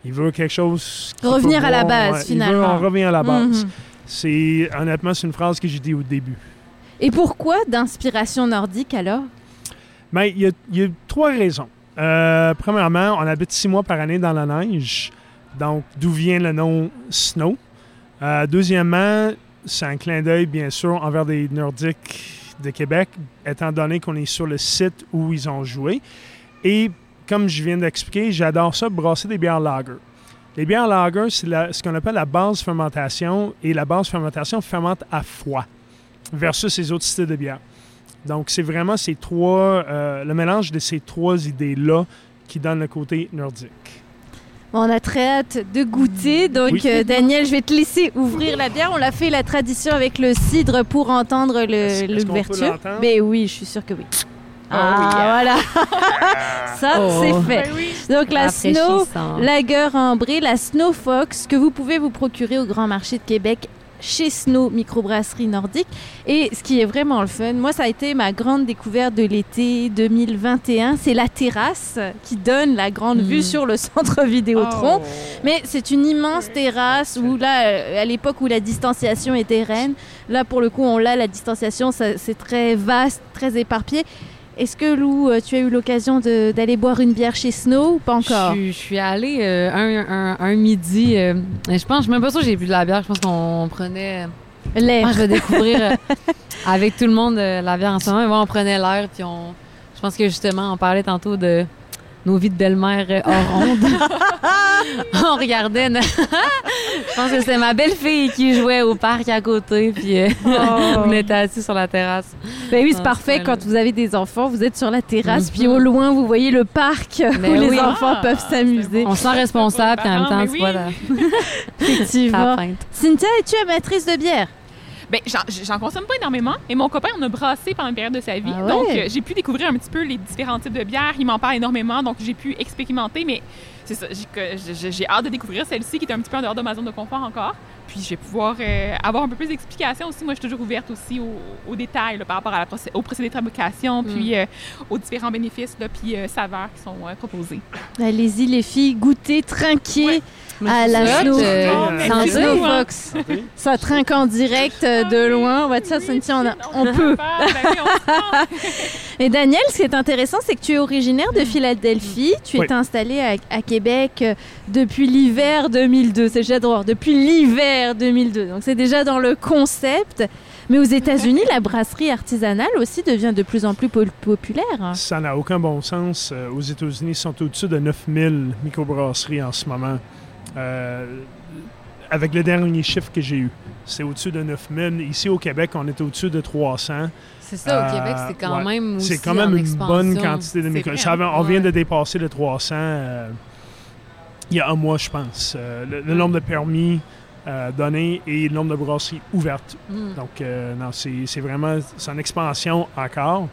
Il veut quelque chose. Revenir à la base, finalement. Il veut revenir à la base. C'est honnêtement, c'est une phrase que j'ai dit au début. Et pourquoi d'inspiration nordique alors? Bien, il y, a trois raisons. Euh, premièrement, on habite six mois par année dans la neige. Donc, d'où vient le nom Snow? Euh, deuxièmement, c'est un clin d'œil, bien sûr, envers des Nordiques de Québec, étant donné qu'on est sur le site où ils ont joué. Et comme je viens d'expliquer, j'adore ça, brasser des bières lager. Les bières lager, c'est ce qu'on appelle la base fermentation, et la base fermentation fermente à froid versus les autres styles de bière. Donc, c'est vraiment ces trois, euh, le mélange de ces trois idées-là qui donne le côté nordique on a très hâte de goûter. Donc, euh, Daniel, je vais te laisser ouvrir la bière. On l'a fait la tradition avec le cidre pour entendre l'ouverture. Mais oui, je suis sûre que oui. Ah, oh, <laughs> voilà. Ça, oh. c'est fait. Ben Donc, la Snow Lager Ambré, la Snow Fox, que vous pouvez vous procurer au Grand Marché de Québec chez Snow Microbrasserie Nordique. Et ce qui est vraiment le fun, moi, ça a été ma grande découverte de l'été 2021. C'est la terrasse qui donne la grande vue mm. sur le centre Vidéotron. Oh. Mais c'est une immense terrasse où là, euh, à l'époque où la distanciation était reine, là, pour le coup, on l'a, la distanciation, c'est très vaste, très éparpillé. Est-ce que Lou, euh, tu as eu l'occasion d'aller boire une bière chez Snow ou pas encore? Je, suis allée euh, un, un, midi. Euh, je pense, je suis même pas sûre que j'ai bu de la bière. Je pense qu'on prenait. L'air. je vais découvrir <laughs> avec tout le monde la bière en ce moment. on prenait l'air. Puis on. Je pense que justement, on parlait tantôt de nos vies de belle-mère euh, hors ronde. <laughs> on regardait. <laughs> je pense que c'était ma belle-fille qui jouait au parc à côté, puis euh, oh. on était assis sur la terrasse. Ben oui, c'est parfait. Quand vous avez des enfants, vous êtes sur la terrasse, puis au loin, vous voyez le parc <laughs> où les enfants ah, peuvent s'amuser. On se sent responsable, puis en même temps, c'est pas Effectivement. Cynthia, es-tu amatrice de bière? Ben, j'en consomme pas énormément, et mon copain en a brassé pendant une période de sa vie. Ah donc, euh, j'ai pu découvrir un petit peu les différents types de bières. Il m'en parle énormément, donc j'ai pu expérimenter, mais c'est ça. J'ai hâte de découvrir celle-ci qui est un petit peu en dehors de ma zone de confort encore. Puis, je vais pouvoir euh, avoir un peu plus d'explications aussi. Moi, je suis toujours ouverte aussi aux, détails par rapport à la au procédé de fabrication, mm. puis euh, aux différents bénéfices, là, puis saveurs qui sont proposés. Allez-y, les filles, goûtez, trinquez à la Snow, euh, Fox. Ça trinque en direct euh, de loin. On va dire, Cynthia, on, on peut. <laughs> Et Daniel, ce qui est intéressant, c'est que tu es originaire de Philadelphie. Tu es installé à, Québec euh, depuis l'hiver 2002. C'est déjà drôle. Depuis l'hiver 2002. Donc, c'est déjà dans le concept. Mais aux États-Unis, la brasserie artisanale aussi devient de plus en plus populaire. Ça n'a aucun bon sens. Aux États-Unis, ils sont au-dessus de 9000 microbrasseries en ce moment. Euh, avec le dernier chiffre que j'ai eu. C'est au-dessus de 9000. Ici au Québec, on est au-dessus de 300. C'est ça, au Québec, c'est quand même aussi C'est quand même une bonne quantité de micro. on vient de dépasser le 300 euh, il y a un mois, je pense. Euh, le, nombre de permis donnés et le nombre de brasseries ouvertes. Mm. Donc, non, c'est vraiment c'est une expansion encore.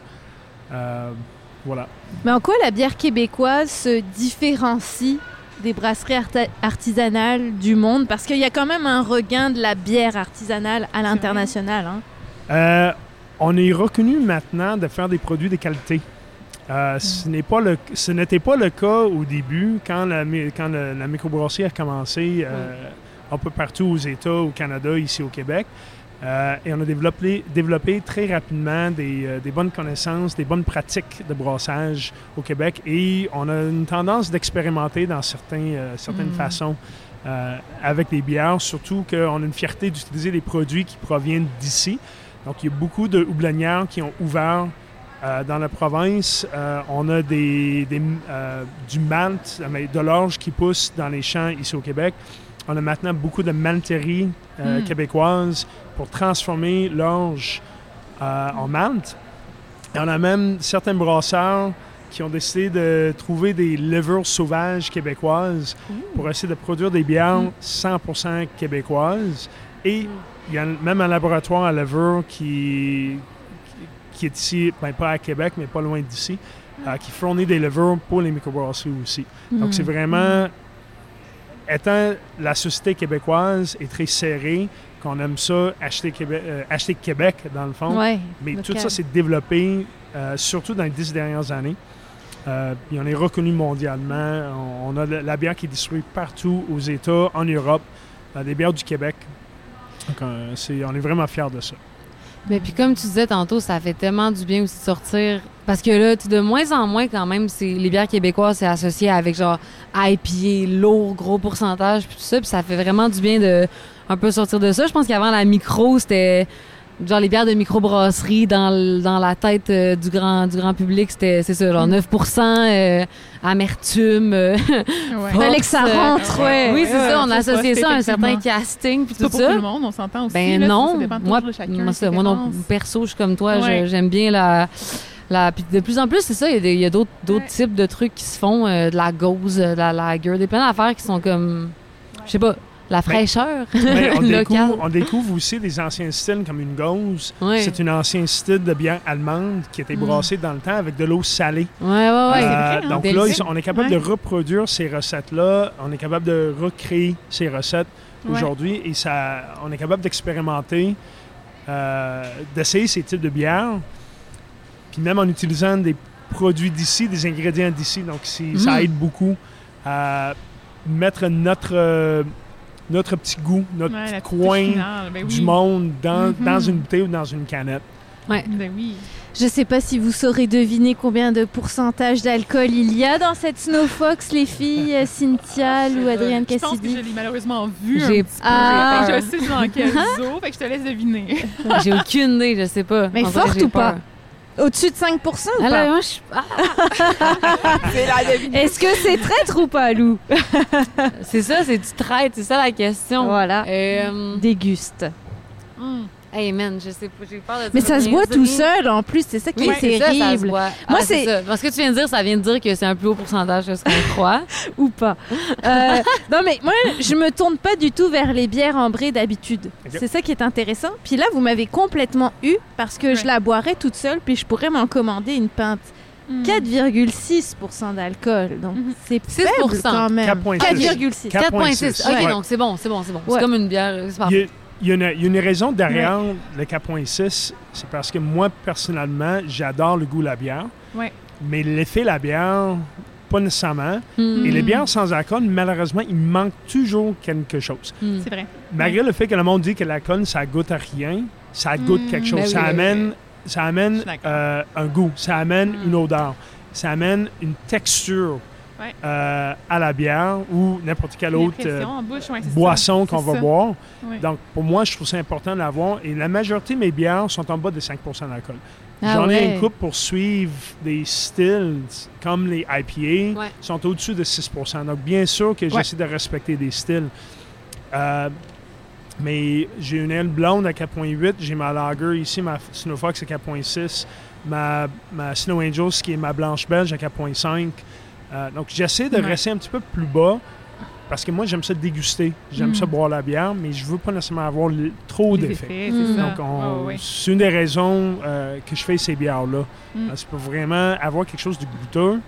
voilà. Mais en quoi la bière québécoise se différencie des brasseries artisanales du monde? Parce qu'il y a quand même un regain de la bière artisanale à l'international. Hein? Euh, on est reconnu maintenant de faire des produits de qualité. Euh, ce n'est pas le, ce n'était pas le cas au début quand la, quand la microbrasserie a commencé euh, un peu partout aux États, au Canada, ici au Québec. Euh, et on a développé, développé très rapidement des, euh, des, bonnes connaissances, des bonnes pratiques de brassage au Québec. Et on a une tendance d'expérimenter dans certains, euh, certaines mm. façons avec les bières, surtout qu'on a une fierté d'utiliser des produits qui proviennent d'ici. Donc, il y a beaucoup de houblonnières qui ont ouvert dans la province. on a des, des du malt, de l'orge qui pousse dans les champs ici au Québec. On a maintenant beaucoup de malteries mm. québécoises pour transformer l'orge euh, en malt. Et on a même certains brasseurs qui ont décidé de trouver des levures sauvages québécoises pour essayer de produire des bières 100% québécoises. Et il y a même un laboratoire à levure qui, qui est ici, ben, pas à Québec, mais pas loin d'ici, euh, qui fournit des levures pour les microbrasseries aussi. Donc, c'est vraiment... Étant la société québécoise est très serrée, qu'on aime ça, acheter Québec, euh, acheter Québec dans le fond. Mais tout ça s'est développé euh, surtout dans les dix dernières années. Euh, puis on est reconnu mondialement. On, a la bière qui est distribuée partout aux États, en Europe, des bières du Québec. Donc, on est vraiment fiers de ça. Mais puis comme tu disais tantôt, ça fait tellement du bien aussi de sortir. Parce que là, de moins en moins, quand même, c'est les bières québécoises, c'est associé avec genre IPA, lourd, gros pourcentage, puis tout ça. Puis ça fait vraiment du bien de un peu sortir de ça. Je pense qu'avant, la micro, c'était genre les bières de microbrasserie dans, dans la tête euh, du grand du grand public c'était c'est ça genre 9 mm. euh, amertume euh, fallait que ça rentre ouais. oui c'est ça on a associé ça à un certain casting puis tout pour ça. tout le monde on s'entend aussi ben non moi moi, non perso je suis comme toi j'aime bien la la, puis de plus en plus, c'est ça, il y a, d'autres, d'autres types de trucs qui se font, de la gauze, de la lager, des plein d'affaires qui sont comme, je sais pas, la fraîcheur on, <laughs> découvre, on, découvre, aussi des anciens styles comme une gauze. C'est un ancien style de bière allemande qui était mm. brassée dans le temps avec de l'eau salée. Ouais, ouais. Euh, donc là, on est capable de reproduire ces recettes-là. On est capable de recréer ces recettes aujourd'hui et ça, on est capable d'expérimenter, euh, d'essayer ces types de bières. Puis même en utilisant des produits d'ici, des ingrédients d'ici. Donc ça mm. aide beaucoup à mettre notre notre petit goût, notre petit coin ben du monde dans, mm-hmm. dans, une bouteille ou dans une canette. Ouais. Ben oui. Je ne sais pas si vous saurez deviner combien de pourcentage d'alcool il y a dans cette Snowfox, les filles, <laughs> Cynthia ou Adrienne Cassidy. Je pense que je l'ai malheureusement vu J'ai ah. Je sais dans quel zoo, fait que je te laisse deviner. J'ai aucune idée, je sais pas. Mais forte ou pas? Au-dessus de 5 ou ah, pas? Moi, je... ah. <laughs> Est-ce que c'est traître ou pas, Lou? c'est ça, c'est du traître, c'est ça la question. Voilà. Euh... Déguste. Hmm. Hey man, je sais pas, j'ai peur de dire Mais ça se boit tout seul en plus, c'est ça qui Oui, est c'est ça, ça se terrible. voit. Moi, Ah, c'est-. Parce que tu viens de dire, ça vient de dire que c'est un plus haut pourcentage que ce qu'on croit. <laughs> ou pas. Euh, non, mais moi, je me tourne pas du tout vers les bières ambrées d'habitude. C'est ça qui est intéressant. Puis là, vous m'avez complètement eu parce que je la boirais toute seule, puis je pourrais m'en commander une pinte. Mm. 4,6% d'alcool. Donc, Mhm. c'est 6 faible quand même. 4,6. 4,6. 4,6. OK, Ouais. donc c'est bon, c'est bon, c'est bon. Ouais. C'est comme une bière. C'est Il y, a, une, il y a une raison derrière le 4.6, c'est parce que moi, personnellement, j'adore le goût de la bière. Mais l'effet de la bière, pas nécessairement. Hmm. Et les bières sans alcool, malheureusement, il manque toujours quelque chose. Hmm. C'est vrai. Malgré le fait que le monde dit que l'alcool, ça goûte à rien, ça goûte Mm, quelque chose. ben ça, amène, ça amène euh, un goût, ça amène une odeur, ça amène une texture Ouais. euh, à la bière ou n'importe quelle autre euh, bouche, ouais, boisson qu'on va ça. boire. Donc, pour moi, je trouve ça important de l'avoir. Et la majorité de mes bières sont en bas de 5% d'alcool. Ah J'en ai une coupe pour suivre des styles comme les IPA, sont au-dessus de 6% Donc, bien sûr que j'essaie de respecter des styles. Euh, mais j'ai une aile blonde à 4.8, j'ai ma lager ici, ma Snowfox à 4.6, ma, ma Snow Angels qui est ma blanche belge à 4.5. Euh, donc j'essaie de Ouais. rester un petit peu plus bas parce que moi j'aime ça déguster, j'aime Mm. ça boire la bière, mais je veux pas nécessairement avoir le- trop d'effets. Mm. c'est. Donc, c'est une des raisons euh, que je fais ces bières-là. Mm. Parce pour vraiment avoir quelque chose de goûteux,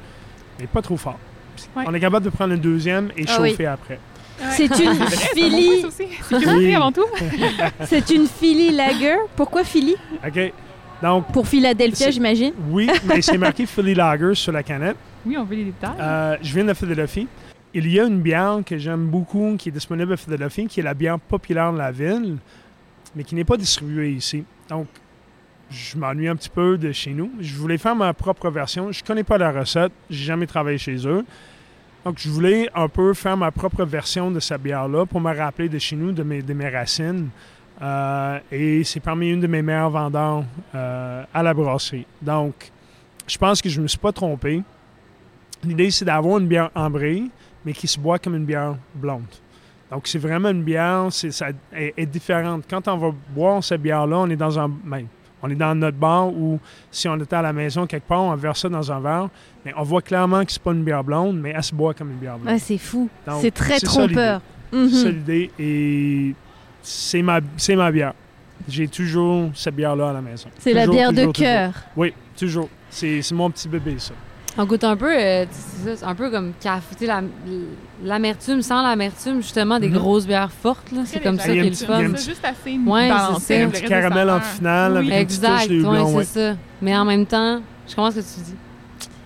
mais pas trop fort. Ouais. On est capable de prendre une deuxième et Ah chauffer après. C'est une <laughs> C'est c'est Philly, avant tout. <laughs> c'est une Philly Lager. Pourquoi Philly? OK. Donc, Pour Philadelphia, C'est- j'imagine. oui, mais c'est marqué Philly Lager sur la canette. Euh, je viens de Philadelphie. Il y a une bière que j'aime beaucoup qui est disponible à Philadelphie, qui est la bière populaire de la ville, mais qui n'est pas distribuée ici. Donc, je m'ennuie un petit peu de chez nous. Je voulais faire ma propre version. Je connais pas la recette. J'ai jamais travaillé chez eux. Donc, je voulais un peu faire ma propre version de cette bière-là pour me rappeler de chez nous, de mes, racines. Euh, et c'est parmi une de mes meilleurs vendeurs euh, à la brasserie. Donc, je pense que je ne me suis pas trompé. L'idée, c'est d'avoir une bière ambrée, mais qui se boit comme une bière blonde. Donc, c'est vraiment une bière, c'est, ça est, est différente. Quand on va boire cette bière-là, on est dans un. ben, on est dans notre bar ou si on était à la maison quelque part, on verse ça dans un verre. Mais on voit clairement que c'est pas une bière blonde, mais elle se boit comme une bière blonde. Ouais, c'est fou. Donc, C'est très c'est ça, trompeur. C'est Mhm. ça l'idée. Et c'est ma, c'est ma bière. J'ai toujours cette bière-là à la maison. C'est la bière de toujours, cœur. Oui, toujours. C'est, c'est mon petit bébé, ça. On goûte un peu, euh, c'est ça, c'est un peu comme la- l'amertume, sans l'amertume, justement, des Mhm. grosses bières fortes. là. C'est comme ça Il y a qui un est le fun. C'est juste assez Ouais, balancé. c'est Un petit caramel en finale Oui. avec une petite Exact, touche de ouais, c'est ça. Mais en même temps, je comprends ce que tu dis.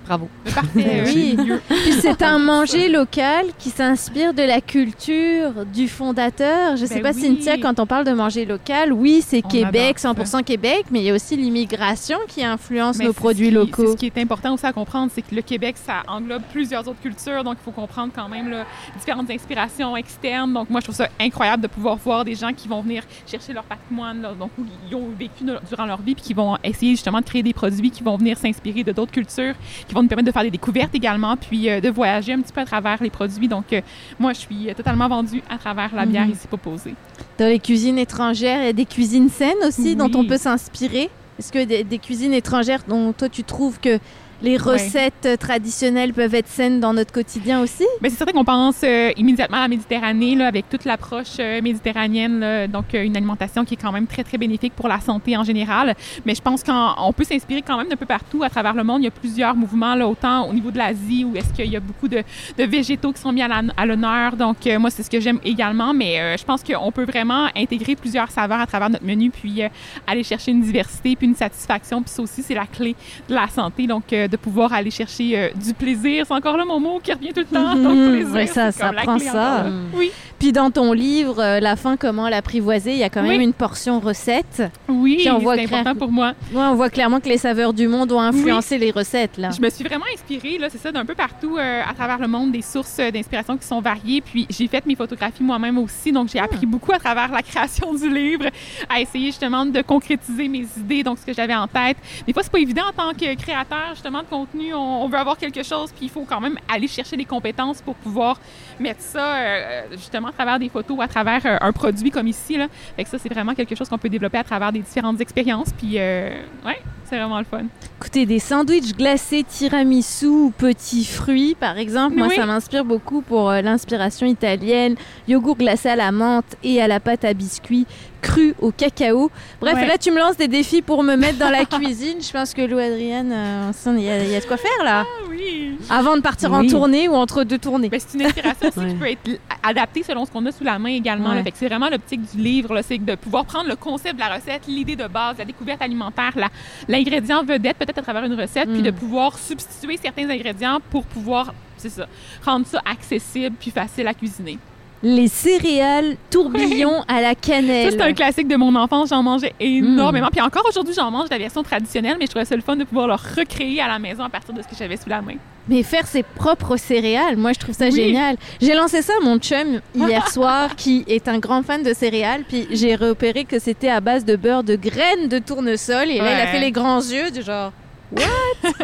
Bravo. Mais parfait. Oui. mieux. Puis c'est un manger local qui s'inspire de la culture du fondateur. Je sais Ben pas, oui. Cynthia, quand on parle de manger local, oui, c'est Québec, adore 100% Québec, mais il y a aussi l'immigration qui influence Mais nos produits ce qui- locaux. C'est ce qui est important aussi à comprendre, c'est que le Québec, ça englobe plusieurs autres cultures, donc il faut comprendre quand même là, différentes inspirations externes. Donc moi, je trouve ça incroyable de pouvoir voir des gens qui vont venir chercher leur patrimoine, là, donc où ils ont vécu durant leur vie, puis qui vont essayer justement de créer des produits qui vont venir s'inspirer de d'autres cultures, qui vont nous permettre de faire des découvertes également, puis euh, de voyager un petit peu à travers les produits. Donc euh, moi, je suis euh, totalement vendue à travers la bière Mhm. ici proposée. Dans les cuisines étrangères, il y a des cuisines saines aussi Oui. dont on peut s'inspirer. Est-ce que des, des cuisines étrangères dont toi tu trouves que les recettes euh, traditionnelles peuvent être saines dans notre quotidien aussi? Ben, c'est certain qu'on pense euh, immédiatement à la Méditerranée, là, avec toute l'approche euh, méditerranéenne, là, donc euh, une alimentation qui est quand même très, très bénéfique pour la santé en général. Mais je pense qu'on peut s'inspirer quand même d'un peu partout à travers le monde. Il y a plusieurs mouvements, là, autant au niveau de l'Asie, où est-ce qu'il y a beaucoup de, de végétaux qui sont mis à l'honneur. Donc, moi, c'est ce que j'aime également. Mais je pense qu'on peut vraiment intégrer plusieurs saveurs à travers notre menu, puis aller chercher une diversité, puis une satisfaction. Puis ça aussi, c'est la clé de la santé. Donc, de pouvoir aller chercher euh, du plaisir. C'est encore là mon mot qui revient tout le temps. Donc, Mhm. plaisir, Ouais, ça- ça prend ça. Mm. Oui, Puis dans ton livre, euh, La fin, comment l'apprivoiser, il y a quand même Oui. une portion recette. oui, c'est important clair- pour moi. Ouais, on voit clairement que les saveurs du monde ont influencé les recettes. Là. Je me suis vraiment inspirée, là, c'est ça, d'un peu partout euh, à travers le monde, des sources euh, d'inspiration qui sont variées. Puis j'ai fait mes photographies moi-même aussi, donc j'ai appris beaucoup à travers la création du livre, à essayer justement de concrétiser mes idées, donc ce que j'avais en tête. Des fois, c'est pas évident en tant que créateur, justement de contenu, on, veut avoir quelque chose, puis il faut quand même aller chercher des compétences pour pouvoir mettre ça euh, justement à travers des photos, à travers euh, un produit comme ici. Là. Fait que ça, c'est vraiment quelque chose qu'on peut développer à travers des différentes expériences. Puis, euh, ouais, c'est vraiment le fun. Écoutez, des sandwichs glacés tiramisu ou petits fruits, par exemple, moi, ça m'inspire beaucoup pour l'inspiration italienne. Yogourt glacé à la menthe et à la pâte à biscuits cru au cacao. Bref, là, tu me lances des défis pour me mettre dans la <laughs> cuisine. Je pense que Lou Adrienne, euh, il y, a de quoi faire là. Ah, oui. Avant de partir en tournée ou entre deux tournées. Ben, c'est une inspiration aussi qui peut être adaptée selon ce qu'on a sous la main également. c'est vraiment l'optique du livre, c'est de pouvoir prendre le concept de la recette, l'idée de base, la découverte alimentaire, l'ingrédient vedette peut-être à travers une recette, puis de mm. pouvoir substituer certains ingrédients pour pouvoir, c'est ça, rendre ça accessible puis facile à cuisiner les céréales tourbillons à la cannelle. Ça, c'est un classique de mon enfance. J'en mangeais énormément. Mm. Puis encore aujourd'hui, j'en mange la version traditionnelle, mais je trouvais ça le fun de pouvoir le recréer à la maison à partir de ce que j'avais sous la main. Mais faire ses propres céréales, moi, je trouve ça génial. J'ai lancé ça à mon chum hier <laughs> soir, qui est un grand fan de céréales. Puis j'ai repéré que c'était à base de beurre de graines de tournesol. Et là, il a fait les grands yeux, du genre What? <laughs>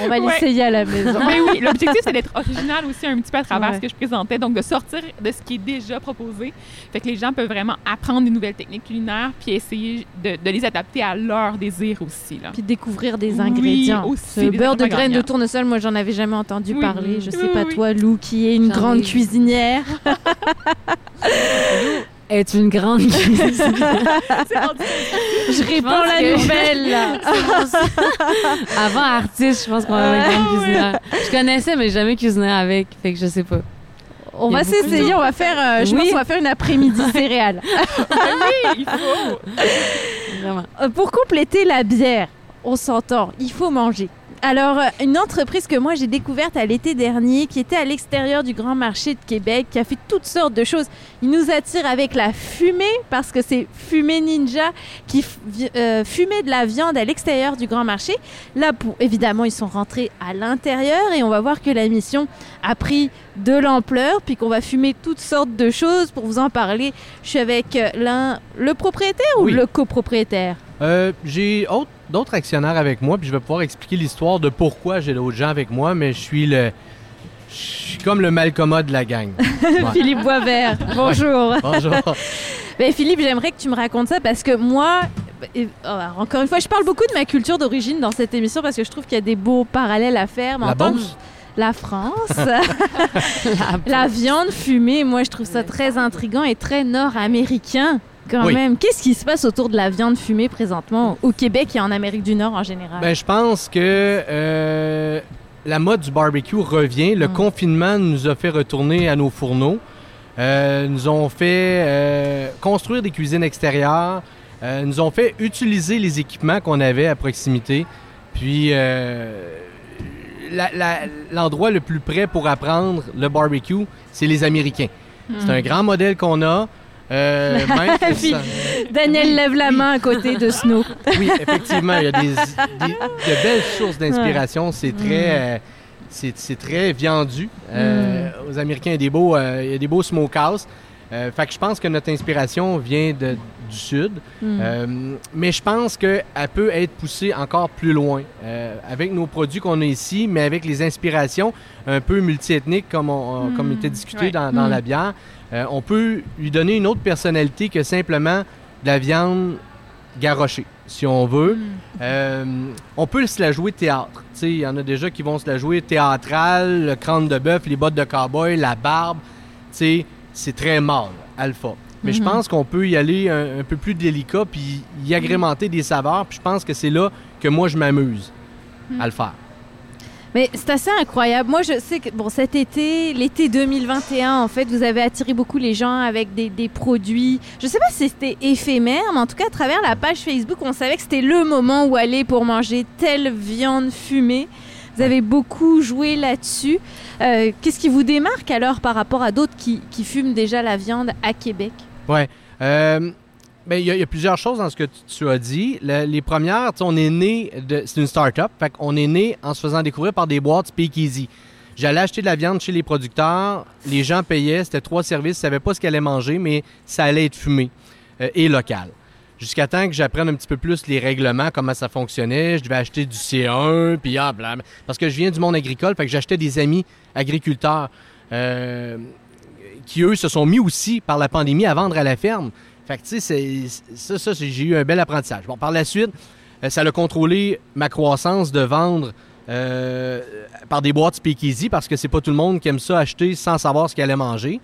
On va l'essayer à la maison. Mais oui, l'objectif, c'est d'être original aussi un petit peu à travers ce que je présentais. Donc, de sortir de ce qui est déjà proposé. Fait que les gens peuvent vraiment apprendre des nouvelles techniques culinaires puis essayer de, les adapter à leur désir aussi. Là. Puis découvrir des ingrédients. aussi. Le beurre de graines de tournesol, moi, j'en avais jamais entendu parler. Je sais pas toi, Lou, qui est une grande cuisinière. <laughs> <laughs> est une grande cuisinière. <laughs> je réponds la nouvelle. <laughs> Avant artiste, je pense qu'on va être une grande ah cuisinière. Je connaissais, mais jamais cuisinière avec, fait que je sais pas. On va s'essayer, on va faire, euh, je pense qu'on va faire une après-midi <laughs> céréale. oui, il faut. Vraiment. Euh, pour compléter la bière, on s'entend, il faut manger. Alors, euh, une entreprise que moi j'ai découverte à l'été dernier, qui était à l'extérieur du Grand Marché de Québec, qui a fait toutes sortes de choses. Il nous attire avec la fumée, parce que c'est Fumée Ninja qui euh, fumait de la viande à l'extérieur du Grand Marché. Là, évidemment, ils sont rentrés à l'intérieur et on va voir que la mission a pris de l'ampleur, puis qu'on va fumer toutes sortes de choses. Pour vous en parler, je suis avec euh, l'un, le propriétaire ou le copropriétaire? J'ai autre d'autres actionnaires avec moi, puis je vais pouvoir expliquer l'histoire de pourquoi j'ai d'autres gens avec moi, mais je suis le. Je suis comme le malcommode de la gang. <laughs> Philippe Boisvert, bonjour. <laughs> bonjour. <laughs> Ben, Philippe, j'aimerais que tu me racontes ça parce que moi, oh, encore une fois, je parle beaucoup de ma culture d'origine dans cette émission parce que je trouve qu'il y a des beaux parallèles à faire. la la France, la viande fumée, moi je trouve ça très intriguant et très nord-américain quand même. Qu'est-ce qui se passe autour de la viande fumée présentement au Québec et en Amérique du Nord en général? Ben, je pense que euh, la mode du barbecue revient. Le mm. confinement nous a fait retourner à nos fourneaux. Euh, nous ont fait euh, construire des cuisines extérieures. nous ont fait utiliser les équipements qu'on avait à proximité. Puis l'endroit le plus prêt pour apprendre le barbecue, c'est les Américains. C'est mm. un grand modèle qu'on a. Euh, <laughs> Daniel lève la main à côté de Snow. oui, effectivement, il y a des, <laughs> de belles sources d'inspiration. C'est très, euh, c'est, très viandu. Euh, mm. Aux Américains, il y a des beaux, il y a des beaux smokehouse. fait que je pense que notre inspiration vient de, du sud, mm. mais je pense qu'elle peut être poussée encore plus loin avec nos produits qu'on a ici, mais avec les inspirations un peu multiethniques comme on, comme était discuté dans, dans la bière. Euh, on peut lui donner une autre personnalité que simplement de la viande garochée, si on veut. Mm. Euh, on peut se la jouer théâtre. Il y en a déjà qui vont se la jouer théâtrale, le crâne de bœuf, les bottes de cowboy, la barbe. C'est très mâle, alpha. Mais je mm-hmm. pense qu'on peut y aller un, peu plus délicat, puis y agrémenter des saveurs. Puis je pense que c'est là que moi, je m'amuse à le faire. Mais c'est assez incroyable. Moi, je sais que bon, cet été, l'été 2021, en fait, vous avez attiré beaucoup les gens avec des, des produits. Je sais pas si c'était éphémère, mais en tout cas, à travers la page Facebook, on savait que c'était le moment où aller pour manger telle viande fumée. Vous avez beaucoup joué là-dessus. Euh, qu'est-ce qui vous démarque alors par rapport à d'autres qui, qui fument déjà la viande à Québec? Ouais. Euh, ben, il y, a plusieurs choses dans ce que tu, as dit. les premières, on est né, c'est une start-up, fait qu'on est né en se faisant découvrir par des boîtes Speakeasy. J'allais acheter de la viande chez les producteurs, les gens payaient, c'était trois services, ils ne savaient pas ce qu'ils allaient manger, mais ça allait être fumé euh, et local. jusqu'à temps que j'apprenne un petit peu plus les règlements, comment ça fonctionnait. Je devais acheter du C1, puis ah, parce que je viens du monde agricole, fait que j'achetais des amis agriculteurs euh, qui, eux, se sont mis aussi par la pandémie à vendre à la ferme. Fait que, tu sais, ça, ça j'ai eu un bel apprentissage. Bon, par la suite, euh, ça a contrôlé ma croissance de vendre euh, par des boîtes speakeasy parce que c'est pas tout le monde qui aime ça acheter sans savoir ce qu'il allait manger.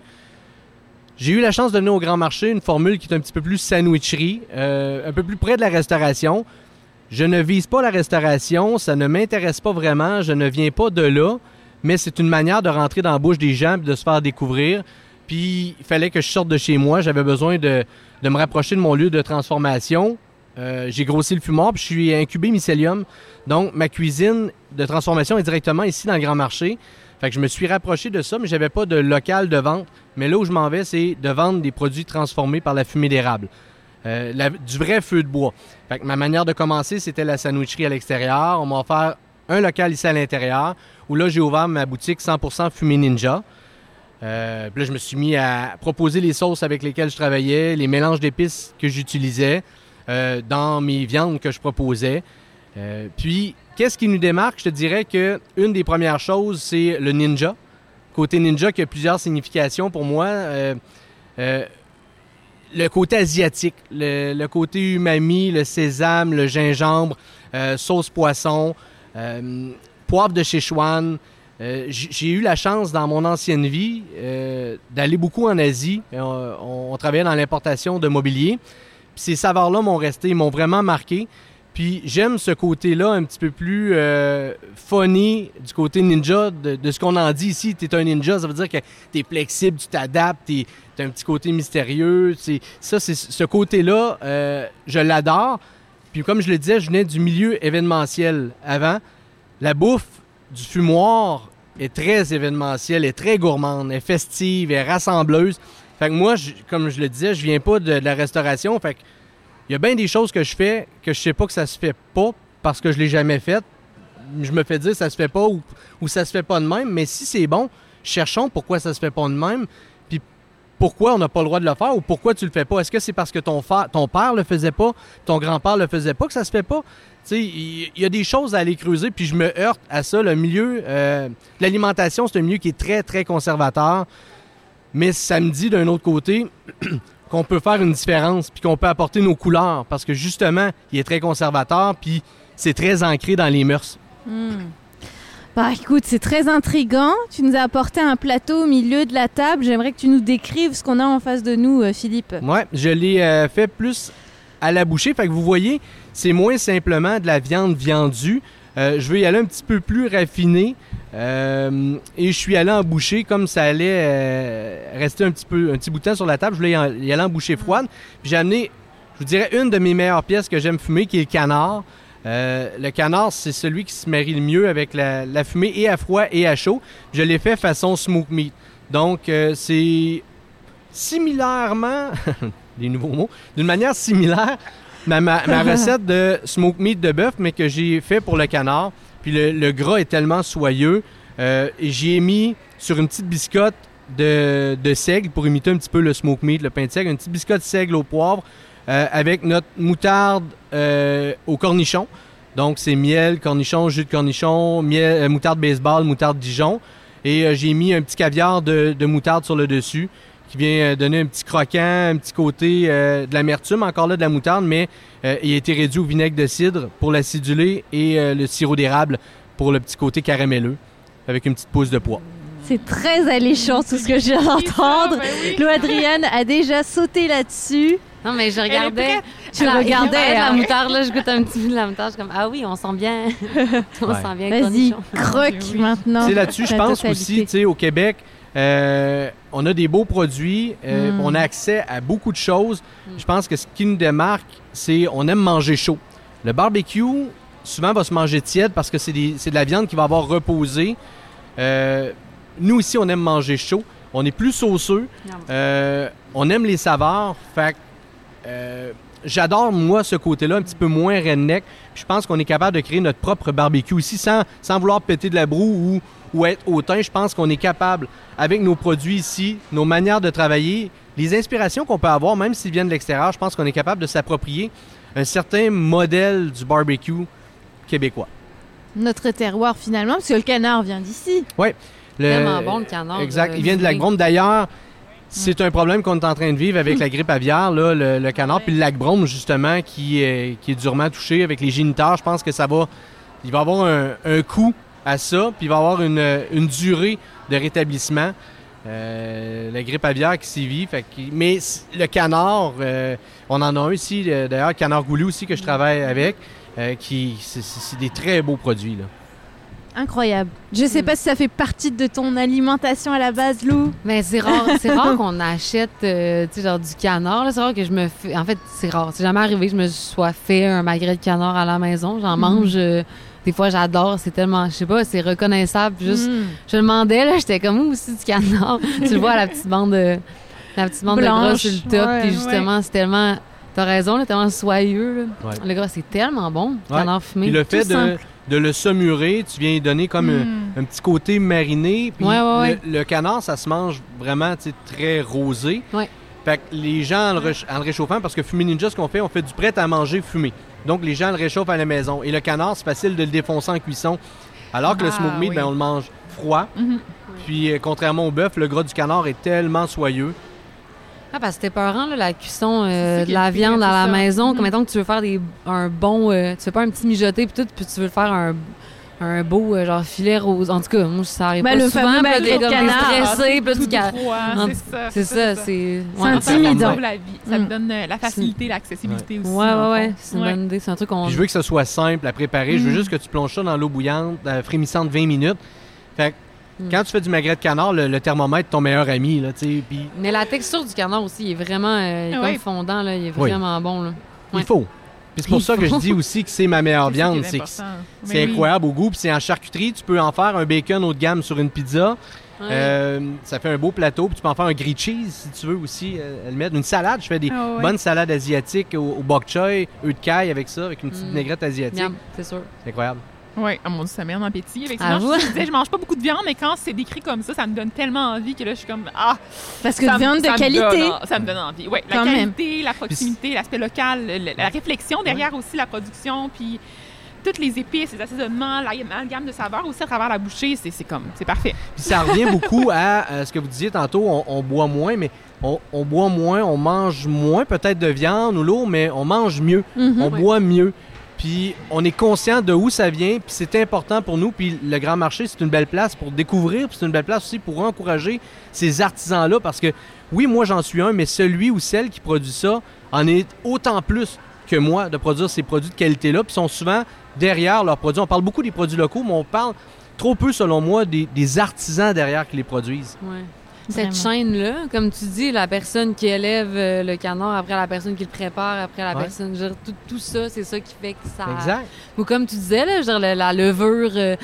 J'ai eu la chance de donner au grand marché une formule qui est un petit peu plus sandwicherie, euh, un peu plus près de la restauration. Je ne vise pas la restauration, ça ne m'intéresse pas vraiment, je ne viens pas de là, mais c'est une manière de rentrer dans la bouche des gens et de se faire découvrir. Puis il fallait que je sorte de chez moi, j'avais besoin de, me rapprocher de mon lieu de transformation. Euh, j'ai grossi le fumoir, puis je suis incubé mycélium. Donc ma cuisine de transformation est directement ici dans le grand marché. Fait que je me suis rapproché de ça, mais j'avais pas de local de vente. Mais là où je m'en vais, c'est de vendre des produits transformés par la fumée d'érable. Euh, du vrai feu de bois. Fait que ma manière de commencer, c'était la sandwicherie à l'extérieur. On m'a offert un local ici à l'intérieur, où là, j'ai ouvert ma boutique 100% fumée ninja. Euh, là, je me suis mis à proposer les sauces avec lesquelles je travaillais, les mélanges d'épices que j'utilisais euh, dans mes viandes que je proposais. Euh, puis, qu'est-ce qui nous démarque? Je te dirais que une des premières choses, c'est le ninja. Côté ninja, qui a plusieurs significations pour moi. Le côté asiatique, le, côté umami, le sésame, le gingembre, sauce poisson, poivre de Sichuan. J'ai eu la chance dans mon ancienne vie d'aller beaucoup en Asie. On, on travaillait dans l'importation de mobilier. Puis ces saveurs-là m'ont resté, m'ont vraiment marqué. Puis j'aime ce côté-là un petit peu plus euh, funny du côté ninja de, ce qu'on en dit ici. Tu es un ninja, ça veut dire que tu es flexible, tu t'adaptes, tu as un petit côté mystérieux. Ça, c'est ce côté-là, euh, je l'adore. Puis comme je le disais, je venais du milieu événementiel avant. La bouffe du fumoir est très événementielle, est très gourmande, est festive, est rassembleuse. Fait que moi, comme je le disais, je viens pas de, la restauration. Fait que il y a bien des choses que je fais que je sais pas que ça se fait pas parce que je l'ai jamais fait. Je me fais dire ça se fait pas ou, ou ça se fait pas de même, mais si c'est bon, cherchons pourquoi ça se fait pas de même, puis pourquoi on n'a pas le droit de le faire ou pourquoi tu le fais pas. Est-ce que c'est parce que ton, ton père le faisait pas, ton grand-père le faisait pas que ça se fait pas? Il y, a des choses à aller creuser, puis je me heurte à ça. Le milieu, euh, l'alimentation, c'est un milieu qui est très, très conservateur. Mais ça me dit d'un autre côté, <clears throat> qu'on peut faire une différence, puis qu'on peut apporter nos couleurs, parce que justement, il est très conservateur, puis c'est très ancré dans les mœurs. Hmm. Bah écoute, c'est très intriguant. Tu nous as apporté un plateau au milieu de la table. J'aimerais que tu nous décrives ce qu'on a en face de nous, euh, Philippe. Ouais, je l'ai euh, fait plus à la bouchée. Fait que vous voyez, c'est moins simplement de la viande viandue. Euh, je veux y aller un petit peu plus raffiné. Euh, et je suis allé en boucher comme ça allait euh, rester un petit peu un petit bout de temps sur la table. Je voulais y aller en boucher froide. Puis j'ai amené, je vous dirais, une de mes meilleures pièces que j'aime fumer, qui est le canard. le canard, c'est celui qui se marie le mieux avec la, fumée et à froid et à chaud. Je l'ai fait façon smoke meat. Donc, c'est similairement, <laughs> des nouveaux mots, d'une manière similaire ma, <laughs> recette de smoke meat de bœuf, mais que j'ai fait pour le canard. Puis le, gras est tellement soyeux. Euh, j'y ai mis sur une petite biscotte de, seigle pour imiter un petit peu le smoke meat, le pain de seigle, une petite biscotte seigle au poivre euh, avec notre moutarde euh, au cornichon. Donc c'est miel, cornichon, jus de cornichon, miel, moutarde baseball, moutarde Dijon. Et j'ai mis un petit caviar de, de moutarde sur le dessus qui vient euh, donner un petit croquant, un petit côté euh, de l'amertume, encore là de la moutarde, mais euh, il a été réduit au vinaigre de cidre pour l'acidulé et le sirop d'érable pour le petit côté caramelleux, avec une petite pousse de pois. C'est très alléchant tout ce que j'ai d'entendre. Ben Lou Adrienne a déjà sauté là-dessus. Non, mais je regardais. Tu regardais la moutarde, là, je goûte un petit peu de la moutarde. Je suis comme, ah oui, on sent bien. <laughs> on sent bien Vas-y, croque maintenant. C'est là-dessus, je pense aussi, tu sais, au Québec, euh, on a des beaux produits, euh, mm. on a accès à beaucoup de choses. Mm. Je pense que ce qui nous démarque, c'est on aime manger chaud. Le barbecue, souvent, va se manger tiède parce que c'est de la viande qui va avoir reposé. Euh, nous, ici, on aime manger chaud. On est plus sauceux. on aime les saveurs. Fait j'adore, moi, ce côté-là, un petit peu moins redneck. Je pense qu'on est capable de créer notre propre barbecue ici sans, sans vouloir péter de la broue ou ou être hautain, je pense qu'on est capable, avec nos produits ici, nos manières de travailler, les inspirations qu'on peut avoir, même s'ils viennent de l'extérieur, je pense qu'on est capable de s'approprier un certain modèle du barbecue québécois. Notre terroir finalement, parce que le canard vient d'ici. Oui. Vraiment bon le canard. Exact. Il vient de la. D'ailleurs, c'est un problème qu'on est en train de vivre avec la grippe aviaire, là, le, canard, puis le lac Brome, justement, qui est, qui est durement touché avec les géniteurs. Je pense que ça va. Il va y avoir un, un coût à ça, puis il va y avoir une, une durée de rétablissement. Euh, la grippe aviaire qui s'y vit. mais le canard, euh, on en a un ici, euh, d'ailleurs, canard goulu aussi que je travaille avec, qui c'est des très beaux produits. Là. Incroyable. Je sais pas si ça fait partie de ton alimentation à la base, Lou. Mais c'est rare, c'est rare <laughs> qu'on achète, genre du canard. C'est rare que je me fais. En fait, c'est rare. C'est jamais arrivé que je me sois fait un magret de canard à la maison. J'en mm. mange des fois, j'adore. C'est tellement, je sais pas, c'est reconnaissable. Juste, mm. je me demandais, là, j'étais comme, où aussi du canard. <laughs> tu le vois, la petite bande de, la petite bande Blanche, de gras sur le top. puis justement, c'est tellement, t'as raison, là, tellement soyeux. Là. Le gras, c'est tellement bon, le canard fumé. Puis le fait de, de, le saumurer, tu viens y donner comme mm. un, petit côté mariné. Puis le, le, canard, ça se mange vraiment très rosé. Fait que les gens, en le, réchauffant, parce que Fumé Ninja, ce qu'on fait, on fait du prêt à manger fumé. Donc, les gens le réchauffent à la maison. Et le canard, c'est facile de le défoncer en cuisson. Alors que le ah, smoke meat, ben, on le mange froid. Mhm. Puis, euh, contrairement au bœuf, le gras du canard est tellement soyeux. Ah, parce que c'était peurant, là, la cuisson euh, de la viande à la maison. Comme mettons que tu veux faire des, un bon. Euh, tu fais pas un petit mijoté, puis tout, puis tu veux faire un un beau euh, genre filet rose. En tout cas, moi, ça arrive ben, pas le souvent. Fameux de canard. stressé, puis C'est ça. C'est ça. intimidant. la vie. Ça me mm. donne euh, la facilité, l'accessibilité aussi. Ouais, ouais, ouais. C'est une bonne idée. C'est un truc qu'on... je veux que ce soit simple à préparer. Je veux mm. juste que tu plonges ça dans l'eau bouillante, euh, frémissante 20 minutes. Fait mm. quand tu fais du magret de canard, le, thermomètre est ton meilleur ami. Là, pis... Mais la texture du canard aussi, il est vraiment il est ah fondant. Là, il est vraiment bon. Là. Il faut c'est pour ça que je dis aussi que c'est ma meilleure viande. C'est incroyable au goût. Puis c'est en charcuterie. Tu peux en faire un bacon haut de gamme sur une pizza. Euh, ça fait un beau plateau. Puis tu peux en faire un grilled cheese si tu veux aussi. Euh, mettre. Une salade. Je fais des ah bonnes salades asiatiques au, au bok choy, œufs de caille avec ça, avec une petite mm. vinaigrette asiatique. C'est sûr. C'est incroyable. Oui, oh mon Dieu, ça m'aide en appétit. Effectivement, ah, je, disais, je mange pas beaucoup de viande, mais quand c'est décrit comme ça, ça me donne tellement envie que là, je suis comme Ah! Parce que viande de qualité. ça me donne envie. Oui, la qualité, la proximité, l'aspect local, la réflexion derrière aussi la production, puis toutes les épices, les assaisonnements, la, gamme de saveurs aussi à travers la bouchée, c'est comme, c'est parfait. Puis ça revient beaucoup à euh, ce que vous disiez tantôt, on, boit moins, mais on, boit moins, on mange moins peut-être de viande ou l'eau, mais on mange mieux, mm-hmm. on boit mieux. Puis on est conscient de où ça vient, puis c'est important pour nous. Puis le Grand Marché, c'est une belle place pour découvrir, puis c'est une belle place aussi pour encourager ces artisans-là, parce que oui, moi j'en suis un, mais celui ou celle qui produit ça en est autant plus que moi de produire ces produits de qualité-là, puis sont souvent derrière leurs produits. On parle beaucoup des produits locaux, mais on parle trop peu, selon moi, des, artisans derrière qui les produisent. Cette chaîne-là, comme tu dis, la personne qui élève euh, le canard, après la personne qui le prépare, après la personne, tout, tout, ça, c'est ça qui fait que ça. Exact. Ou comme tu disais, là, genre, la, levure, euh,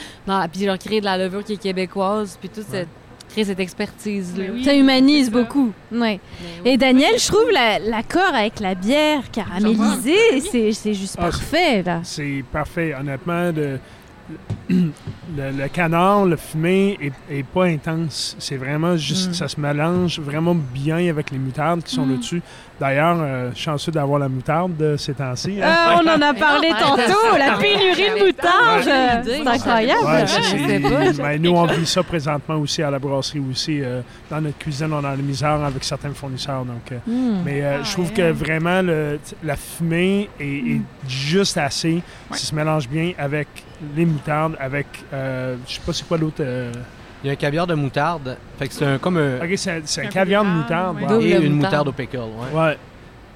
puis leur créer de la levure qui est québécoise, puis tout cette créer cette expertise-là. ça humanise beaucoup. Ouais. Et Daniel, je trouve l'accord avec la bière caramélisée, c'est juste ah, parfait. là. C'est parfait. Honnêtement, de, le, canard, le fumé est, pas intense. C'est vraiment juste, mm. ça se mélange vraiment bien avec les moutardes qui sont mm. là-dessus. D'ailleurs, euh, chanceux d'avoir la moutarde de ces temps-ci. Hein. Ah, on en a parlé tantôt, la pénurie de moutarde. c'est incroyable. Ben, nous, on vit ça présentement aussi à la brasserie aussi. Euh, dans notre cuisine, on a la misère avec certains fournisseurs. Donc, euh, mm. Mais je trouve que vraiment, la fumée est, juste assez. Ça se mélange bien avec les moutardes, avec, je sais pas c'est quoi l'autre... Il y a un caviar de moutarde. Fait que c'est un, comme un. Ok, c'est un, caviar de moutarde. Et une moutarde au pickle, ouais. Ouais.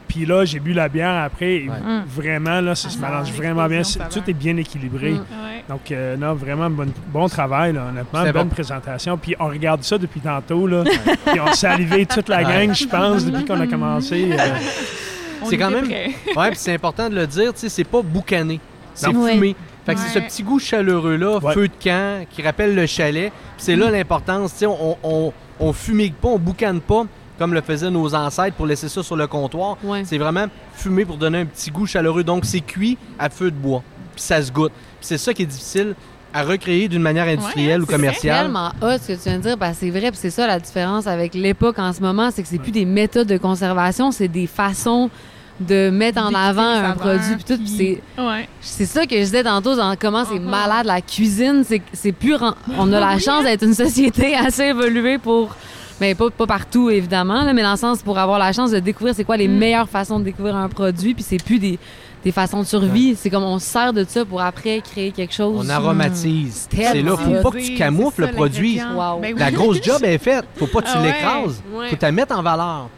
Puis là, j'ai bu la bière après. Et Vraiment, là, ça se mélange vraiment bien. Tout est bien équilibré. Mm. Donc, euh, non, vraiment bon, bon travail, là, honnêtement. Bonne présentation. Puis on regarde ça depuis tantôt, là. puis on s'est arrivé <laughs> toute la gang, je pense, depuis qu'on a commencé. Euh. C'est quand même. Ouais, puis c'est important de le dire, tu sais, c'est pas boucané. C'est fumé. Fait que c'est ce petit goût chaleureux-là, feu de camp, qui rappelle le chalet. c'est là l'importance. On, on, on fumigue pas, on boucane pas comme le faisaient nos ancêtres pour laisser ça sur le comptoir. C'est vraiment fumé pour donner un petit goût chaleureux. Donc c'est cuit à feu de bois. Puis ça se goûte. c'est ça qui est difficile à recréer d'une manière industrielle ou commerciale. C'est tellement hot ce que tu viens de dire, parce que c'est vrai, puis c'est ça la différence avec l'époque en ce moment, c'est que c'est plus des méthodes de conservation, c'est des façons de mettre en avant un produit puis tout c'est c'est ça que je disais tantôt dans comment c'est uh-huh. malade la cuisine c'est c'est plus on a la chance d'être une société <laughs> assez évoluée pour mais pas, pas partout évidemment mais dans le sens pour avoir la chance de découvrir c'est quoi les mm. meilleures façons de découvrir un produit puis c'est plus des des façons de survie. C'est comme on sert de ça pour après créer quelque chose. On aromatise. C'est là, faut pas que tu camoufles le produit. Ben la grosse <laughs> job est faite. Faut pas que tu ah l'écrases. Faut la mettre en valeur.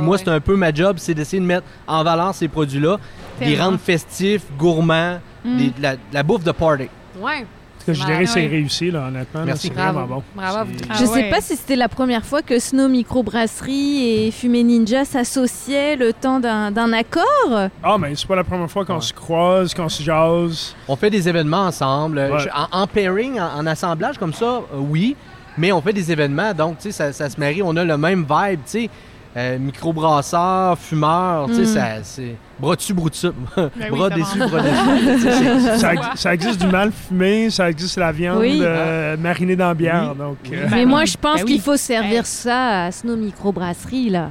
Moi, c'est un peu ma job, c'est d'essayer de mettre en valeur ces produits-là, les rendre festifs, gourmands, mm. la, bouffe de party. Ouais que je dirais c'est réussi, là, honnêtement. Merci. C'est vraiment bon. Bravo. Je ne sais pas si c'était la première fois que Snow Microbrasserie et Fumée Ninja s'associaient le temps d'un accord. Ah, mais c'est pas la première fois qu'on se croise, qu'on se jase. On fait des événements ensemble. en, pairing, en, assemblage comme ça, euh, oui. Mais on fait des événements, donc, tu sais, ça, ça, se marie. On a le même vibe, tu sais. Euh, microbrasseur, fumeur, tu sais, c'est bras dessus, bras dessus. Ben bras dessus, bras dessus. ça, ça, existe du mal fumé, ça existe la viande euh, marinée dans la bière. Donc, euh. Mais moi, je pense ben qu'il faut servir ça à Snow Microbrasserie, là.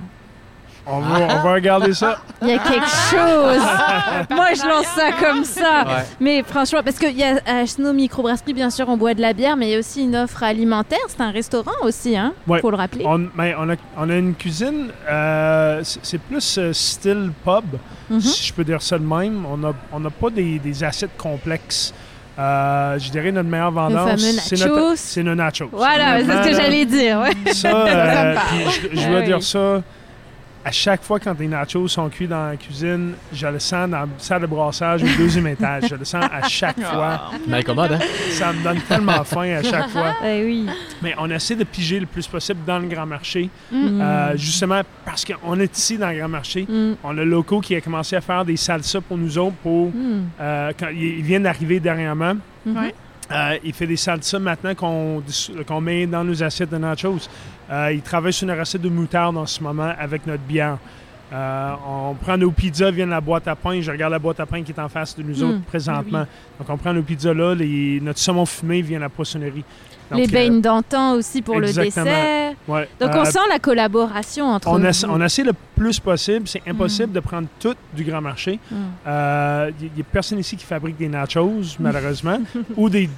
On va, regarder ça. Il y a quelque chose. <laughs> Moi, je lance ça comme ça. Mais franchement, parce qu'il y a à Snow Microbrasserie, bien sûr, on boit de la bière, mais il y a aussi une offre alimentaire. C'est un restaurant aussi, hein? Faut le rappeler. On, mais on, a, on a une cuisine, euh, c'est plus euh, style pub, mhm. si je peux dire ça de même. On n'a on a pas des, des assiettes complexes. Euh, je dirais notre meilleur vendeur, c'est nos nachos. Voilà, c'est ce que j'allais dire. Ça, <laughs> je, je, dois dire ça à chaque fois quand les nachos sont cuits dans la cuisine, je le sens dans la salle de brassage au deuxième <laughs> étage. Je le sens à chaque ah. fois. Mais commode, hein? Ça me donne tellement faim à chaque fois. <laughs> Ben oui. Mais on essaie de piger le plus possible dans le grand marché. Mm. Euh, justement parce qu'on est ici dans le grand marché. Mm. On a Loco qui a commencé à faire des salsas pour nous autres pour mm. euh, quand il vient d'arriver dernièrement. Euh, il fait des salsas maintenant qu'on met dans nos assiettes de nachos. Euh, il travaille sur une recette de moutarde en ce moment avec notre bière. Euh, on prend nos pizzas, vient de la boîte à pain. Je regarde la boîte à pain qui est en face de nous hmm. autres présentement. Donc, on prend nos pizzas là. notre saumon fumé vient de la poissonnerie. les bains d'antan aussi pour le dessert. Donc, on sent la collaboration entre on nous. on essaie le plus possible. C'est impossible hmm. de prendre tout du grand marché. Il n'y a personne ici qui fabrique des nachos, malheureusement, <laughs> ou des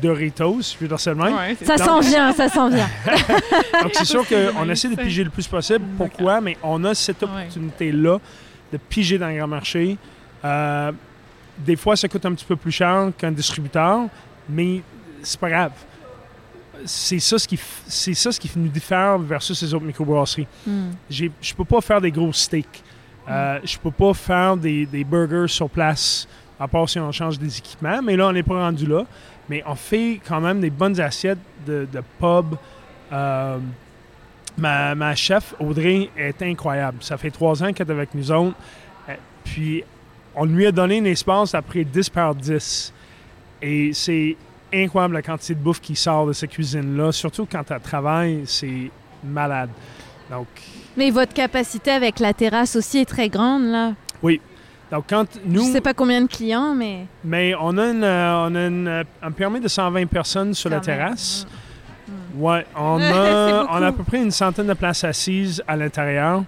Doritos, je veux dire seulement. ça s'en vient, ça s'en <laughs> vient. Donc, c'est sûr qu'on essaie de piger le plus possible. Pourquoi? Mais on a cette opportunité-là de piger dans le grand marché. Euh, des fois, ça coûte un petit peu plus cher qu'un distributeur, mais c'est pas grave. C'est ça, ce qui, c'est ça ce qui nous diffère versus les autres microbrasseries. Hmm. Je ne peux pas faire des gros steaks. Euh, je peux pas faire des, des burgers sur place, à part si on change des équipements, mais là, on n'est pas rendu là mais on fait quand même des bonnes assiettes de, pub. Euh, ma, chef, Audrey, est incroyable. Ça fait trois ans qu'elle est avec nous autres. Euh, puis, on lui a donné un espace après 10 par 10. Et c'est incroyable la quantité de bouffe qui sort de cette cuisine-là. Surtout quand elle travaille, c'est malade. Donc... Mais votre capacité avec la terrasse aussi est très grande, là. Oui, donc, quand nous. Je sais pas combien de clients, mais. Mais on a, une, euh, on a une, euh, un permis de 120 personnes sur la terrasse. Oui, mm. Ouais, on <laughs> a, on a à peu près une centaine de places assises à l'intérieur.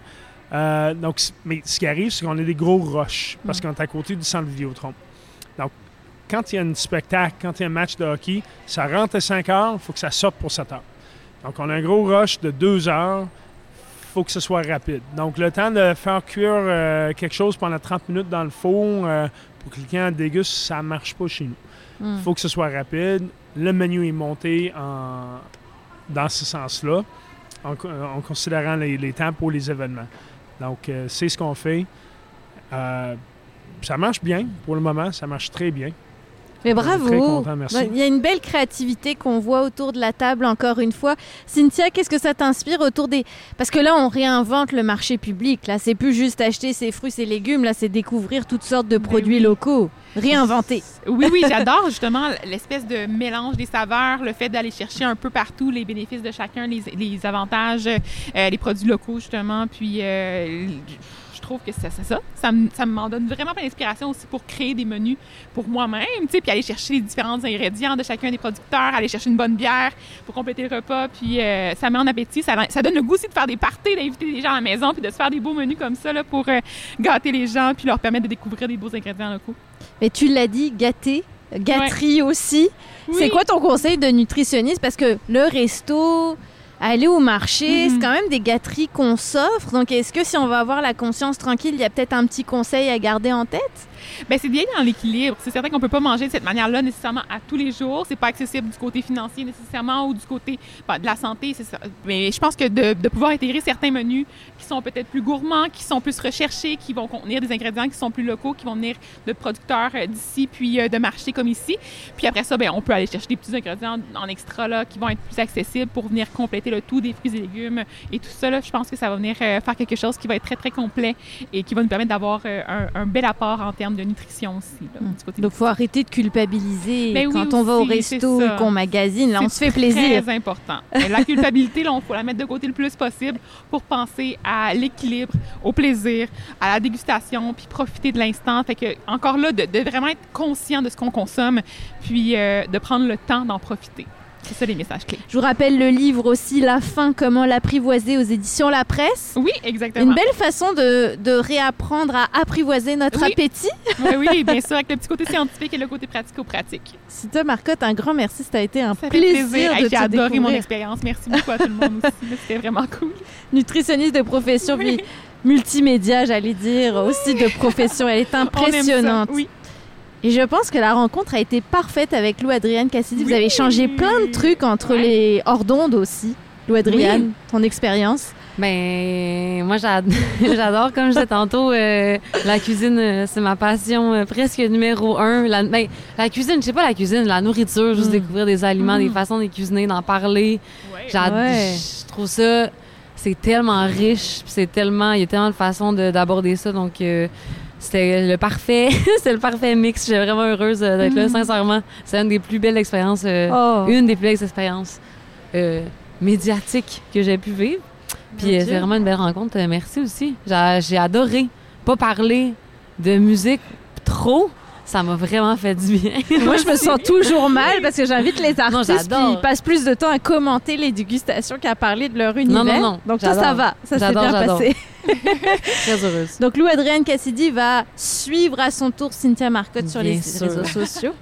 Euh, donc, mais ce qui arrive, c'est qu'on a des gros rushs parce mm. qu'on est à côté du centre Vidéotron. Donc, quand il y a un spectacle, quand il y a un match de hockey, ça rentre à 5 heures, il faut que ça sorte pour 7 heures. Donc, on a un gros rush de 2 heures faut que ce soit rapide. Donc, le temps de faire cuire euh, quelque chose pendant 30 minutes dans le four euh, pour que le client déguste, ça ne marche pas chez nous. Il hmm. faut que ce soit rapide. Le menu est monté en, dans ce sens-là, en, considérant les, temps pour les événements. Donc, euh, c'est ce qu'on fait. ça marche bien pour le moment, ça marche très bien. Mais bravo! Il y a une belle créativité qu'on voit autour de la table, encore une fois. Cynthia, qu'est-ce que ça t'inspire autour des... Parce que là, on réinvente le marché public. Là, c'est plus juste acheter ses fruits, ses légumes. Là, c'est découvrir toutes sortes de ben produits locaux. Réinventer. Oui, oui, j'adore justement l'espèce de mélange des saveurs, le fait d'aller chercher un peu partout les bénéfices de chacun, les, avantages, euh, les produits locaux, justement. Puis... Euh, trouve que c'est ça. Ça, me, ça m'en donne vraiment plein d'inspiration aussi pour créer des menus pour moi-même, tu sais, puis aller chercher les différents ingrédients de chacun des producteurs, aller chercher une bonne bière pour compléter le repas, puis euh, ça met en appétit. Ça, ça, donne le goût aussi de faire des parties, d'inviter les gens à la maison, puis de se faire des beaux menus comme ça là, pour euh, gâter les gens, puis leur permettre de découvrir des beaux ingrédients locaux. Mais tu l'as dit, gâter, gâterie aussi. C'est quoi ton conseil de nutritionniste? Parce que le resto, aller au marché, c'est mhm. quand même des gâteries qu'on s'offre. Donc, est-ce que si on va avoir la conscience tranquille, il y a peut-être un petit conseil à garder en tête? Bien, c'est bien dans l'équilibre. C'est certain qu'on peut pas manger de cette manière-là nécessairement à tous les jours. C'est pas accessible du côté financier nécessairement ou du côté ben, de la santé. Mais je pense que de, pouvoir intégrer certains menus qui sont peut-être plus gourmands, qui sont plus recherchés, qui vont contenir des ingrédients qui sont plus locaux, qui vont venir de producteurs euh, d'ici puis euh, de marchés comme ici. Puis après ça, bien, on peut aller chercher des petits ingrédients en extra là, qui vont être plus accessibles pour venir compléter le tout des fruits et légumes et tout ça. Là, je pense que ça va venir euh, faire quelque chose qui va être très, très complet et qui va nous permettre d'avoir un, un, bel apport en termes de nutrition aussi. Là, hmm. Donc, il faut arrêter de culpabiliser ben quand on va au resto qu'on magasine. Là, on se fait plaisir. C'est très important. la culpabilité, là, on faut la mettre de côté le plus possible pour penser à l'équilibre, au plaisir, à la dégustation, puis profiter de l'instant. Fait que, encore là, de, vraiment être conscient de ce qu'on consomme, puis euh, de prendre le temps d'en profiter. C'est ça les messages clés. Je vous rappelle le livre aussi La fin, comment l'apprivoiser aux éditions La Presse. Oui, exactement. Une belle façon de, de réapprendre à apprivoiser notre appétit. Oui, oui, <laughs> bien sûr, avec le petit côté scientifique et le côté pratico-pratique. Sita Marcotte, un grand merci. Ça a été un plaisir, de J'ai adoré mon expérience. Merci beaucoup à tout le monde aussi. C'était vraiment cool. Nutritionniste de profession, puis multimédia, j'allais dire, aussi de profession. Elle est impressionnante. Oui. Et je pense que la rencontre a été parfaite avec Lou Adrienne Cassidy. Vous avez changé plein de trucs entre les hors d'onde aussi. Lou Adrienne, ton expérience. Ben, moi, <laughs> j'adore, comme je disais tantôt, euh, la cuisine, euh, c'est ma passion euh, presque numéro un. La, ben, la cuisine, je sais pas la cuisine, la nourriture, juste mm. découvrir des aliments, des mm. façons de cuisiner, d'en parler. Je trouve ça, c'est tellement riche, c'est tellement, il y a tellement de façons d'aborder ça, donc c'était le parfait, <laughs> c'est le parfait mix. J'étais vraiment heureuse d'être là, mm. sincèrement. C'est une des plus belles expériences, euh, oh. une des plus belles expériences euh, médiatiques que j'ai pu vivre. Puis euh, c'est vraiment une belle rencontre. Merci aussi. J'ai adoré pas parler de musique trop, ça m'a vraiment fait du bien. <laughs> Moi, je me sens toujours mal parce que j'invite les artistes qui passent plus de temps à commenter les dégustations qu'à parler de leur univers. Non, non, non. Donc ça, ça va. Ça s'est bien passé. <laughs> Très heureuse. Donc Lou Adrienne Cassidy va suivre à son tour Cynthia Marcotte sur les réseaux <laughs> sociaux.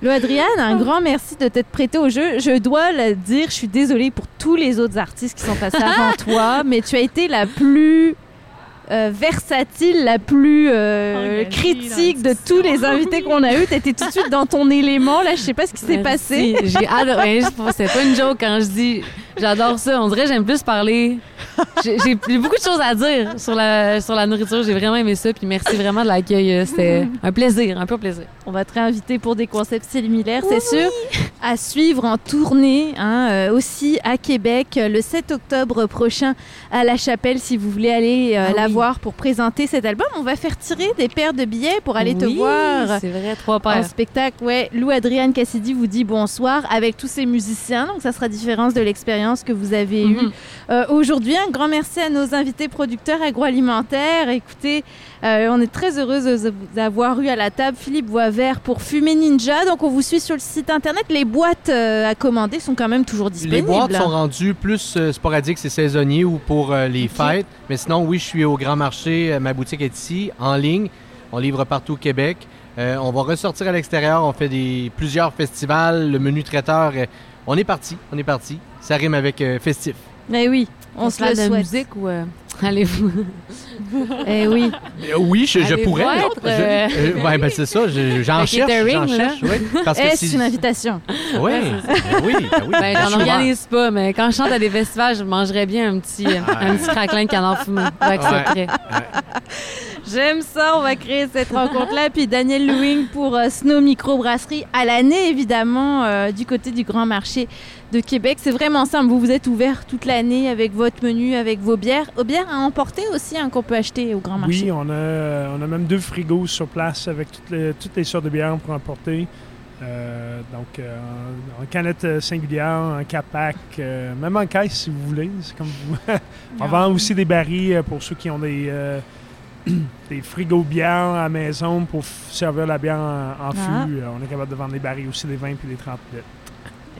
Lou Adrienne, un grand merci de t'être prêtée au jeu. Je dois le dire, je suis désolée pour tous les autres artistes qui sont passés avant toi, mais tu as été la plus euh, versatile, la plus euh, critique de tous les invités qu'on a eu. T'étais tout de suite dans ton <laughs> élément. Là, je sais pas ce qui s'est passé. J'ai adoré. C'est pas une joke quand je dis j'adore ça. On dirait j'aime plus parler. J'ai beaucoup de choses à dire sur la, sur la nourriture. J'ai vraiment aimé ça. Puis merci vraiment de l'accueil. C'était un plaisir, un peu plaisir. On va te réinviter pour des concepts similaires, c'est sûr. À suivre en tournée, hein, euh, aussi à Québec, le 7 octobre prochain à La Chapelle, si vous voulez aller ah la voir pour présenter cet album. On va faire tirer des paires de billets pour aller te voir. C'est vrai, trois paires. En spectacle, ouais. Lou Adrienne Cassidy vous dit bonsoir avec tous ces musiciens. Donc, ça sera différence de l'expérience que vous avez eue euh, aujourd'hui. Un grand merci à nos invités producteurs agroalimentaires. Écoutez, euh, on est très heureuse de vous avoir eu à la table Philippe Boisvert pour Fumer Ninja. Donc, on vous suit sur le site internet. Les boîtes euh, à commander sont quand même toujours disponibles. Les boîtes sont rendues plus sporadiques, c'est saisonnier ou pour les fêtes. Mais sinon, oui, je suis au Grand Marché. Ma boutique est ici, en ligne. On livre partout au Québec. Euh, on va ressortir à l'extérieur. On fait des, plusieurs festivals. Le menu traiteur. Euh, on est parti. On est parti. Ça rime avec festif. Mais oui, on, se la de musique ou allez-vous? <laughs> Eh oui. oui, je, pourrais. ouais, ben c'est ça. J'en cherche. J'en cherche. Oui, c'est une invitation. Oui, ben oui, ben oui. Ben, j'en organise pas, mais quand je chante à des festivals, je mangerais bien un petit, un petit craquelin de canard fumé. J'aime ça, on va créer cette rencontre-là. Puis Daniel Lewing pour euh, Snow Micro Brasserie à l'année, évidemment, euh, du côté du Grand Marché de Québec. C'est vraiment simple. Vous vous êtes ouvert toute l'année avec votre menu, avec vos bières. Aux bières à emporter aussi hein, qu'on peut acheter au Grand Marché. Oui, on a, on a même deux frigos sur place avec toutes les, toutes les sortes de bières pour emporter. donc, en canette singulière, en capac, même en caisse si vous voulez. C'est comme vous. <laughs> On vend aussi des barils pour ceux qui ont des <clears throat> des frigos bières à la maison pour servir la bière en, ah. fût. on est capable de vendre des barils aussi, des 20 puis des 30 litres.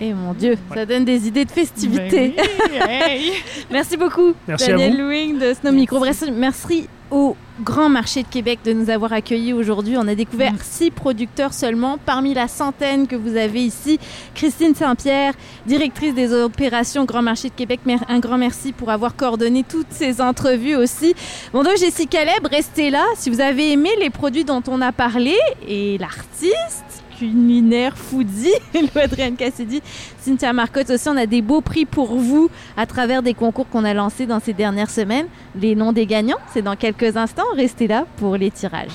Eh mon Dieu, ça donne des idées de festivité. Ben <laughs> merci beaucoup, Daniel Louing de Snow Micro. Merci au Grand Marché de Québec de nous avoir accueillis aujourd'hui. On a découvert six producteurs seulement parmi la centaine que vous avez ici. Christine Saint-Pierre, directrice des opérations Grand Marché de Québec, un grand merci pour avoir coordonné toutes ces entrevues aussi. Bon, donc Jessica Leb, restez là. Si vous avez aimé les produits dont on a parlé et l'artiste, culinaire foodie, <laughs> Adrienne Cassidy, Cynthia Marcotte aussi. On a des beaux prix pour vous à travers des concours qu'on a lancés dans ces dernières semaines. Les noms des gagnants, c'est dans quelques instants. Restez là pour les tirages.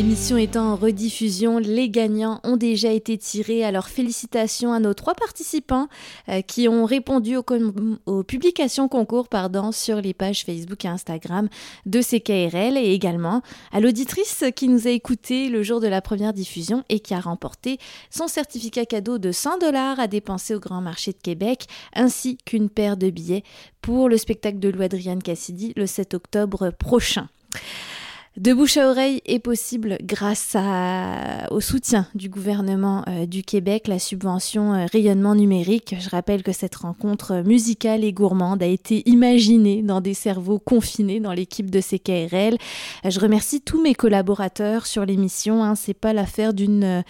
L'émission étant en rediffusion, les gagnants ont déjà été tirés. Alors félicitations à nos trois participants euh, qui ont répondu aux, publications concours pardon, sur les pages Facebook et Instagram de CKRL et également à l'auditrice qui nous a écouté le jour de la première diffusion et qui a remporté son certificat cadeau de 100 dollars à dépenser au Grand Marché de Québec ainsi qu'une paire de billets pour le spectacle de Lou Adrienne Cassidy le 7 octobre prochain. De bouche à oreille est possible grâce au soutien du gouvernement euh, du Québec, la subvention euh, rayonnement numérique. Je rappelle que cette rencontre musicale et gourmande a été imaginée dans des cerveaux confinés dans l'équipe de CKRL. Je remercie tous mes collaborateurs sur l'émission. Hein. C'est pas l'affaire d'une euh,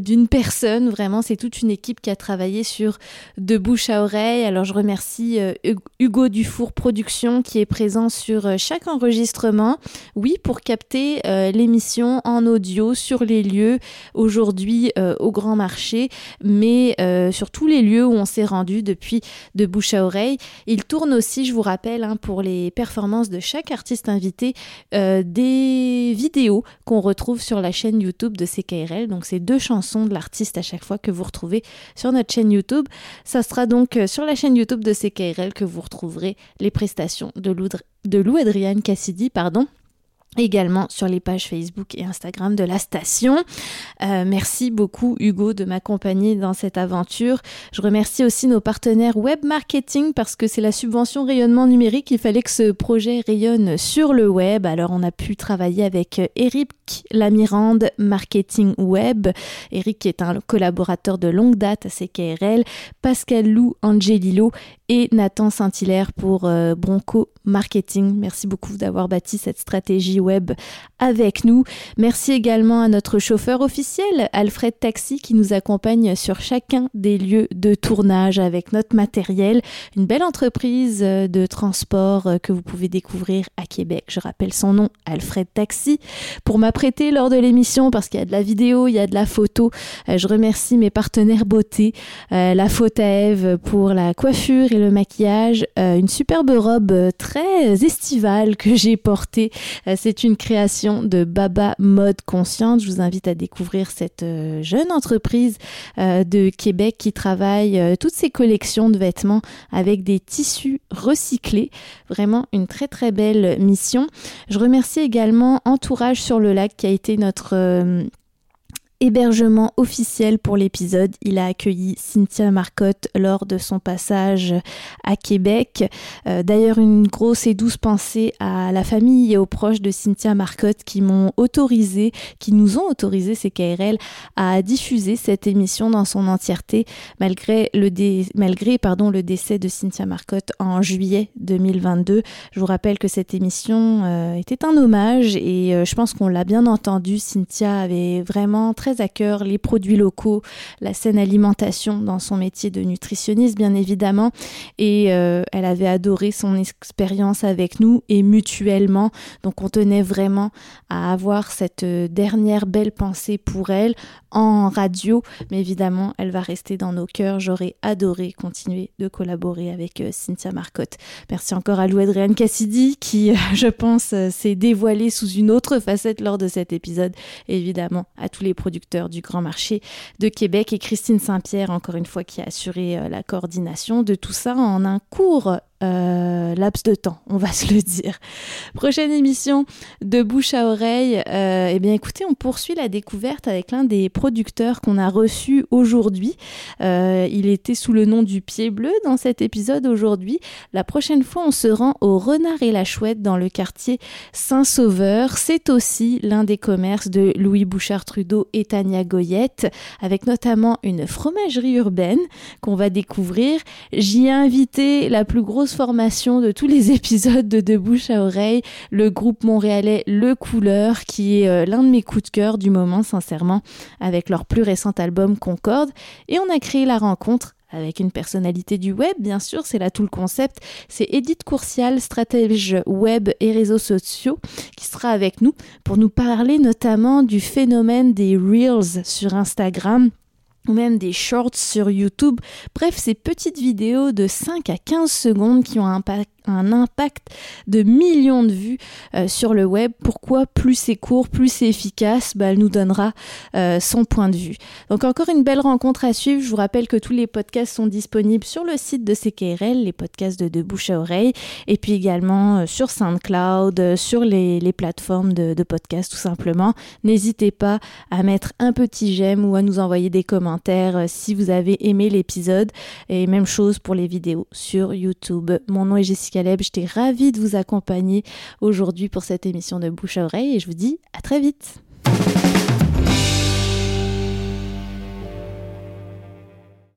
d'une personne, vraiment, c'est toute une équipe qui a travaillé sur De bouche à oreille. Alors je remercie Hugo Dufour Production qui est présent sur chaque enregistrement. Oui, pour capter euh, l'émission en audio sur les lieux aujourd'hui euh, au Grand Marché, mais euh, sur tous les lieux où on s'est rendu depuis de bouche à oreille. Il tourne aussi, je vous rappelle, hein, pour les performances de chaque artiste invité, des vidéos qu'on retrouve sur la chaîne YouTube de CKRL. Donc c'est deux chansons de l'artiste à chaque fois que vous retrouvez sur notre chaîne YouTube. Ça sera donc sur la chaîne YouTube de CKRL que vous retrouverez les prestations de Lou, de Adrienne Cassidy, pardon également sur les pages Facebook et Instagram de la station. Euh, merci beaucoup Hugo de m'accompagner dans cette aventure. Je remercie aussi nos partenaires web marketing parce que c'est la subvention rayonnement numérique. Il fallait que ce projet rayonne sur le web. Alors on a pu travailler avec Eric Lamirande Marketing Web. Eric est un collaborateur de longue date à CKRL. Pascal Lou Angelillo et Nathan Saint-Hilaire pour euh, Bronco Marketing. Merci beaucoup d'avoir bâti cette stratégie web avec nous. Merci également à notre chauffeur officiel, Alfred Taxi, qui nous accompagne sur chacun des lieux de tournage avec notre matériel. Une belle entreprise euh, de transport euh, que vous pouvez découvrir à Québec. Je rappelle son nom, Alfred Taxi. Pour m'apprêter lors de l'émission, parce qu'il y a de la vidéo, il y a de la photo, je remercie mes partenaires beauté, la faute à Eve pour la coiffure le maquillage, euh, une superbe robe euh, estivale que j'ai portée. Euh, c'est une création de Baba Mode Consciente. Je vous invite à découvrir cette jeune entreprise de Québec qui travaille toutes ses collections de vêtements avec des tissus recyclés. Vraiment une très très belle mission. Je remercie également Entourage sur le lac qui a été notre hébergement officiel pour l'épisode. Il a accueilli Cynthia Marcotte lors de son passage à Québec. Euh, d'ailleurs, une grosse et douce pensée à la famille et aux proches de Cynthia Marcotte qui m'ont autorisé, qui nous ont autorisé, ces KRL, à diffuser cette émission dans son entièreté, malgré le, malgré, pardon, le décès de Cynthia Marcotte en juillet 2022. Je vous rappelle que cette émission euh, était un hommage et euh, je pense qu'on l'a bien entendu. Cynthia avait vraiment très à cœur les produits locaux, la saine alimentation dans son métier de nutritionniste, bien évidemment. Et euh, elle avait adoré son expérience avec nous et mutuellement. Donc on tenait vraiment à avoir cette euh, dernière belle pensée pour elle en radio. Mais évidemment, elle va rester dans nos cœurs. J'aurais adoré continuer de collaborer avec euh, Cynthia Marcotte. Merci encore à Lou Adrienne Cassidy qui, <laughs> je pense, s'est dévoilée sous une autre facette lors de cet épisode. Et évidemment, à tous les produits du Grand Marché de Québec, et Christine Saint-Pierre, encore une fois, qui a assuré la coordination de tout ça en un court euh, laps de temps, on va <laughs> se le dire. Prochaine émission de bouche à oreille. Euh, eh bien, écoutez, on poursuit la découverte avec l'un des producteurs qu'on a reçu aujourd'hui. Euh, il était sous le nom du Pied Bleu dans cet épisode aujourd'hui. La prochaine fois, on se rend au Renard et la Chouette dans le quartier Saint-Sauveur. C'est aussi l'un des commerces de Louis Bouchard-Trudeau et Tania Goyette, avec notamment une fromagerie urbaine qu'on va découvrir. J'y ai invité la plus grosse formation de tous les <laughs> épisodes de De bouche à oreille, le groupe montréalais Le Couleur, qui est euh, l'un de mes coups de cœur du moment, sincèrement, avec leur plus récent album Concorde. Et on a créé la rencontre avec une personnalité du web, bien sûr, c'est là tout le concept. C'est Edith Courcial, stratège web et réseaux sociaux, qui sera avec nous pour nous parler notamment du phénomène des Reels sur Instagram ou même des shorts sur YouTube. Bref, ces petites vidéos de 5 à 15 secondes qui ont un impact un impact de millions de vues euh, sur le web. Pourquoi plus c'est court, plus c'est efficace? Bah, Elle nous donnera euh, son point de vue. Donc encore une belle rencontre à suivre. Je vous rappelle que tous les podcasts sont disponibles sur le site de CKRL, les podcasts de, bouche à oreille, et puis également euh, sur SoundCloud, sur les, plateformes de podcasts tout simplement. N'hésitez pas à mettre un petit j'aime ou à nous envoyer des commentaires si vous avez aimé l'épisode. Et même chose pour les vidéos sur YouTube. Mon nom est Jessica Caleb. J'étais ravie de vous accompagner aujourd'hui pour cette émission de Bouche à oreille et je vous dis à très vite.